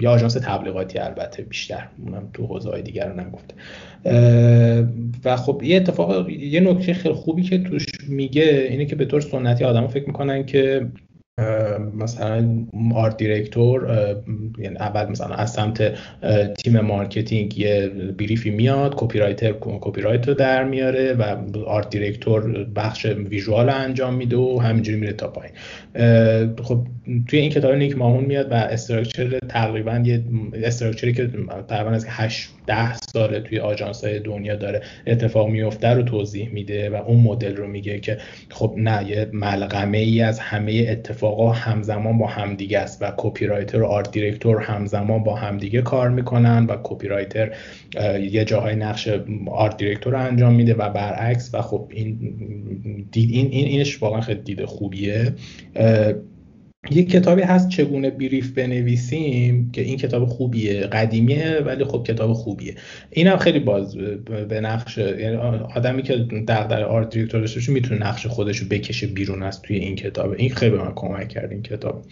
یا آژانس تبلیغاتی البته بیشتر. اونم تو حوزه دیگر رو نگفته و خب یه اتفاق یه نکته خیلی خوبی که توش میگه اینه که به طور سنتی آدم فکر می‌کنن که مثلا art director یعنی اول مثلا از سمت تیم marketing یه brief ی میاد copywriter copywrite در میاره و art director بخش visual انجام میده و همینجوری میره تا پایین. خب توی این کتاب نیک ماهون میاد و structure تقریبا یه structure ی که تقریبا از 8 10 ساله توی آژانس های دنیا داره اتفاق میفته رو توضیح میده و اون مدل رو میگه که خب نه یه ملغمه ای از همه اتفاقا همزمان با همدیگه است و copywriter و art director همزمان با همدیگه کار می‌کنن و copywriter یه جاهای نقش art director رو انجام میده و برعکس و خب این دید این این اینش واقعا خیلی دید خوبیه. یک کتابی هست چگونه brief بنویسیم که این کتاب خوبیه قدیمیه ولی خب کتاب خوبیه. اینم خیلی باز به نقش یعنی آدمی که در art director داشته می‌تونه نقش خودش رو بکشه بیرون از توی این کتاب. این خیلی به من کمک کرد این کتاب.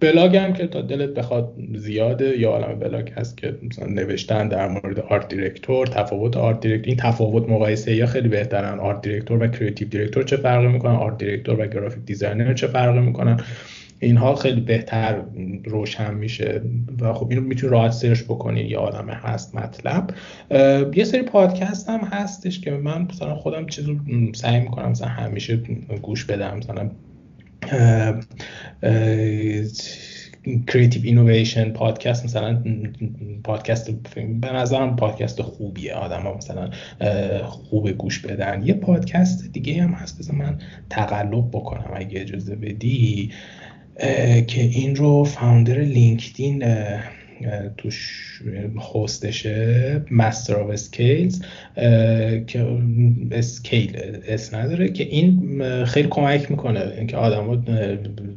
بلاگ هم که تا دلت بخواد زیاده یه عالم بلاگ هست که مثلا نوشتن در مورد art director تفاوت art director این تفاوت مقایسه یا خیلی بهترن art director و creative director چه فرقی می‌کنن؟ art director و graphic designer چه فرقی می‌کنن؟ اینها خیلی بهتر روشن میشه و خب اینو می‌تونی راحت search بکنی یه عالم هست مطلب. یه سری پادکست هم هستش که من مثلا خودم چیزو سعی می‌کنم مثلا همیشه گوش بدم مثلا creative innovation پادکست مثلا پادکست به نظرم پادکست خوبیه. آدم ها مثلا خوب گوش بدن. یه پادکست دیگه هم هست بذار من تقلب بکنم اگه اجازه بدی که این رو founder LinkedIn توش هستشه Master of Scales که Scale s نداره که این خیلی کمک می‌کنه اینکه آدما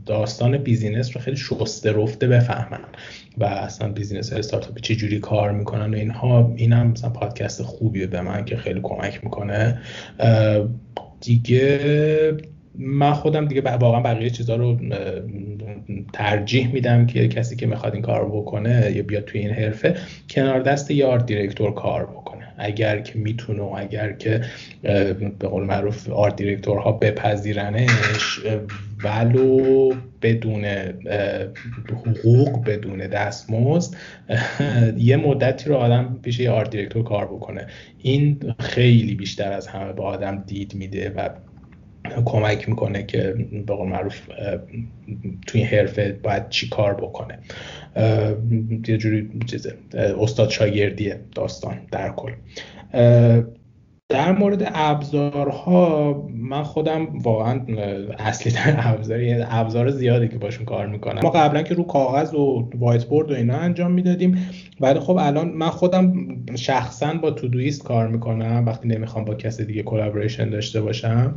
داستان business رو خیلی شسته رفته بفهمن و اصلا business استارتاپی چه جوری کار می‌کنن و اینها. اینم مثلا پادکست خوبیه به من که خیلی کمک می‌کنه. دیگه من خودم دیگه واقعا بقیه چیزها رو ترجیح میدم که کسی که می‌خواد این کار بکنه یا بیاد توی این حرفه کنار دست یه آرت دیرکتور کار بکنه. اگر که می‌تونه اگر که به قول معروف آرت دیرکتورها بپذیرنش ولو بدون حقوق بدون دستمزد یه مدتی رو آدم پیش یه آرت دیرکتور کار بکنه. این خیلی بیشتر از همه به آدم دید میده و کمک می‌کنه که به قول معروف توی این حرفه باید چی کار بکنه. یه جوری چیزه استاد شاگردیه داستان در کل. در مورد ابزارها من خودم واقعا اصلی در ابزار ابزار زیادی که باشون کار می‌کنم. ما قبلا که رو کاغذ و وایت بورد و اینا انجام می‌دادیم ولی خب الان من خودم شخصا با Todoist کار می‌کنم وقتی نمی‌خوام با کسی دیگه collaboration داشته باشم.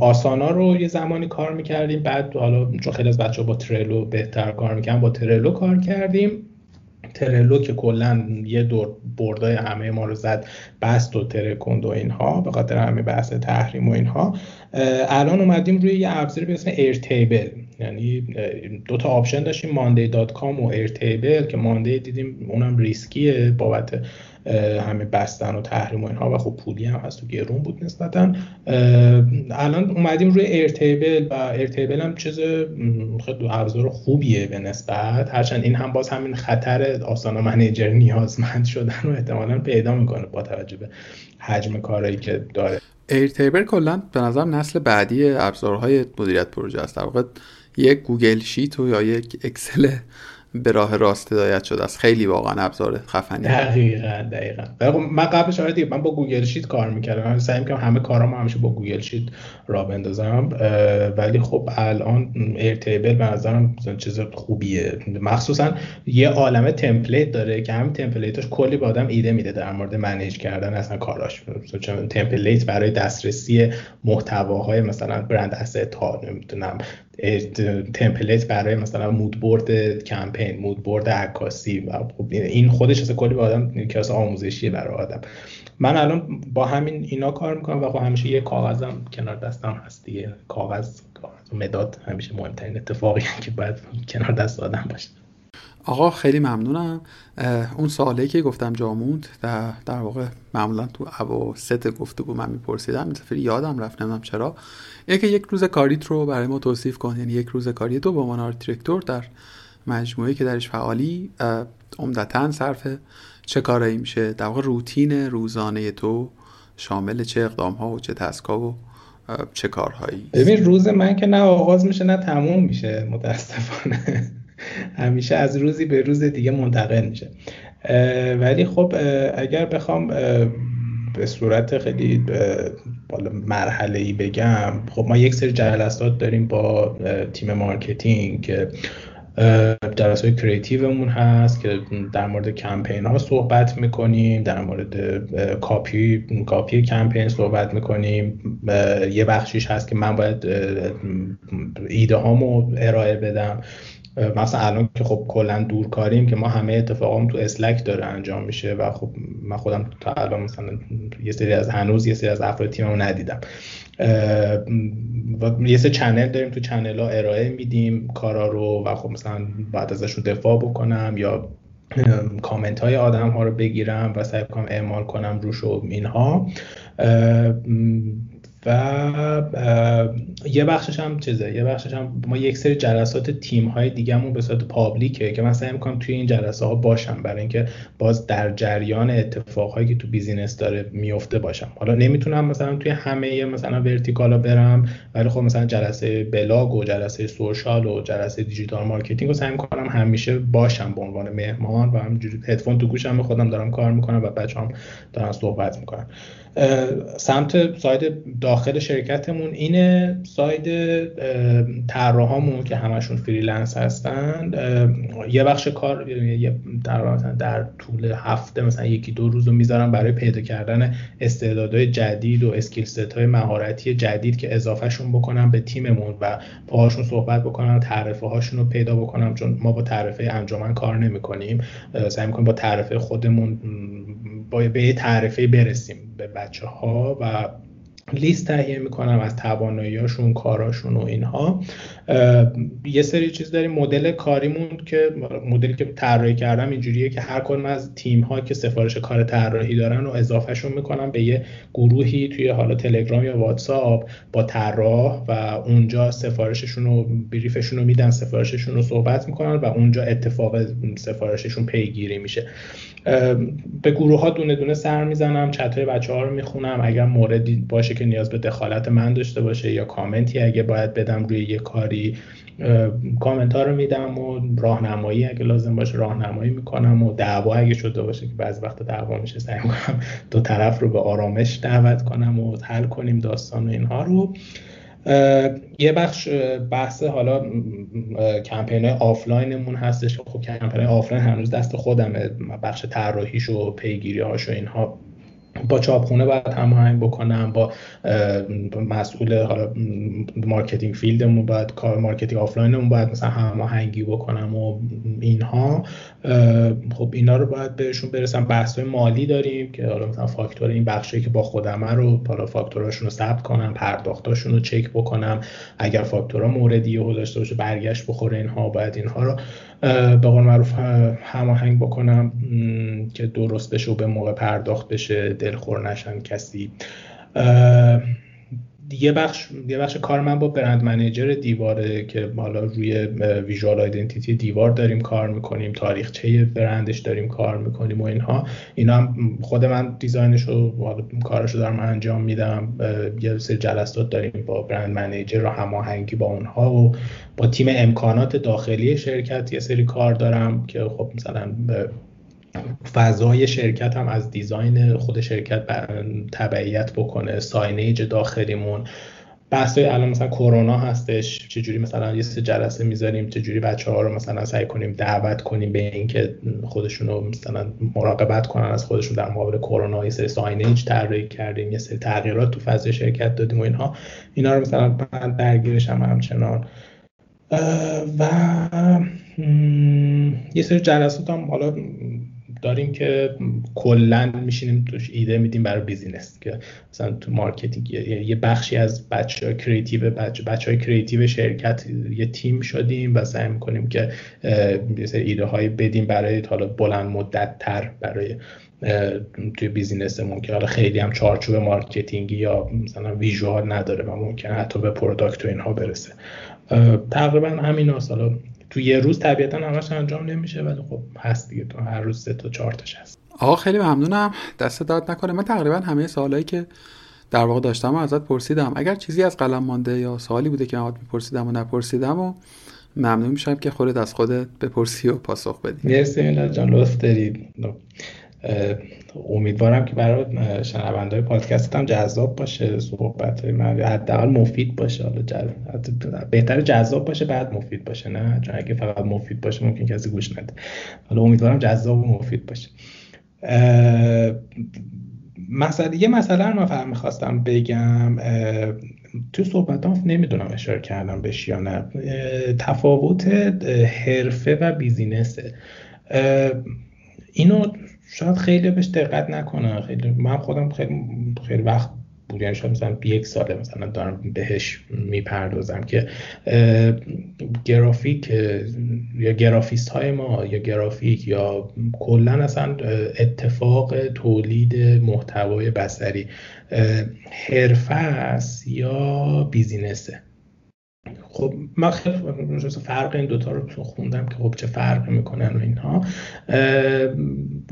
Asana رو یه زمانی کار می‌کردیم بعد حالا چون خیلی از بچه با Trello بهتر کار می‌کنم با Trello کار کردیم. Trello که کلا یه دور board ای همه ما رو زد بست و ترکوند و اینها به خاطر همه بحث تحریم و اینها. الان اومدیم روی یه ابزاری به اسم Airtable یعنی دو تا option داشتیم Monday.com و Airtable که Monday دیدیم اونم ریسکیه بابت همه بستن و تحریم و اینها و خب پولی هم هست و گرون بود نسبتا. الان اومدیم روی Airtable و Airtable هم چیز خیلی ابزار خوبیه به نسبت. هرچند این هم باز همین خطر Asana manager نیازمند شدن و احتمالا پیدا می‌کنه با توجه به حجم کارهایی که داره. Airtable کلا به نظر نسل بعدی ابزارهای مدیریت پروژه است. در واقع یک Google Sheet و یا یک Excel به راه راست هدایت شده است. خیلی واقعا ابزار خفنی. دقیقا دقیقا. من قبلش آره دیگه من با Google Sheet کار می‌کردم. من سعی می‌کنم همه کارامو همیشه با Google Sheet را بندازم ولی خب الان Airtable به نظرم چیز خوبیه. مخصوصا یه عالمه template داره که همین template اش کلی به آدم ایده میده در مورد manage کردن اصلا کاراش. تمپلیت برای دسترسی محتواهای مثلا برند اسست ها نمی‌دونم تمپلیت برای مثلا مودبورد کمپین مودبورد عکاسی و خب این خودش از کلی به آدم کلاس آموزشیه برای آدم. من الان با همین اینا کار می‌کنم و خب همیشه یه کاغذم کنار دستم هست دیگه. کاغذ مداد همیشه مهمترین اتفاقی که باید کنار دست آدم باشه. آقا خیلی ممنونم. اون سوالی که گفتم جاموند در, در واقع معمولا تو ست گفتگو من میپرسیدم سفری یادم رفت نمی‌دونم چرا. که یک روز کاریت رو برای ما توصیف کن یعنی یک روز کاری تو به عنوان art director در مجموعه که درش فعالی عمدتا صرف چه کارایی میشه؟ در واقع روتین روزانه تو شامل چه اقدام ها و چه task ا و چه کارهایی؟ ببین روز من که نه آغاز میشه نه تموم میشه متاسفانه. همیشه از روزی به روز دیگه منتقل میشه. ولی خب اگر بخوام به صورت خیلی مرحله ای بگم خب ما یک سری جلسات داریم با تیم marketing که جلسات creative مون هست که در مورد کمپین ها صحبت می‌کنیم در مورد copy copy کمپین صحبت می‌کنیم یه بخشیش هست که من باید ایده هامو ارائه بدم. مثلا الان که خب کلا دورکاریم که ما همه اتفاقام تو Slack داره انجام میشه و خب من خودم تا الان مثلا یه سری از هنوز یه سری از افراد تیممو ندیدم. و یه سری channel داریم تو channel ها ارائه میدیم کارا رو و خب مثلا بعد ازشون دفاع بکنم یا کامنت های آدم ها رو بگیرم و سعی کنم اعمال کنم روش و اینها. و یه بخشش هم چیزه یه بخشش هم ما یک سری جلسات تیم های دیگهمون به صورت public ه که من سعی می‌کنم توی این جلسه ها باشم برای اینکه باز در جریان اتفاقهایی که تو business داره میفته باشم. حالا نمی‌تونم مثلا توی همه مثلا vertical ا برم ولی خب مثلا جلسه بلاگ و جلسه social و جلسه digital marketing رو سعی می‌کنم همیشه باشم به عنوان مهمان و همینجوری هدفون تو گوشم خودم دارم کار می‌کنم و بچه‌هام دارن صحبت می‌کنن. سمت side داخل شرکتمون اینه side طراحامون که همشون freelance هستن. یه بخش کار یه در طول هفته مثلا یکی دو روز رو می‌ذارم برای پیدا کردن استعدادهای جدید و skill set های مهارتی جدید که اضافهشون بکنم به تیممون و باهاشون صحبت بکنم تعرفه هاشون رو پیدا بکنم چون ما با تعرفه انجمن کار نمی‌کنیم. سعی می‌کنیم با تعرفه خودمون با به یه تعرفه برسیم به بچه ها و لیست تهیه می‌کنم از تواناییاشون کاراشون و اینها. یه سری چیز داریم. مدل کاریمون که مدلی که طراحی کردم اینجوریه که هر کدوم از تیم ها که سفارش کار طراحی دارن و اضافهشون می‌کنم به یه گروهی توی حالا تلگرام یا واتساپ با طراح و اونجا سفارششون رو بریفشون رو میدن سفارششون رو صحبت می‌کنن و اونجا اتفاق سفارششون پیگیری میشه. به گروه ها دونه دونه سر می‌زنم چت های بچه ها رو می‌خونم. اگر موردی باشه که نیاز به دخالت من داشته باشه یا کامنتی اگه باید بدم روی یه کاری کامنت ها رو میدم و راهنمایی اگه لازم باشه راهنمایی می‌کنم و دعوا اگه شده باشه که بعضی وقت دعوا میشه سعی می‌کنم دو طرف رو به آرامش دعوت کنم و حل کنیم داستان و اینها رو. یه بخش بحث حالا کمپین آفلاینمون هستش. خب کمپین آفلاین هنوز دست خودمه. بخش طراحیش و پیگیری هاش و اینها با چاپخونه باید هماهنگ بکنم با مسئول marketing field مون باید کار marketing آفلاینمون باید مثلا هماهنگی بکنم و اینها. خب اینا رو باید بهشون برسم. بحث مالی داریم که حالا مثلا فاکتور این بخشی که با خودمه رو حالا فاکتوراشون رو ثبت کنم پرداختاشون رو چک بکنم. اگر فاکتورا موردی و داشته باشه برگشت بخوره اینها باید اینها رو به قول معروف هماهنگ بکنم که درست بشه و به موقع پرداخت بشه دلخور نشن کسی. یه بخش یه بخش کار من با برند منیجر دیواره که حالا روی ویژوال آیدنتیتی دیوار داریم کار می‌کنیم تاریخچه برندش داریم کار می‌کنیم و اینها. اینا هم خود من دیزاینش رو کارش رو دارم انجام میدم یه سری جلسات داریم با برند منیجر رو هماهنگی با اونها و با تیم امکانات داخلی شرکت یه سری کار دارم که خب مثلا فضای شرکت هم از دیزاین خود شرکت تبعیت بکنه ساینیج داخلیمون. بحث الان مثلا کرونا هستش چجوری مثلا یه سه جلسه می‌ذاریم چجوری بچه ها رو مثلا سعی کنیم دعوت کنیم به اینکه خودشون رو مثلا مراقبت کنن از خودشون در مقابل کرونا یه سری signage طراحی کردیم یه سری تغییرات تو فضای شرکت دادیم و اینها. اینا رو مثلا من درگیرشم همچنان. و یه سری جلسات هم حالا داریم که کلا میشینیم توش ایده میدیم برای business. که مثلا تو marketing یه بخشی از بچه های creative بچه, بچه های creative شرکت یه تیم شدیم و سعی می‌کنیم که ایده های بدیم برای حالا بلند مدت تر برای توی business مون که حالا خیلی هم چارچوب marketing ی یا مثلا visual نداره و ممکنه حتی به product و اینها برسه. تقریبا همین حالا تو یه روز طبیعتا همش انجام نمیشه ولی خب هست دیگه. تو هر روز سه تا چهار تاش هست. آقا خیلی ممنونم. دستت درد نکنه. من تقریبا همه سوالایی که در واقع داشتم و ازت پرسیدم. اگر چیزی از قلم مانده یا سوالی بوده که ازت میپرسیدم و نپرسیدم و ممنون میشم که خودت از خودت بپرسی و پاسخ بدی. مرسی میلاد جان. لطف دارید. امیدوارم که برای شنونده پادکست هم جذاب باشه صحبت های من حداقل مفید باشه. حالا بهتر جذاب باشه بعد مفید باشه نه؟ چون اگه فقط مفید باشه ممکن کسی گوش نده. حالا امیدوارم جذاب و مفید باشه. مسئله یه مسئله رو من می‌خواستم بگم تو صحبت هم نمی‌دونم اشاره کردم بهش یا نه. تفاوت حرفه و بیزینسه. اینو شاید خیلی بهش دقت نکنه. خیلی من خودم خیلی خیلی وقت بود یعنی شاید مثلا یک ساله مثلا دارم بهش می‌پردازم که گرافیک یا گرافیست های ما یا گرافیک یا کلا اصلا اتفاق تولید محتوای بصری حرفه است یا بیزینسه. خب من خیلی فرق این دوتا رو خوندم که خب چه فرقی می‌کنن و اینها.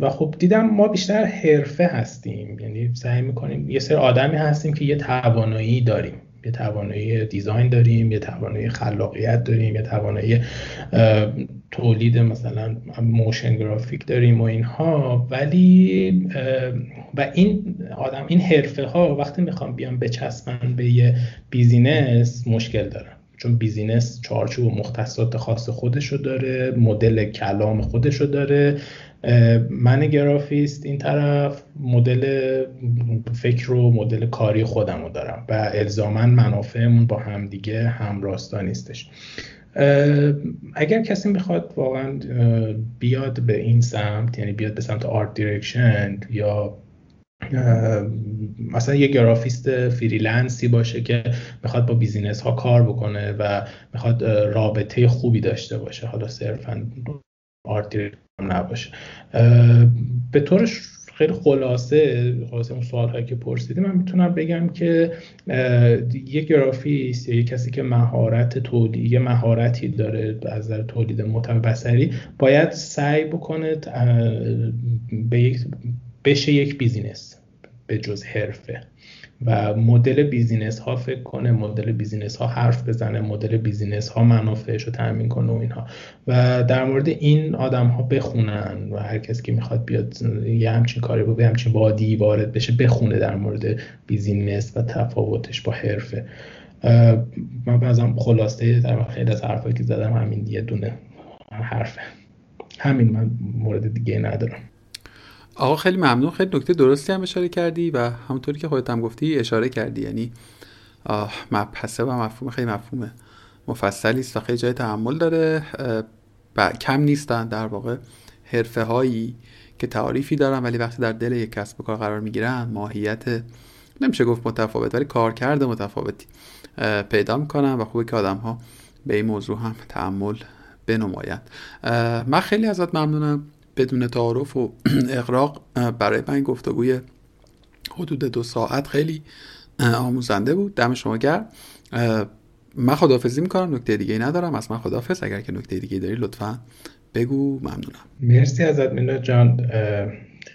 و خب دیدم ما بیشتر حرفه هستیم. یعنی سعی می‌کنیم یه سری آدمی هستیم که یه توانایی داریم. یه توانایی دیزاین داریم یه توانایی خلاقیت داریم یه توانایی تولید مثلا motion graphic داریم و اینها. ولی و این آدم این حرفه ها وقتی می‌خوام بیام بچسبن به یه business مشکل دارم. چون business چارچوب و مختصات خاص خودشو داره مدل کلام خودشو داره. من گرافیست این طرف مدل فکر و مدل کاری خودم رو دارم و الزاما منافعمون با همدیگه همراستا نیستش. اگر کسی بخواد واقعا بیاد به این سمت یعنی بیاد به سمت art direction یا مثلا یه گرافیست freelance ی باشه که می‌خواد با business ها کار بکنه و می‌خواد رابطه خوبی داشته باشه. حالا صرفا art نباشه. به طورش خیلی خلاصه خلاصه اون سوال هایی که پرسیدی من می‌تونم بگم که یک گرافیست یا یک کسی که مهارت تولید یه مهارتی داره از نظر تولید محتوا بصری باید سعی بکنه به یک بشه یک business. به جز حرفه. و مدل business ها فکر کنه مدل business ها حرف بزنه مدل business ها منافعش رو تامین کنه و اینها. و در مورد این آدم ها بخونن و هر کسی که می‌خواد بیاد یه همچین کاری با همچین وادی وارد بشه بخونه در مورد بیزینس و تفاوتش با حرفه. من بازم خلاصه در خیلی از حرفایی که زدم همین یه دونه حرفه. همین من مورد دیگه ندارم. آقا خیلی ممنون. خیلی نکته درستی هم اشاره کردی و همونطوری که خودت هم گفتی اشاره کردی. یعنی مبحثه و مفهوم خیلی مفهومه. مفصلی است و خیلی جای تحمل داره. کم نیستن در واقع حرفه هایی که تعریفی دارن ولی وقتی در دل یک کسب و کار قرار می‌گیرن ماهیت نمیشه گفت متفاوت ولی کارکرد متفاوتی پیدا می‌کنن و خوبه که آدم ها به این موضوع هم تحمل بنمایند. من خیلی ازت ممنونم. بدون تعارف و [CLEARS THROAT] اقراق برای من گفتگوی حدود دو ساعت خیلی آموزنده بود. دم شما گرم. من خداحافظی می‌کنم. نکته دیگه ندارم. از من خداحافظ. اگر که نکته دیگه داری لطفا بگو. ممنونم. مرسی ازت مینا جان.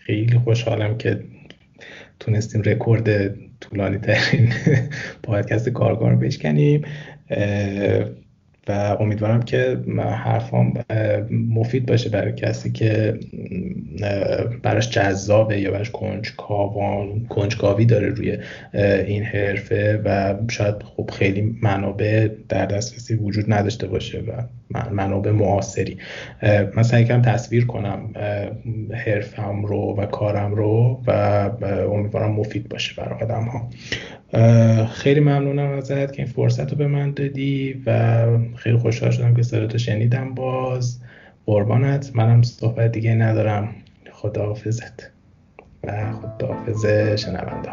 خیلی خوشحالم که تونستیم رکورد طولانی ترین [LAUGHS] پادکست کارگار بشکنیم. و امیدوارم که حرفام مفید باشه برای کسی که براش جذابه یا براش کنجکاوان کنجکاوی داره روی این حرفه و شاید خب خیلی منابع در دسترسی وجود نداشته باشه و منابع معاصری. من سعی کنم تصویر کنم حرفم رو و کارم رو و امیدوارم مفید باشه برای آدم ها خیلی ممنونم ازت که این فرصت رو به من دادی و خیلی خوشحال شدم که صداتو شنیدم باز. قربانت. منم صحبت دیگه ندارم. خداحافظت. و خداحافظ شنونده